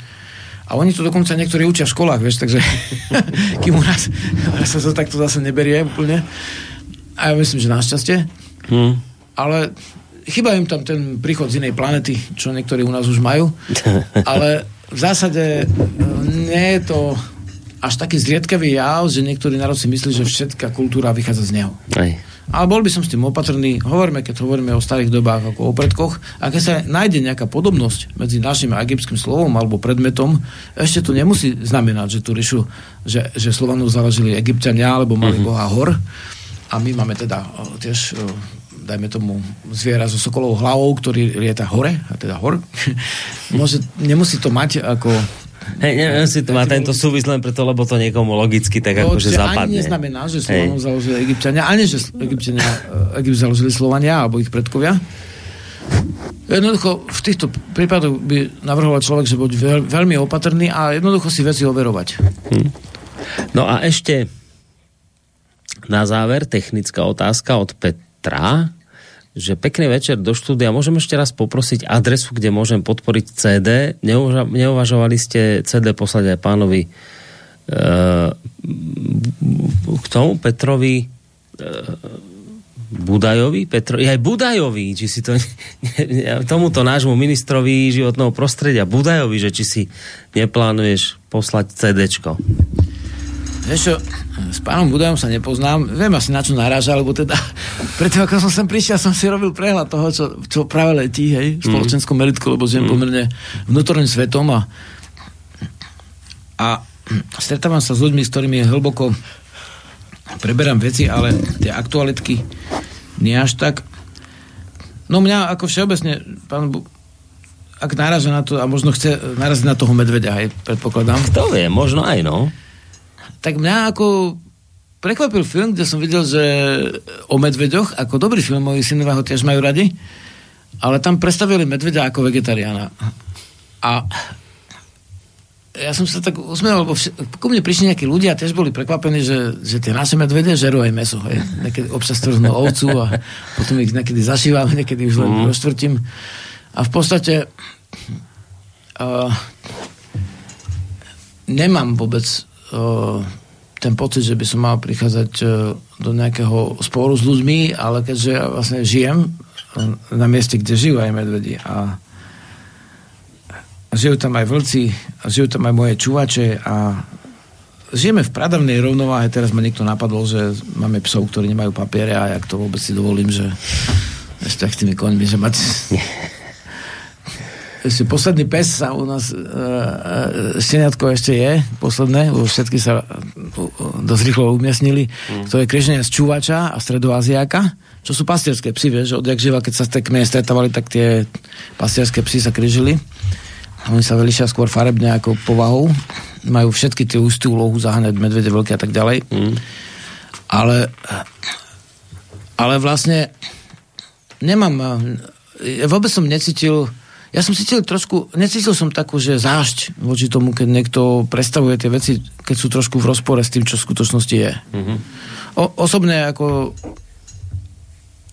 A oni to dokonca niektorí učia v školách, vieš, takže kým u nás, u nás sa to takto zase neberie úplne. A ja myslím, že našťastie. Mm. Ale chýba im tam ten príchod z inej planety, čo niektorí u nás už majú. Ale v zásade e, nie je to až taký zriedkavý jav, že niektorý národ si myslí, že všetká kultúra vychádza z neho. Aj. Ale bol by som s tým opatrný. Hovoríme, keď hovoríme o starých dobách ako o predkoch. A keď sa nájde nejaká podobnosť medzi našim a egyptským slovom alebo predmetom, ešte to nemusí znamenať, že tu ríšu, že, že Slovanov založili egyptiania alebo mali mm-hmm. boha hor. A my máme teda tiež dajme tomu zviera so sokolovou hlavou, ktorý lieta hore, a teda hor. Môže, nemusí to mať ako
Hej, neviem si to má tento súvis len preto, lebo to niekomu logicky tak no, akože zapadne.
Ani neznamená, že Slovanov založili Egyptiania, ani že Egyptiania, eh, Egypt založili Slovania alebo ich predkovia. Jednoducho v týchto prípadoch by navrhoval človek, že buď veľ, veľmi opatrný a jednoducho si veci overovať. Hm.
No a ešte na záver technická otázka od Petra že pekný večer do štúdia. Môžem ešte raz poprosiť adresu, kde môžem podporiť CD. Neuvažovali, ste CD poslať aj pánovi uh, k tomu Petrovi uh, Budajovi? Petro, aj Budajovi, či si to tomuto nášmu ministrovi životného prostredia Budajovi, že či si neplánuješ poslať CDčko.
Vieš čo, s pánom Budajom sa nepoznám, viem asi na čo naráža, lebo teda predtým, ako som sem prišiel, som si robil prehľad toho, čo, čo práve letí, hej, v mhm. spoločenskom meritku, lebo žijem mm. pomerne vnútorným svetom a, a stretávam sa s ľuďmi, s ktorými hlboko preberám veci, ale tie aktualitky nie až tak. No mňa ako všeobecne, pán Bu- ak náraža na to, a možno chce naraziť na toho medveďa, aj predpokladám.
Kto vie, možno aj, no
tak mňa ako prekvapil film, kde som videl, že o medveďoch, ako dobrý film, moji synovia ho tiež majú radi, ale tam predstavili medveďa ako vegetariána. A ja som sa tak usmiel, lebo vš- ku mne prišli nejakí ľudia a tiež boli prekvapení, že, že tie naše medvede žerú aj meso. Hej. Niekedy občas trznú ovcu a potom ich niekedy zašívam, niekedy už len mm. roztvrtím. A v podstate uh, nemám vôbec ten pocit, že by som mal prichádzať do nejakého sporu s ľuďmi, ale keďže ja vlastne žijem na mieste, kde žijú aj medvedi a žijú tam aj vlci a žijú tam aj moje čuvače a žijeme v pradavnej rovnováhe. Teraz ma niekto napadol, že máme psov, ktorí nemajú papiere a jak to vôbec si dovolím, že ešte s tými koňmi, že mať ešte posledný pes sa u nás uh, šteniatko ešte je, posledné, už všetky sa uh, dosť rýchlo umiestnili. Mm. To je križenie z čuvača a stredoaziáka, čo sú pastierské psy, vieš, odjak živa, keď sa tej kmene stretávali, tak tie pastierské psy sa križili. Oni sa velišia skôr farebne ako povahou. Majú všetky tie ústy úlohu zaháňať medvede, veľké a tak ďalej. Mm. Ale ale vlastne nemám ja vôbec som necítil ja som cítil trošku, necítil som takú, že zášť voči tomu, keď niekto predstavuje tie veci, keď sú trošku v rozpore s tým, čo v skutočnosti je. Mm-hmm. O, osobne ako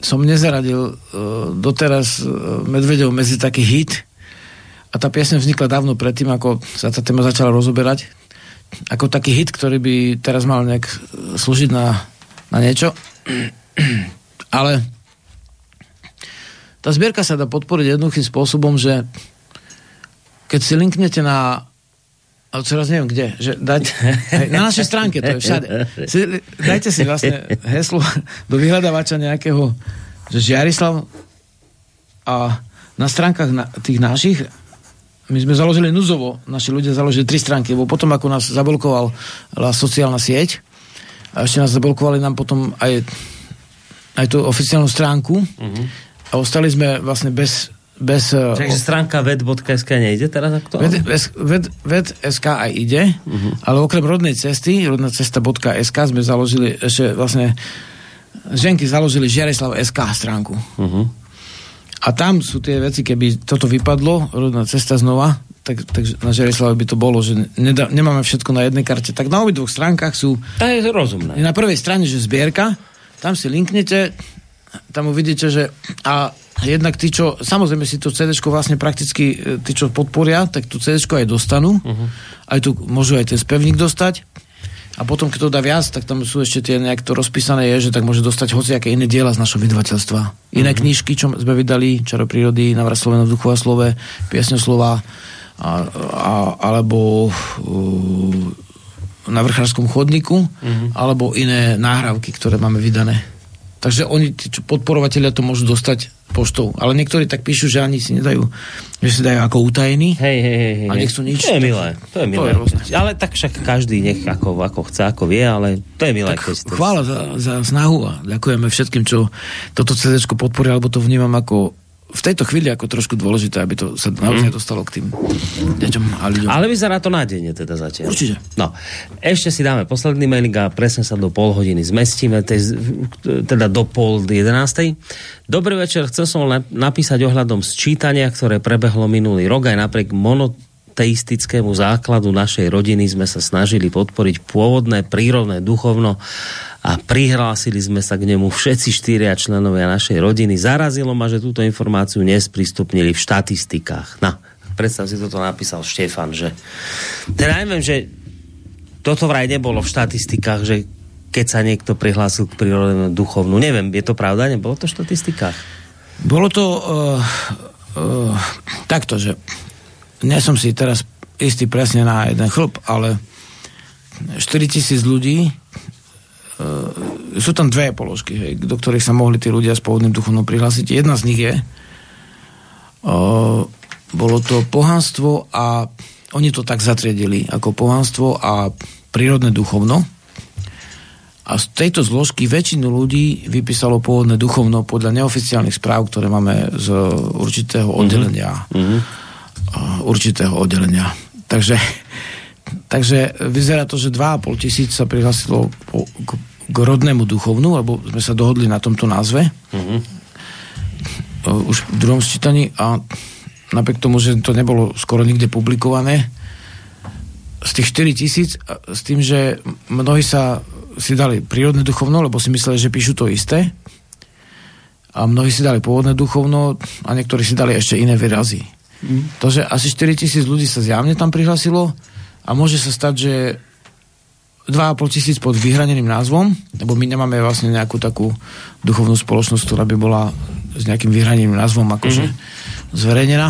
som nezaradil uh, doteraz uh, Medvedov medzi taký hit a tá piesň vznikla dávno predtým, ako sa tá téma začala rozoberať ako taký hit, ktorý by teraz mal nejak e, slúžiť na, na niečo. Ale tá zbierka sa dá podporiť jednoduchým spôsobom, že keď si linknete na ale teraz neviem kde, že dať, na našej stránke, to je všade. Si, dajte si vlastne heslo do vyhľadávača nejakého, že Žiarislav a na stránkach na, tých našich my sme založili núzovo, naši ľudia založili tri stránky, lebo potom ako nás zablokovala sociálna sieť a ešte nás zablokovali nám potom aj aj tú oficiálnu stránku uh-huh. A ostali sme vlastne bez... bez
e, Takže stránka ved.sk nejde teraz aktuálne?
Ved, ved, ved.sk aj ide, uh-huh. ale okrem rodnej cesty, rodná cesta.sk sme založili ešte vlastne ženky založili Žiareslav SK stránku. Uh-huh. A tam sú tie veci, keby toto vypadlo, rodná cesta znova, tak, tak na Žerislave by to bolo, že nedá, nemáme všetko na jednej karte. Tak na dvoch stránkach sú...
To je rozumné.
Na prvej strane, že zbierka, tam si linknete, tam uvidíte, že a jednak tí, čo, samozrejme si to CD vlastne prakticky, e, tí, čo podporia, tak tu CD aj dostanú, uh-huh. aj tu môžu aj ten spevník dostať, a potom, keď to dá viac, tak tam sú ešte tie nejak to rozpísané je, že tak môže dostať hociaké iné diela z našho vydavateľstva. Iné mm-hmm. knižky, čo sme vydali, Čaro prírody, Navrat Slovena v duchu a slove, Piesňoslova, a, a, alebo uh, na vrchárskom chodníku, mm-hmm. alebo iné náhrávky, ktoré máme vydané. Takže oni, tí podporovatelia to môžu dostať poštou. Ale niektorí tak píšu, že ani si nedajú, že si dajú ako utajení.
Hej, hej, hej.
A nechcú nič.
To je milé. To je milé. To je ale tak však každý nech ako, ako chce, ako vie, ale to je milé. Tak
keď chvála za, za snahu a ďakujeme všetkým, čo toto CD podporia, alebo to vnímam ako v tejto chvíli ako trošku dôležité, aby to sa naozaj mm. dostalo k tým deťom a ľuďom.
Ale vyzerá to nádejne teda zatiaľ.
Určite.
No, ešte si dáme posledný mailing a presne sa do pol hodiny zmestíme, tej, teda do pol jedenástej. Dobrý večer, chcel som napísať ohľadom sčítania, ktoré prebehlo minulý rok aj napriek monoteistickému základu našej rodiny sme sa snažili podporiť pôvodné, prírodné, duchovno a prihlásili sme sa k nemu všetci štyria členovia našej rodiny. Zarazilo ma, že túto informáciu nesprístupnili v štatistikách. No, predstav si, toto napísal Štefan, že teda neviem, že toto vraj nebolo v štatistikách, že keď sa niekto prihlásil k prírodnému duchovnú. Neviem, je to pravda? Nebolo to v štatistikách?
Bolo to uh, uh, takto, že nie som si teraz istý presne na jeden chlop, ale 4000 ľudí uh, sú tam dve položky, hej, do ktorých sa mohli tí ľudia s pôvodným duchovnom prihlásiť. Jedna z nich je, uh, bolo to pohanstvo a oni to tak zatriedili ako pohanstvo a prírodné duchovno. A z tejto zložky väčšinu ľudí vypísalo pôvodné duchovno podľa neoficiálnych správ, ktoré máme z určitého mhm. oddelenia. Mm-hmm. Určitého oddelenia. Takže takže vyzerá to, že 2,5 tisíc sa prihlasilo po, k, k rodnému duchovnu, lebo sme sa dohodli na tomto názve. Mm-hmm. Už v druhom sčítaní a napriek tomu, že to nebolo skoro nikde publikované, z tých 4 tisíc, s tým, že mnohí sa si dali prírodné duchovno, lebo si mysleli, že píšu to isté. A mnohí si dali pôvodné duchovno a niektorí si dali ešte iné výrazy. Mm. To, že asi 4 tisíc ľudí sa zjavne tam prihlasilo, a môže sa stať, že 2,5 tisíc pod vyhraneným názvom, lebo my nemáme vlastne nejakú takú duchovnú spoločnosť, ktorá by bola s nejakým vyhraneným názvom akože mm-hmm. zverejnená.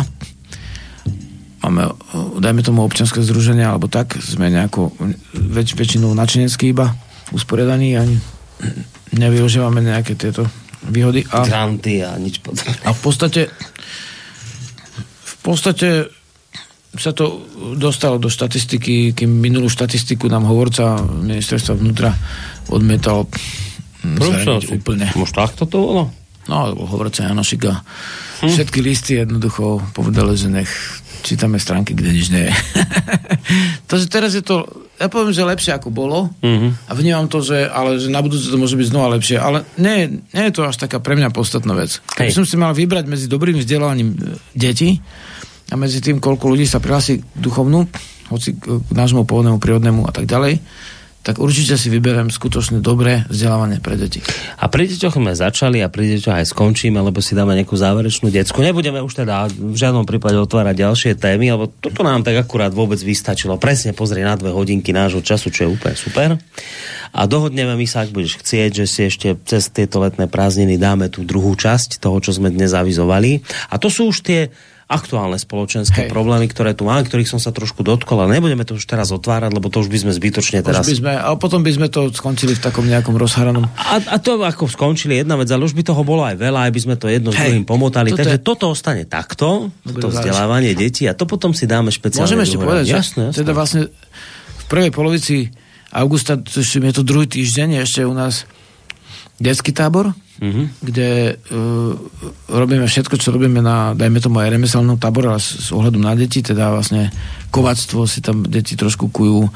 Máme, dajme tomu občianske združenie, alebo tak, sme nejako väč, väčšinou načenecký iba usporiadaní a nevyužívame nejaké tieto výhody.
A, Granty a nič podobné.
A v podstate podstate sa to dostalo do štatistiky, kým minulú štatistiku nám hovorca ministerstva vnútra odmietal
zverejniť úplne. Možno takto to bolo?
No, hovorca Janošika. Hm. Všetky listy jednoducho povedali, že nech čítame stránky, kde nič nie je. Takže teraz je to, ja poviem, že lepšie ako bolo mm-hmm. a vnímam to, že, ale, že na budúce to môže byť znova lepšie, ale nie, nie je to až taká pre mňa podstatná vec. Keby som si mal vybrať medzi dobrým vzdelávaním e, detí a medzi tým, koľko ľudí sa prihlási k duchovnú, hoci k nášmu pôvodnému, prírodnému a tak ďalej, tak určite si vyberiem skutočne dobré vzdelávanie pre deti.
A pri deťoch sme začali a pri deťoch aj skončíme, lebo si dáme nejakú záverečnú decku. Nebudeme už teda v žiadnom prípade otvárať ďalšie témy, lebo toto nám tak akurát vôbec vystačilo. Presne pozrieť na dve hodinky nášho času, čo je úplne super. A dohodneme my sa, ak budeš chcieť, že si ešte cez tieto letné prázdniny dáme tú druhú časť toho, čo sme dnes avizovali. A to sú už tie aktuálne spoločenské Hej. problémy, ktoré tu máme, ktorých som sa trošku dotkol, ale nebudeme to už teraz otvárať, lebo to už by sme zbytočne teraz...
Už by sme, a potom by sme to skončili v takom nejakom rozhranom.
A, a to ako skončili jedna vec, ale už by toho bolo aj veľa, aj by sme to jedno Hej, s druhým pomotali. Toto Takže je... toto ostane takto, Dobre, to vzdelávanie detí a to potom si dáme špeciálne.
Môžeme ešte povedať, jasné, jasné. teda vlastne v prvej polovici augusta, je to druhý týždeň, ešte u nás detský tábor mm-hmm. kde uh, robíme všetko, čo robíme na, dajme tomu aj remeselnom tábore s, s ohľadom na deti, teda vlastne kovactvo si tam deti trošku kujú,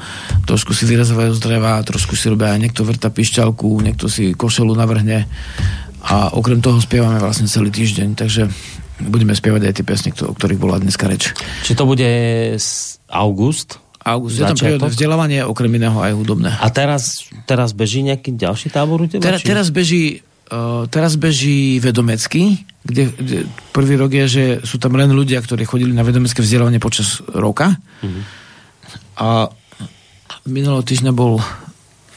trošku si vyrazovajú z dreva, trošku si robia niekto vrta pišťalku, niekto si košelu navrhne a okrem toho spievame vlastne celý týždeň, takže budeme spievať aj tie piesne, o ktorých bola dneska reč.
Či to bude august?
August. Je tam prírodné vzdelávanie, okrem iného aj hudobné.
A teraz, teraz beží nejaký ďalší tábor u teba?
Teraz, teraz beží teraz beží vedomecký, kde, kde prvý rok je, že sú tam len ľudia, ktorí chodili na vedomecké vzdelávanie počas roka. Mm-hmm. A minulého týždňa bol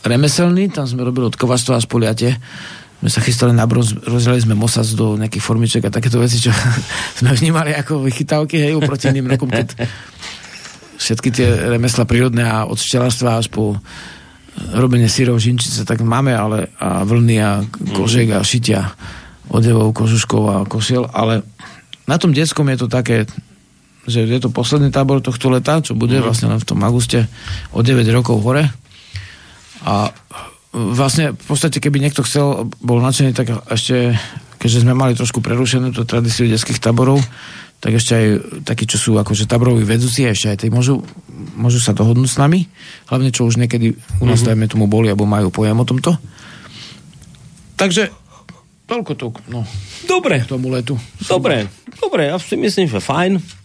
remeselný, tam sme robili od kovačstva a spoliate. My sa chystali na bronz, rozdielali sme mosac do nejakých formiček a takéto veci, čo sme vnímali ako vychytávky, hej, proti iným rokom, keď všetky tie remesla prírodné a od včelárstva až po robenie syrov, žinčice, tak máme, ale a vlny a kožek a šitia odevov, kožuškov a kosiel, ale na tom detskom je to také, že je to posledný tábor tohto leta, čo bude mm. vlastne len v tom auguste o 9 rokov hore. A vlastne v podstate, keby niekto chcel, bol nadšený, tak ešte, keďže sme mali trošku prerušenú tú tradíciu detských táborov, tak ešte aj takí, čo sú akože taboroví vedúci, ešte aj tí môžu, môžu sa dohodnúť s nami, hlavne čo už niekedy u nás, mm-hmm. dajme tomu, boli, alebo majú pojem o tomto. Takže toľko to, no.
Dobre.
K tomu letu.
Dobre, dobre, ja si myslím, že fajn.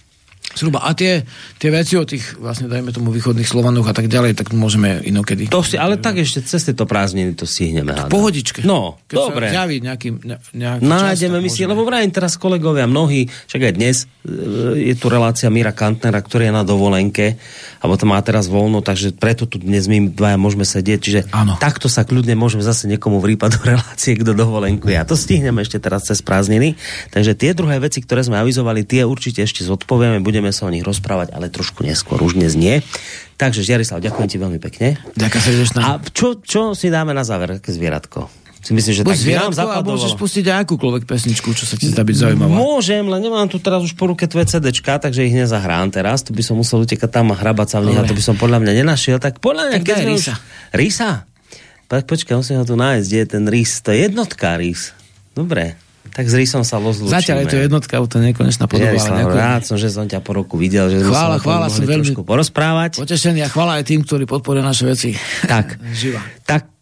Zhruba. A tie, tie veci o tých, vlastne dajme tomu východných Slovanoch a tak ďalej, tak môžeme inokedy.
To si, ale tak ešte cez tieto prázdniny to stihneme.
V pohodičke.
No, Keď dobre.
Sa nejaký, ne, nejaký
Nájdeme, my si, lebo vrajím teraz kolegovia, mnohí, však aj dnes e, je tu relácia Mira Kantnera, ktorý je na dovolenke, alebo to má teraz voľno, takže preto tu dnes my dvaja môžeme sedieť, čiže ano. takto sa kľudne môžeme zase niekomu vrípať do relácie, kto dovolenku. A to stihneme ešte teraz cez prázdniny. Takže tie druhé veci, ktoré sme avizovali, tie určite ešte zodpovieme, budeme sa o nich rozprávať, ale trošku neskôr, už dnes nie. Takže Žiarislav, ďakujem ti veľmi pekne.
Ďakujem
A čo, čo si dáme na záver, zvieratko? Si myslím, že Buď tak
zvieratko a môžeš pustiť aj akúkoľvek pesničku, čo sa ti zdá byť zaujímavá.
Môžem, len nemám tu teraz už po ruke tvoje CDčka, takže ich nezahrám teraz. Tu by som musel utekať tam a hrabať sa v nich a to by som podľa mňa nenašiel. Tak podľa mňa,
tak keď.
Už... Rísa? Tak počkaj, musím ho tu nájsť, kde je ten Rís. To je jednotka Rís. Dobre. Tak s Rísom sa rozlúčime.
Zatiaľ je to jednotka, to nekonečná podoba.
Ja, nejako... rád som, že som ťa po roku videl, že
chvála, sme chvála, som veľmi
porozprávať.
Potešený a chvála aj tým, ktorí podporujú naše veci.
Tak,
Živa.
tak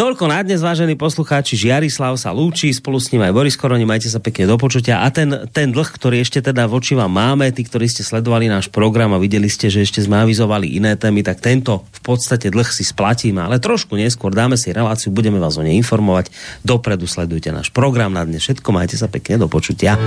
Toľko na dnes, vážení poslucháči, Žiarislav sa lúči, spolu s ním aj Boris Koroni, majte sa pekne do počutia. A ten, ten dlh, ktorý ešte teda voči vám máme, tí, ktorí ste sledovali náš program a videli ste, že ešte sme avizovali iné témy, tak tento v podstate dlh si splatíme, ale trošku neskôr dáme si reláciu, budeme vás o nej informovať. Dopredu sledujte náš program na dnes všetko, majte sa pekne do počutia.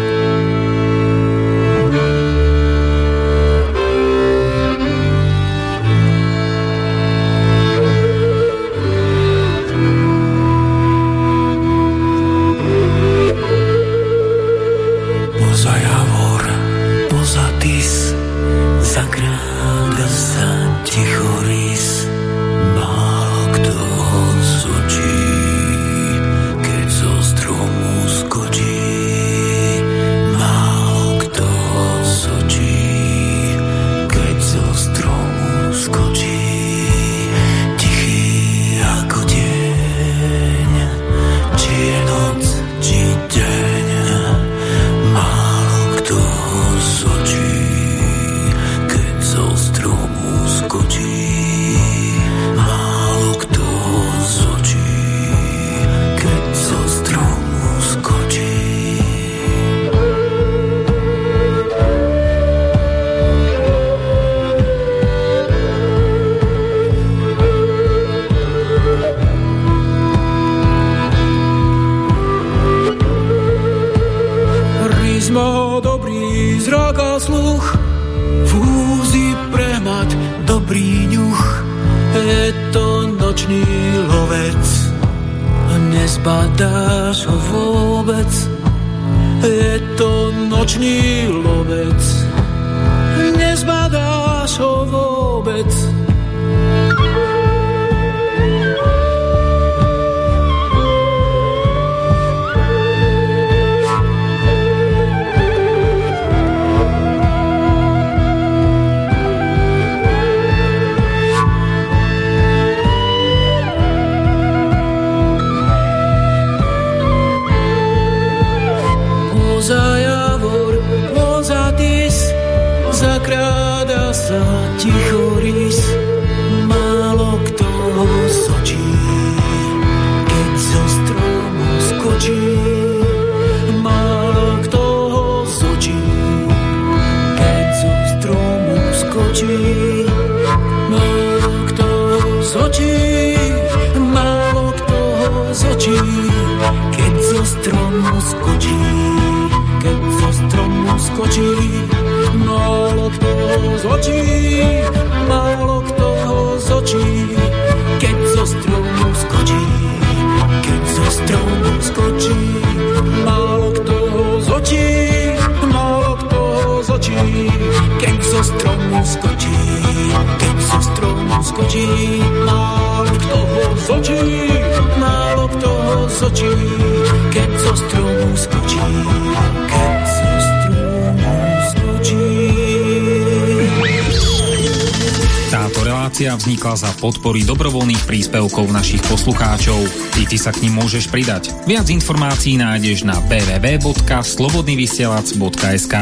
podpory dobrovoľných príspevkov našich poslucháčov. I ty sa k ním môžeš pridať. Viac informácií nájdeš na www.slobodnyvysielac.sk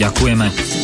Ďakujeme.